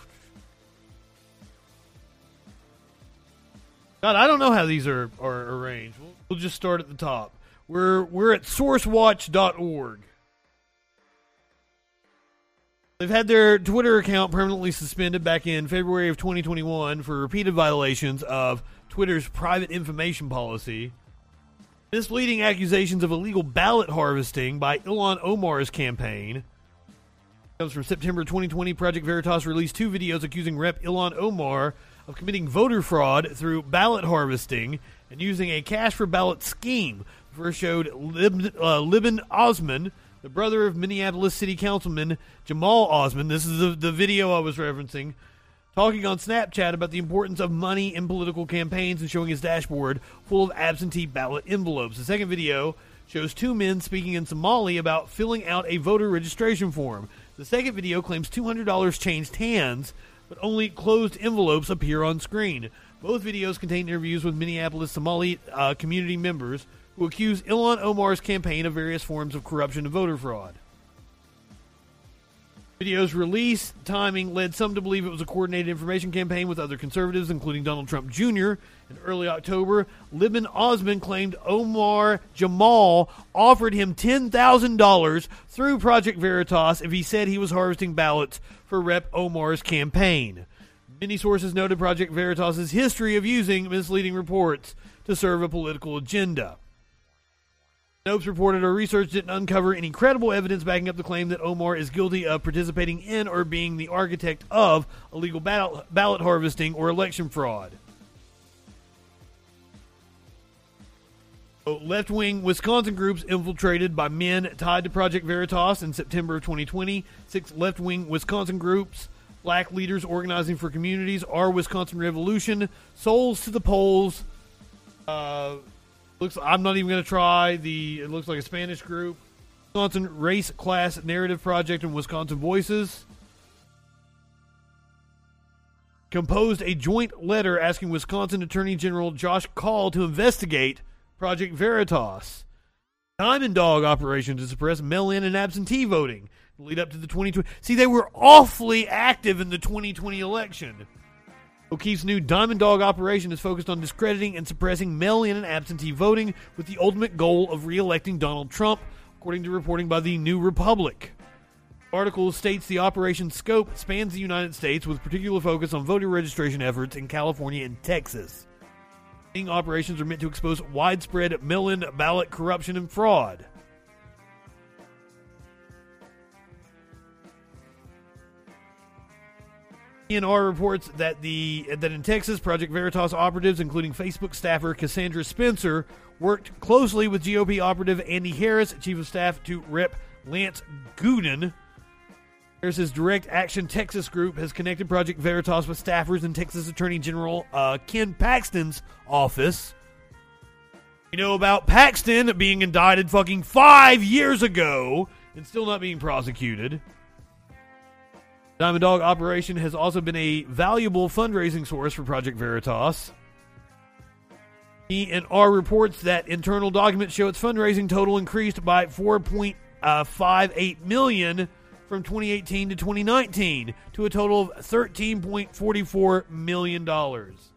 God, I don't know how these are, are arranged. We'll, we'll just start at the top. We're we're at sourcewatch.org. They've had their Twitter account permanently suspended back in February of 2021 for repeated violations of Twitter's private information policy. Misleading accusations of illegal ballot harvesting by Ilhan Omar's campaign. Comes from September 2020. Project Veritas released two videos accusing Rep. Ilhan Omar of committing voter fraud through ballot harvesting and using a cash for ballot scheme. First showed Lib, uh, Liban Osman, the brother of Minneapolis City Councilman Jamal Osman. This is the, the video I was referencing. Talking on Snapchat about the importance of money in political campaigns and showing his dashboard full of absentee ballot envelopes. The second video shows two men speaking in Somali about filling out a voter registration form. The second video claims $200 changed hands, but only closed envelopes appear on screen. Both videos contain interviews with Minneapolis Somali uh, community members who accuse Ilhan Omar's campaign of various forms of corruption and voter fraud. Video's release timing led some to believe it was a coordinated information campaign with other conservatives, including Donald Trump Jr. In early October, Liban Osman claimed Omar Jamal offered him $10,000 through Project Veritas if he said he was harvesting ballots for Rep. Omar's campaign. Many sources noted Project Veritas' history of using misleading reports to serve a political agenda. Snopes reported our research didn't uncover any credible evidence backing up the claim that Omar is guilty of participating in or being the architect of illegal ballot, ballot harvesting or election fraud. Left wing Wisconsin groups infiltrated by men tied to Project Veritas in September of 2020. Six left wing Wisconsin groups, black leaders organizing for communities, Our Wisconsin Revolution, Souls to the Polls. Uh, looks. I'm not even going to try the. It looks like a Spanish group. Wisconsin Race Class Narrative Project and Wisconsin Voices composed a joint letter asking Wisconsin Attorney General Josh Kaul to investigate Project Veritas. Diamond Dog operation to suppress mail-in and absentee voting lead up to the 2020. See, they were awfully active in the 2020 election. O'Keefe's new Diamond Dog operation is focused on discrediting and suppressing mail-in and absentee voting with the ultimate goal of re-electing Donald Trump, according to reporting by the New Republic. The article states the operation's scope spans the United States with particular focus on voter registration efforts in California and Texas. Operations are meant to expose widespread mail-in ballot corruption and fraud. TNR reports that the that in Texas, Project Veritas operatives, including Facebook staffer Cassandra Spencer, worked closely with GOP operative Andy Harris, chief of staff to Rep. Lance Gooden. Harris's Direct Action Texas group has connected Project Veritas with staffers in Texas Attorney General uh, Ken Paxton's office. You know about Paxton being indicted fucking five years ago and still not being prosecuted. Diamond Dog operation has also been a valuable fundraising source for Project Veritas. He and R reports that internal documents show its fundraising total increased by 4.58 million from 2018 to 2019 to a total of 13.44 million dollars.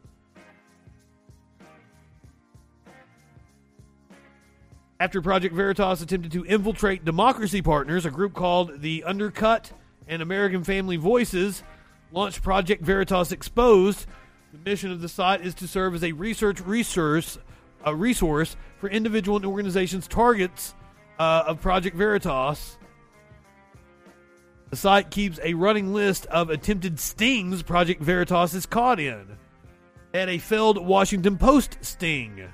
After Project Veritas attempted to infiltrate Democracy Partners, a group called the Undercut and American Family Voices launched Project Veritas Exposed. The mission of the site is to serve as a research resource, a resource for individual and organizations targets uh, of Project Veritas. The site keeps a running list of attempted stings Project Veritas is caught in. Had a failed Washington Post sting.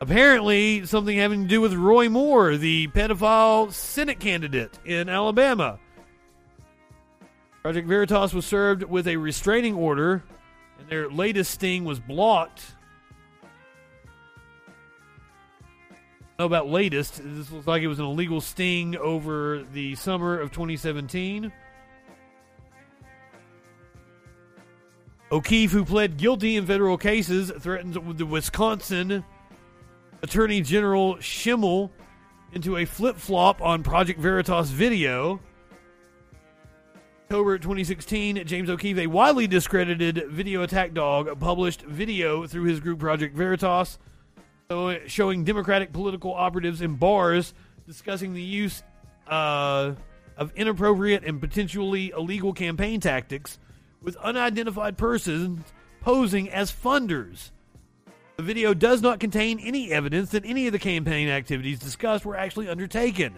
Apparently, something having to do with Roy Moore, the pedophile Senate candidate in Alabama. Project Veritas was served with a restraining order, and their latest sting was blocked. Know about latest. This looks like it was an illegal sting over the summer of 2017. O'Keefe, who pled guilty in federal cases, threatens the Wisconsin Attorney General Schimel into a flip flop on Project Veritas video. October 2016, James O'Keefe, a widely discredited video attack dog, published video through his group Project Veritas showing Democratic political operatives in bars discussing the use uh, of inappropriate and potentially illegal campaign tactics with unidentified persons posing as funders. The video does not contain any evidence that any of the campaign activities discussed were actually undertaken.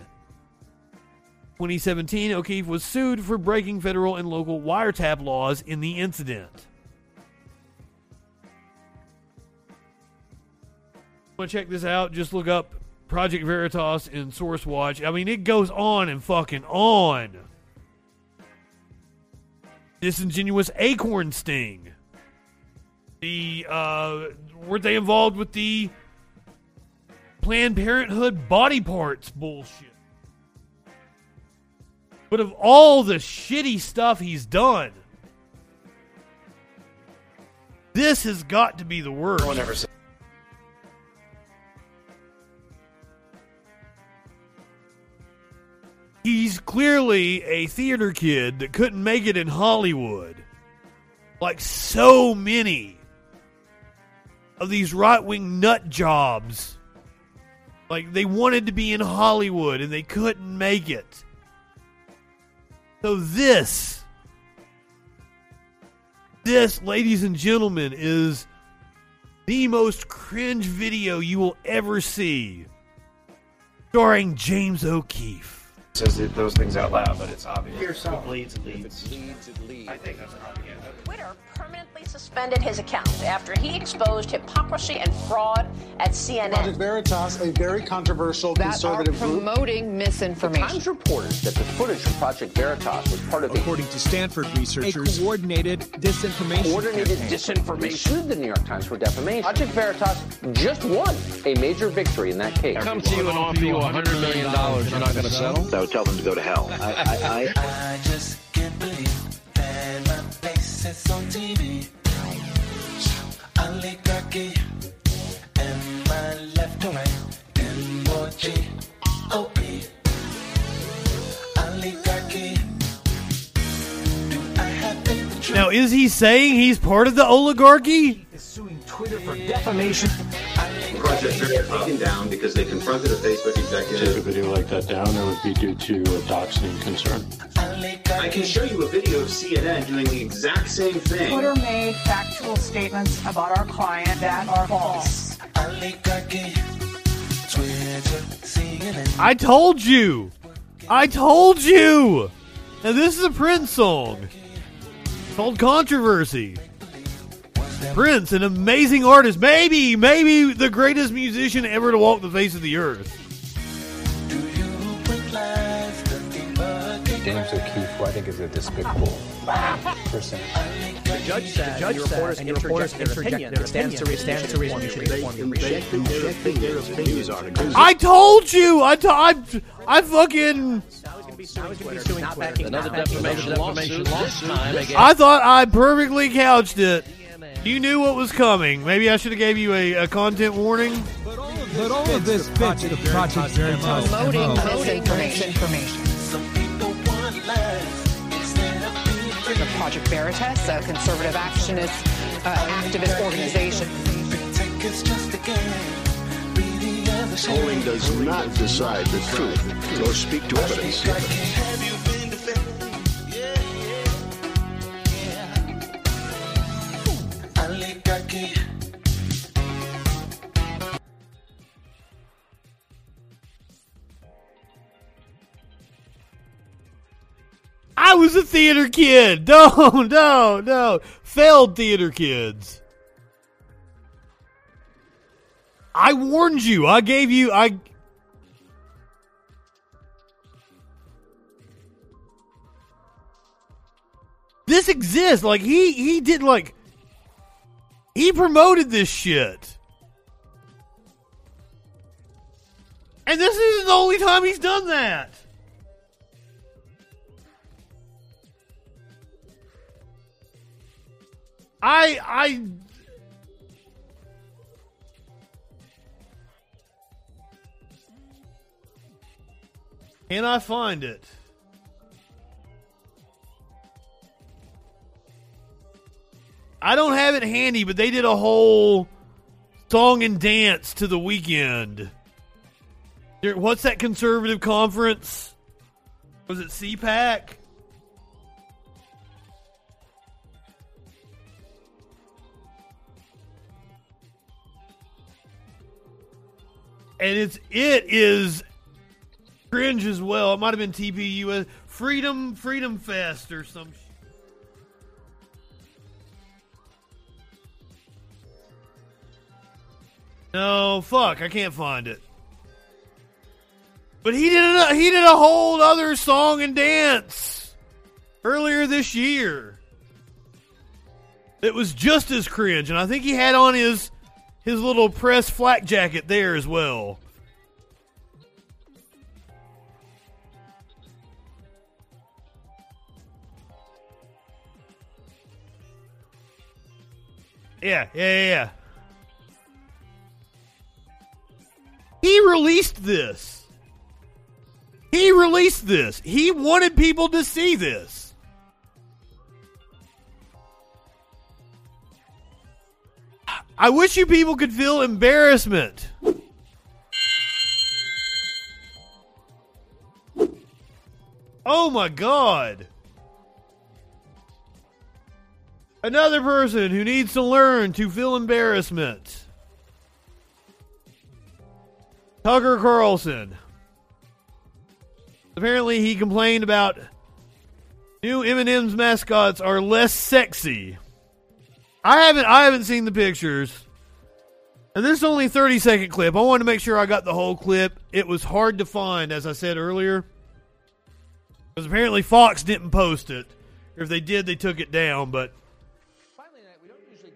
2017, O'Keefe was sued for breaking federal and local wiretap laws in the incident. Want to check this out? Just look up Project Veritas in SourceWatch. I mean, it goes on and fucking on. Disingenuous acorn sting. The uh, were they involved with the Planned Parenthood body parts bullshit? But of all the shitty stuff he's done, this has got to be the worst. He's clearly a theater kid that couldn't make it in Hollywood. Like so many of these right wing nut jobs. Like they wanted to be in Hollywood and they couldn't make it. So this, this, ladies and gentlemen, is the most cringe video you will ever see, starring James O'Keefe. Says it- those things out loud, but it's obvious. Yourself. It leads, it leads. If it leads, it leads. I think that's propaganda. Twitter permanently suspended his account after he exposed hypocrisy and fraud at CNN. Project Veritas, a very controversial conservative group. promoting misinformation. Times reported that the footage from Project Veritas was part of According to Stanford researchers, a coordinated disinformation coordinated campaign. disinformation. Sued the New York Times for defamation. Project Veritas just won a major victory in that case. Come to you and offer you $100 million. You're not going to settle? So tell them to go to hell. I, I, I, I just can't believe that my face on TV. Oligarchy and my left to right, M-O-G, O-P. Oligarchy. Do I have faith truth? Now, is he saying he's part of the oligarchy? Twitter for defamation. Project Veritas taken down because they confronted a Facebook executive. Take a video like that down, that would be due to a doxing concern. I can show you a video of CNN doing the exact same thing. Twitter made factual statements about our client that are false. Oligarchy. Twitter, CNN. I told you. I told you. Now this is a Prince song called "Controversy." Prince, an amazing artist, maybe, maybe the greatest musician ever to walk the face of the earth. James O'Keefe, who I think is a despicable person. The judge said, the judge and reporters, and reporters interject their stands to reason, stands to reason, you should inform your reader. I told you. I, to- I, I fucking. Another defamation lawsuit this time against I thought I perfectly couched it. You knew what was coming. Maybe I should have gave you a, a content warning. But all of this fits the Project Veritas Promoting MO. misinformation. Project Veritas, a conservative actionist, uh, activist organization. Polling does not decide the truth. Go speak to evidence. Oligarchy. I was a theater kid. [laughs] No, no, no. Failed theater kids. I warned you. I gave you. I. This exists. Like he he did like he promoted this shit. And this isn't the only time he's done that. I I Can I find it? I don't have it handy, but they did a whole song and dance to the Weeknd. What's that conservative conference? Was it CPAC? And it's it is cringe as well. It might have been TPUS Freedom Freedom Fest or some. sh- No, fuck, I can't find it. But he did a, he did a whole other song and dance earlier this year. It was just as cringe, and I think he had on his his little press flak jacket there as well. Yeah, yeah, yeah. He released this. He released this. He wanted people to see this. I wish you people could feel embarrassment. Oh my god. Another person who needs to learn to feel embarrassment. Tucker Carlson. Apparently, he complained about new M&M's mascots are less sexy. I haven't I haven't seen the pictures. And this is only a 30 second clip. I wanted to make sure I got the whole clip. It was hard to find, as I said earlier. Because apparently Fox didn't post it. Or if they did, they took it down. But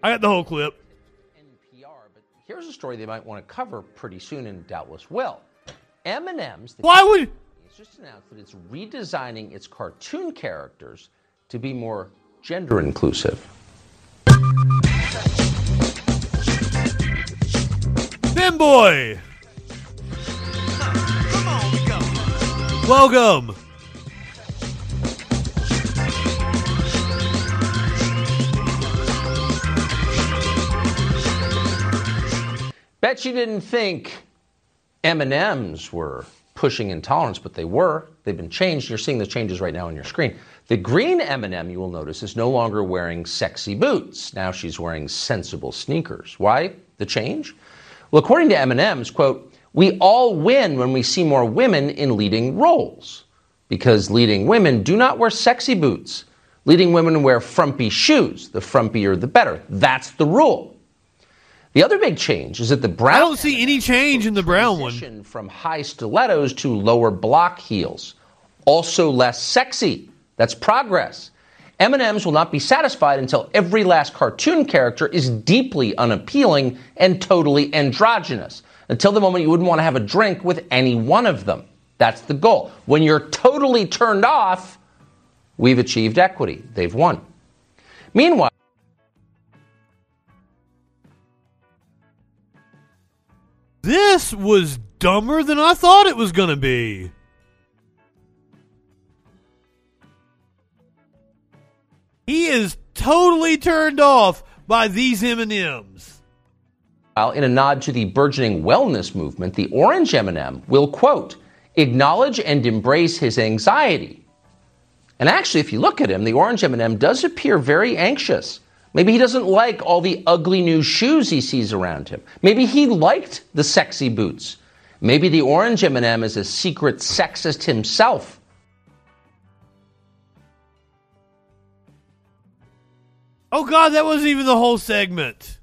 I got the whole clip. NPR, but Here's a story they might want to cover pretty soon and doubtless will. M&M's. Why would It's just announced that it's redesigning its cartoon characters to be more gender inclusive. Boy. Welcome. Bet you didn't think M&Ms were pushing intolerance, but they were. They've been changed. You're seeing the changes right now on your screen. The green M&M, you will notice, is no longer wearing sexy boots. Now she's wearing sensible sneakers. Why the change? Well, according to M&M's, quote, we all win when we see more women in leading roles because leading women do not wear sexy boots. Leading women wear frumpy shoes. The frumpier, the better. That's the rule. The other big change is that the brown. I don't see any change in the brown one. From high stilettos to lower block heels, also less sexy. That's progress. M&Ms will not be satisfied until every last cartoon character is deeply unappealing and totally androgynous. Until the moment you wouldn't want to have a drink with any one of them. That's the goal. When you're totally turned off, we've achieved equity. They've won. Meanwhile, This was dumber than I thought it was going to be. He is totally turned off by these M&Ms. While in a nod to the burgeoning wellness movement, the orange M&M will quote acknowledge and embrace his anxiety. And actually, if you look at him, the orange M&M does appear very anxious. Maybe he doesn't like all the ugly new shoes he sees around him. Maybe he liked the sexy boots. Maybe the orange M&M is a secret sexist himself. Oh god, that wasn't even the whole segment.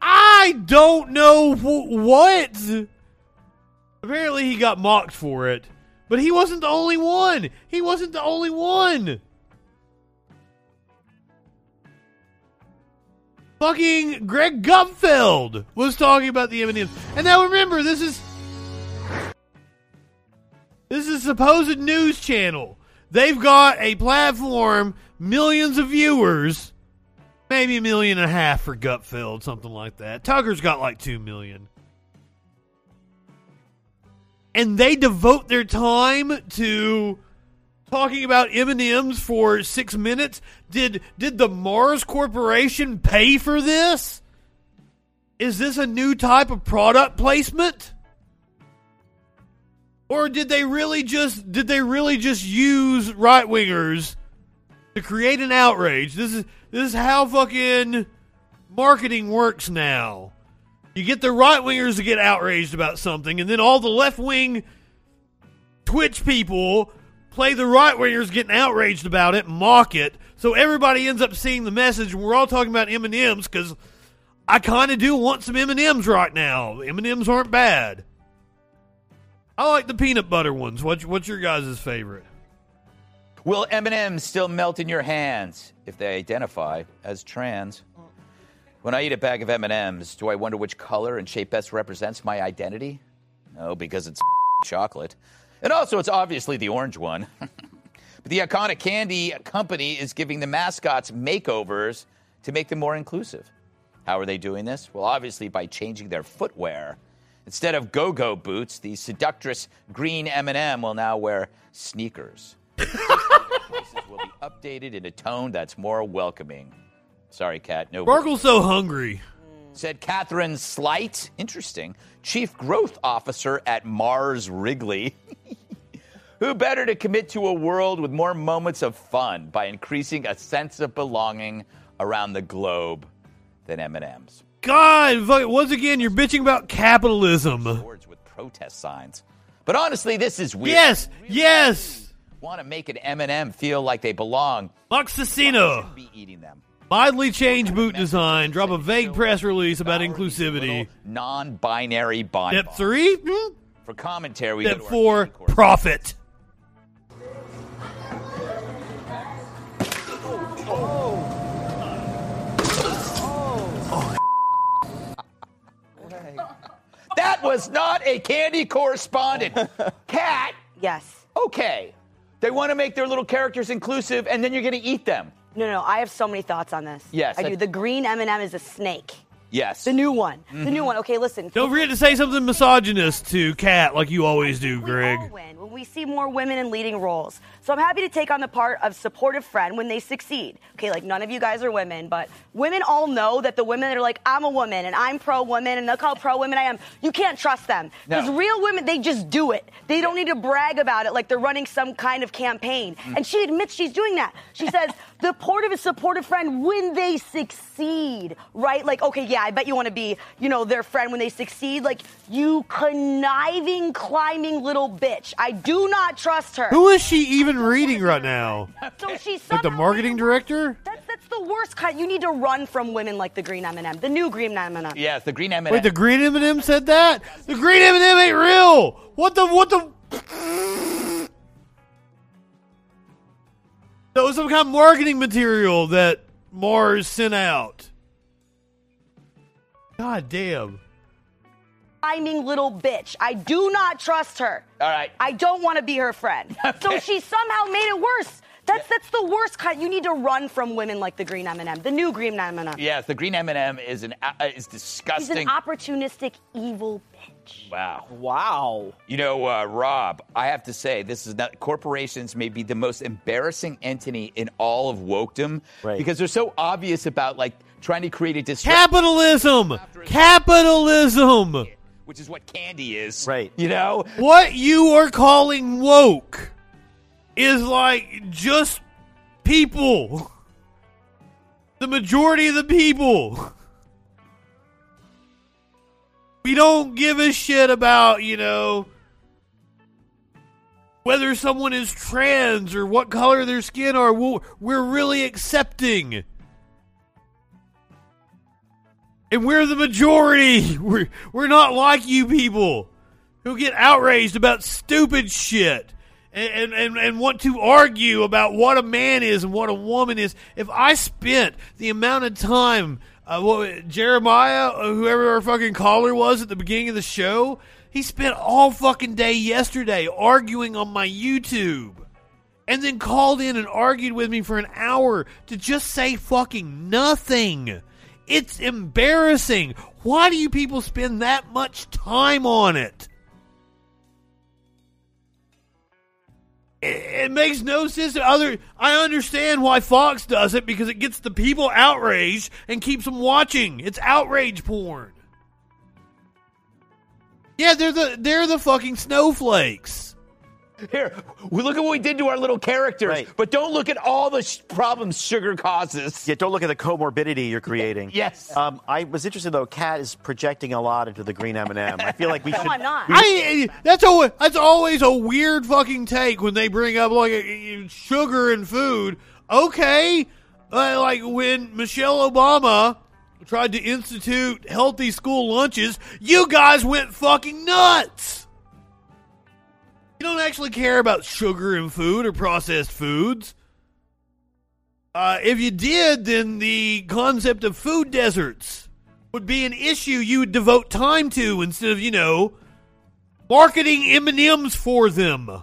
I don't know wh- what. Apparently he got mocked for it, but he wasn't the only one. He wasn't the only one. Fucking Greg Gutfeld was talking about the M&Ms. And now remember, this is this is a supposed news channel. They've got a platform, millions of viewers, maybe a million and a half for Gutfeld, something like that. Tucker's got like two million. And they devote their time to talking about M&Ms for 6 minutes. Did did the Mars Corporation pay for this? Is this a new type of product placement? Or did they really just did they really just use right wingers to create an outrage? This is this is how fucking marketing works now. You get the right wingers to get outraged about something, and then all the left wing Twitch people play the right wingers getting outraged about it, mock it, so everybody ends up seeing the message. And we're all talking about M and M's because I kind of do want some M and M's right now. M and M's aren't bad. I like the peanut butter ones. What's what's your guys' favorite? Will M&M's still melt in your hands if they identify as trans? When I eat a bag of M&M's, do I wonder which color and shape best represents my identity? No, because it's [laughs] chocolate. And also, it's obviously the orange one. [laughs] but the iconic candy company is giving the mascots makeovers to make them more inclusive. How are they doing this? Well, obviously by changing their footwear. Instead of go-go boots, the seductress green M&M will now wear sneakers. [laughs] Places will be updated in a tone that's more welcoming. Sorry, Kat. No. Sparkle's so hungry. Said Cathryn Sleight. Interesting. Chief Growth Officer at Mars Wrigley. [laughs] Who better to commit to a world with more moments of fun by increasing a sense of belonging around the globe than M&M's? God, once again, you're bitching about capitalism. Words with protest signs. But honestly, this is weird. Yes, yes. Want to make an M&M feel like they belong? Moxasino. Be eating them. Mildly change boot design. Drop a vague press release about inclusivity. Non-binary bond. Step three. Hmm? For commentary, we Step go to our four. That was not a candy correspondent. [laughs] Kat. Yes. Okay. They want to make their little characters inclusive, and then you're going to eat them. No, no, I have so many thoughts on this. Yes, I I- do. The green M&M is a snake. Yes. The new one. The Mm-hmm. new one. Okay, listen. Don't forget to say something misogynist to Kat, like you always do, Greg. win when we see more women in leading roles. So I'm happy to take on the part of supportive friend when they succeed. Okay, like none of you guys are women, but women all know that the women that are like, I'm a woman and I'm pro woman and look how pro women I am, you can't trust them. No. Because real women, they just do it. They don't need to brag about it like they're running some kind of campaign. Mm. And she admits she's doing that. She [laughs] says, the supportive is supportive friend when they succeed, right? Like, okay, yeah, I bet you want to be, you know, their friend when they succeed. Like, you conniving, climbing little bitch. I do not trust her. Who is she even reading right now? So she's Like the marketing director? that's, that's the worst kind. You need to run from women like the green M&M, the new green M&M. Yes, the green M&M. Wait, the green M&M said that? The green M&M ain't real. What the? What the? That was some kind of marketing material that Mars sent out. God damn. Climbing little bitch. I do not trust her. All right. I don't want to be her friend. [laughs] So she somehow made it worse. That's that's the worst kind. You need to run from women like the green M&M, the new green M&M. Yes, the green M&M is an uh, is He's disgusting. an opportunistic, evil bitch. wow. Wow. You know, uh, Rob, I have to say, this is not corporations may be the most embarrassing entity in all of wokedom because they're so obvious about like trying to create a disruption, Capitalism. Capitalism. Which is what candy is. Right. You know. What you are calling woke is like just people. The majority of the people. We don't give a shit about, you know, whether someone is trans or what color their skin are. We'll- We're really accepting. And we're the majority. [laughs] We're, we're not like you people who get outraged about stupid shit and, and, and, want to argue about what a man is and what a woman is. If I spent the amount of time, uh, what, Jeremiah, uh, whoever our fucking caller was at the beginning of the show, he spent all fucking day yesterday arguing on my YouTube. And then called in and argued with me for an hour to just say fucking nothing. It's embarrassing. Why do you people spend that much time on it? It, makes no sense. Other, I understand why Fox does it because it gets the people outraged and keeps them watching. It's outrage porn. Yeah, they're the they're the fucking snowflakes. Here, we look at what we did to our little characters, but don't look at all the sh- problems sugar causes. Yeah, don't look at the comorbidity you're creating. [laughs] Yes. Um, I was interested though. Kat is projecting a lot into the green M&M. I feel like we should. not? I that's always that's always a weird fucking take when they bring up like uh, sugar and food. Okay, uh, like when Michelle Obama tried to institute healthy school lunches, you guys went fucking nuts. You don't actually care about sugar and food or processed foods. Uh, if you did, then the concept of food deserts would be an issue you would devote time to instead of, you know, marketing M&Ms for them.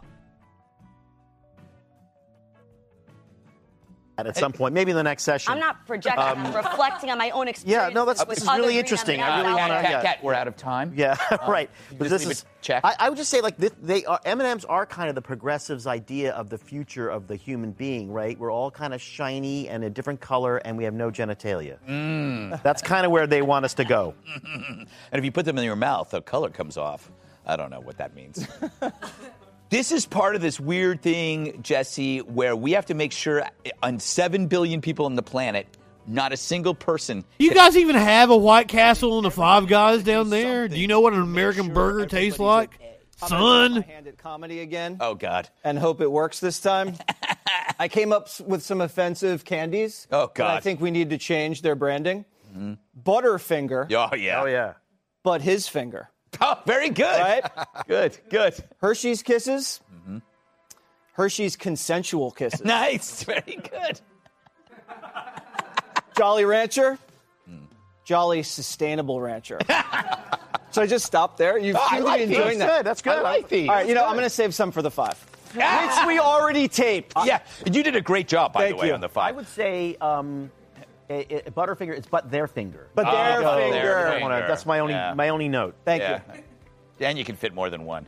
At some point, maybe in the next session. I'm not projecting. Um, I'm reflecting on my own experience. [laughs] Yeah, no, that's with this is really interesting. I really want to. there. Yeah. Kat, we're out of time. Yeah, [laughs] right. But this is. check? I, I would just say like this, they are M and M's are kind of the progressives' idea of the future of the human being, right? We're all kind of shiny and a different color, and we have no genitalia. Mm. That's kind of where they want us to go. [laughs] and if you put them in your mouth, the color comes off. I don't know what that means. This is part of this weird thing, Jesse, where we have to make sure on 7 billion people on the planet, not a single person. You guys even have a White Castle and the Five Guys down there? Do you know what an American burger tastes like? I'm gonna try son. my hand at comedy again. Oh God. And hope it works this time. [laughs] I came up with some offensive candies. Oh, God! I think we need to change their branding. Mm-hmm. Butterfinger. Oh yeah. Oh yeah. But his finger. [laughs] Oh, very good. Right? [laughs] Good. Good. Hershey's kisses. Hershey's consensual kisses. [laughs] Nice. Very good. Jolly Rancher. Jolly Sustainable Rancher. so I just stopped there. You Oh, I seem like be enjoying that. Good. That's good. I like these. All right, you know, That's I'm going to save some for the five, which we already taped. Yeah, you did a great job, by Thank the way, you. on the five. I would say um, a, a Butterfinger. It's but their finger. But Oh, their but finger. their I wanna- finger. that's my only Yeah. my only note. Thank yeah. you. And you can fit more than one.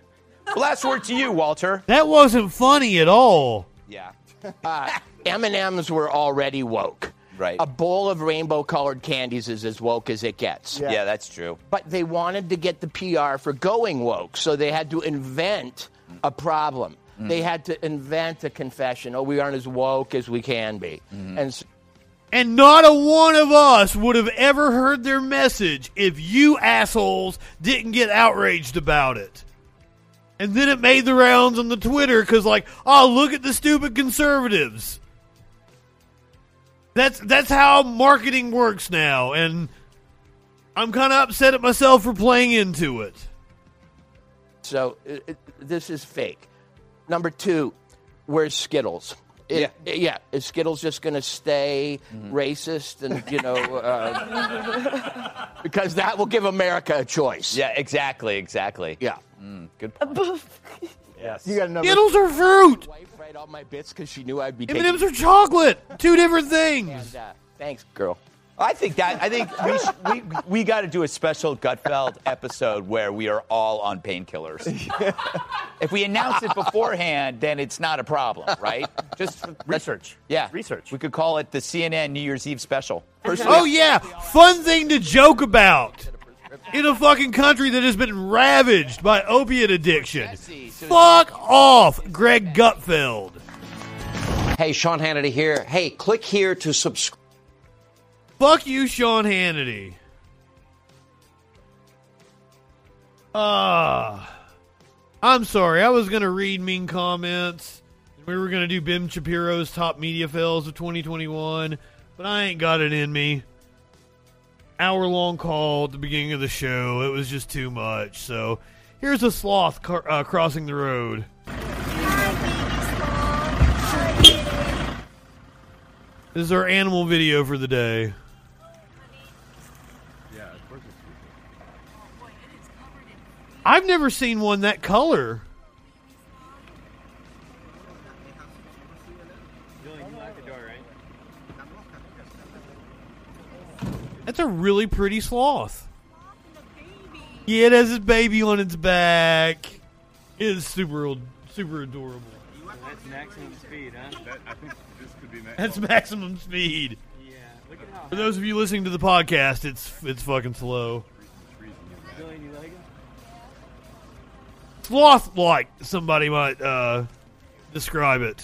Last word to you, Walter. That wasn't funny at all. Yeah. [laughs] [laughs] uh, M&Ms were already woke. Right. A bowl of rainbow-colored candies is as woke as it gets. Yeah. that's true. But they wanted to get the PR for going woke, so they had to invent a problem. Mm. They had to invent a confession. Oh, we aren't as woke as we can be. Mm-hmm. And s- And not a one of us would have ever heard their message if you assholes didn't get outraged about it. And then it made the rounds on the Twitter because, like, oh, look at the stupid conservatives. That's that's how marketing works now, and I'm kind of upset at myself for playing into it. so it, it- this is fake. Number two, where's Skittles? It- yeah. Is Skittles just going to stay Mm-hmm. racist and, you know, [laughs] uh, because that will give America a choice. Yeah, exactly, exactly. Yeah. Mm, good point. Yes. You got a number. Skittles are fruit. wife write all my bits because she knew I'd be M&Ms taking. are chocolate. Two different things. And, uh, thanks, girl. I think that I think we sh- we, we got to do a special Gutfeld episode where we are all on painkillers. [laughs] if we announce it beforehand, then it's not a problem, right? Just [laughs] Research. Yeah, Research. We could call it the CNN New Year's Eve special. Oh yeah, fun thing to joke about. In a fucking country that has been ravaged by opiate addiction. Fuck off, Greg Gutfeld. Hey, Sean Hannity here. Hey, click here to subscribe. Fuck you, Sean Hannity. Ah. I'm sorry. I was going to read mean comments. We were going to do Ben Shapiro's top media fails of 2021, but I ain't got it in me. Hour long call at the beginning of the show. It was just too much. So here's a sloth car- uh, crossing the road. This is our animal video for the day. I've never seen one that color. That's a really pretty sloth. Yeah, it has its baby on its back. It is super, super adorable. That's maximum speed, huh? That, I think this could be That's maximum speed. Yeah, look at how. For those of you listening to the podcast, it's it's fucking slow. Sloth like somebody might uh, describe it.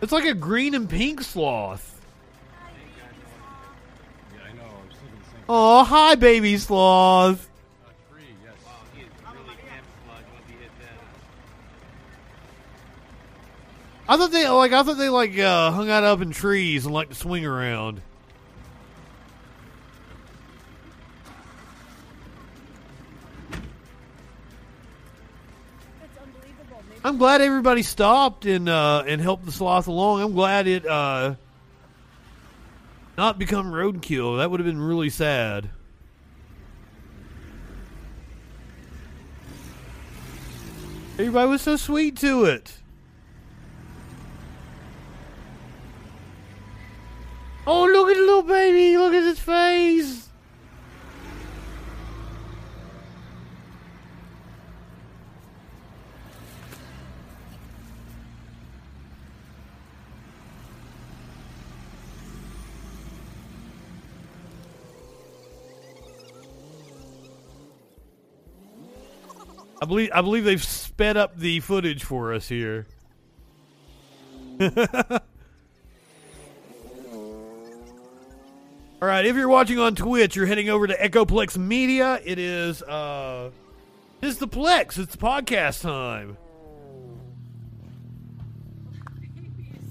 It's like a green and pink sloth. Oh, hi, baby sloth. I thought they like I thought they like uh, hung out up in trees and like to swing around. I'm glad everybody stopped and uh, and helped the sloth along. I'm glad it uh, not become roadkill. That would have been really sad. Everybody was so sweet to it. Oh, look at the little baby. Look at his face. Believe I believe they've sped up the footage for us here. [laughs] All right, if you're watching on Twitch, you're heading over to Echoplex Media. It is uh it's the Plex. It's podcast time.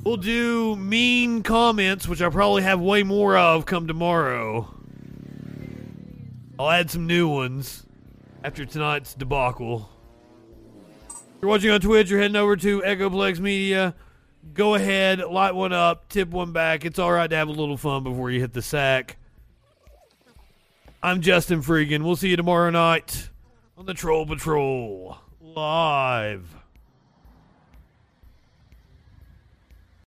We'll do mean comments, which I probably have way more of come tomorrow. I'll add some new ones after tonight's debacle. If you're watching on Twitch, you're heading over to Echoplex Media. Go ahead, light one up, tip one back. It's all right to have a little fun before you hit the sack. I'm Justin Freegan. We'll see you tomorrow night on the Troll Patrol live.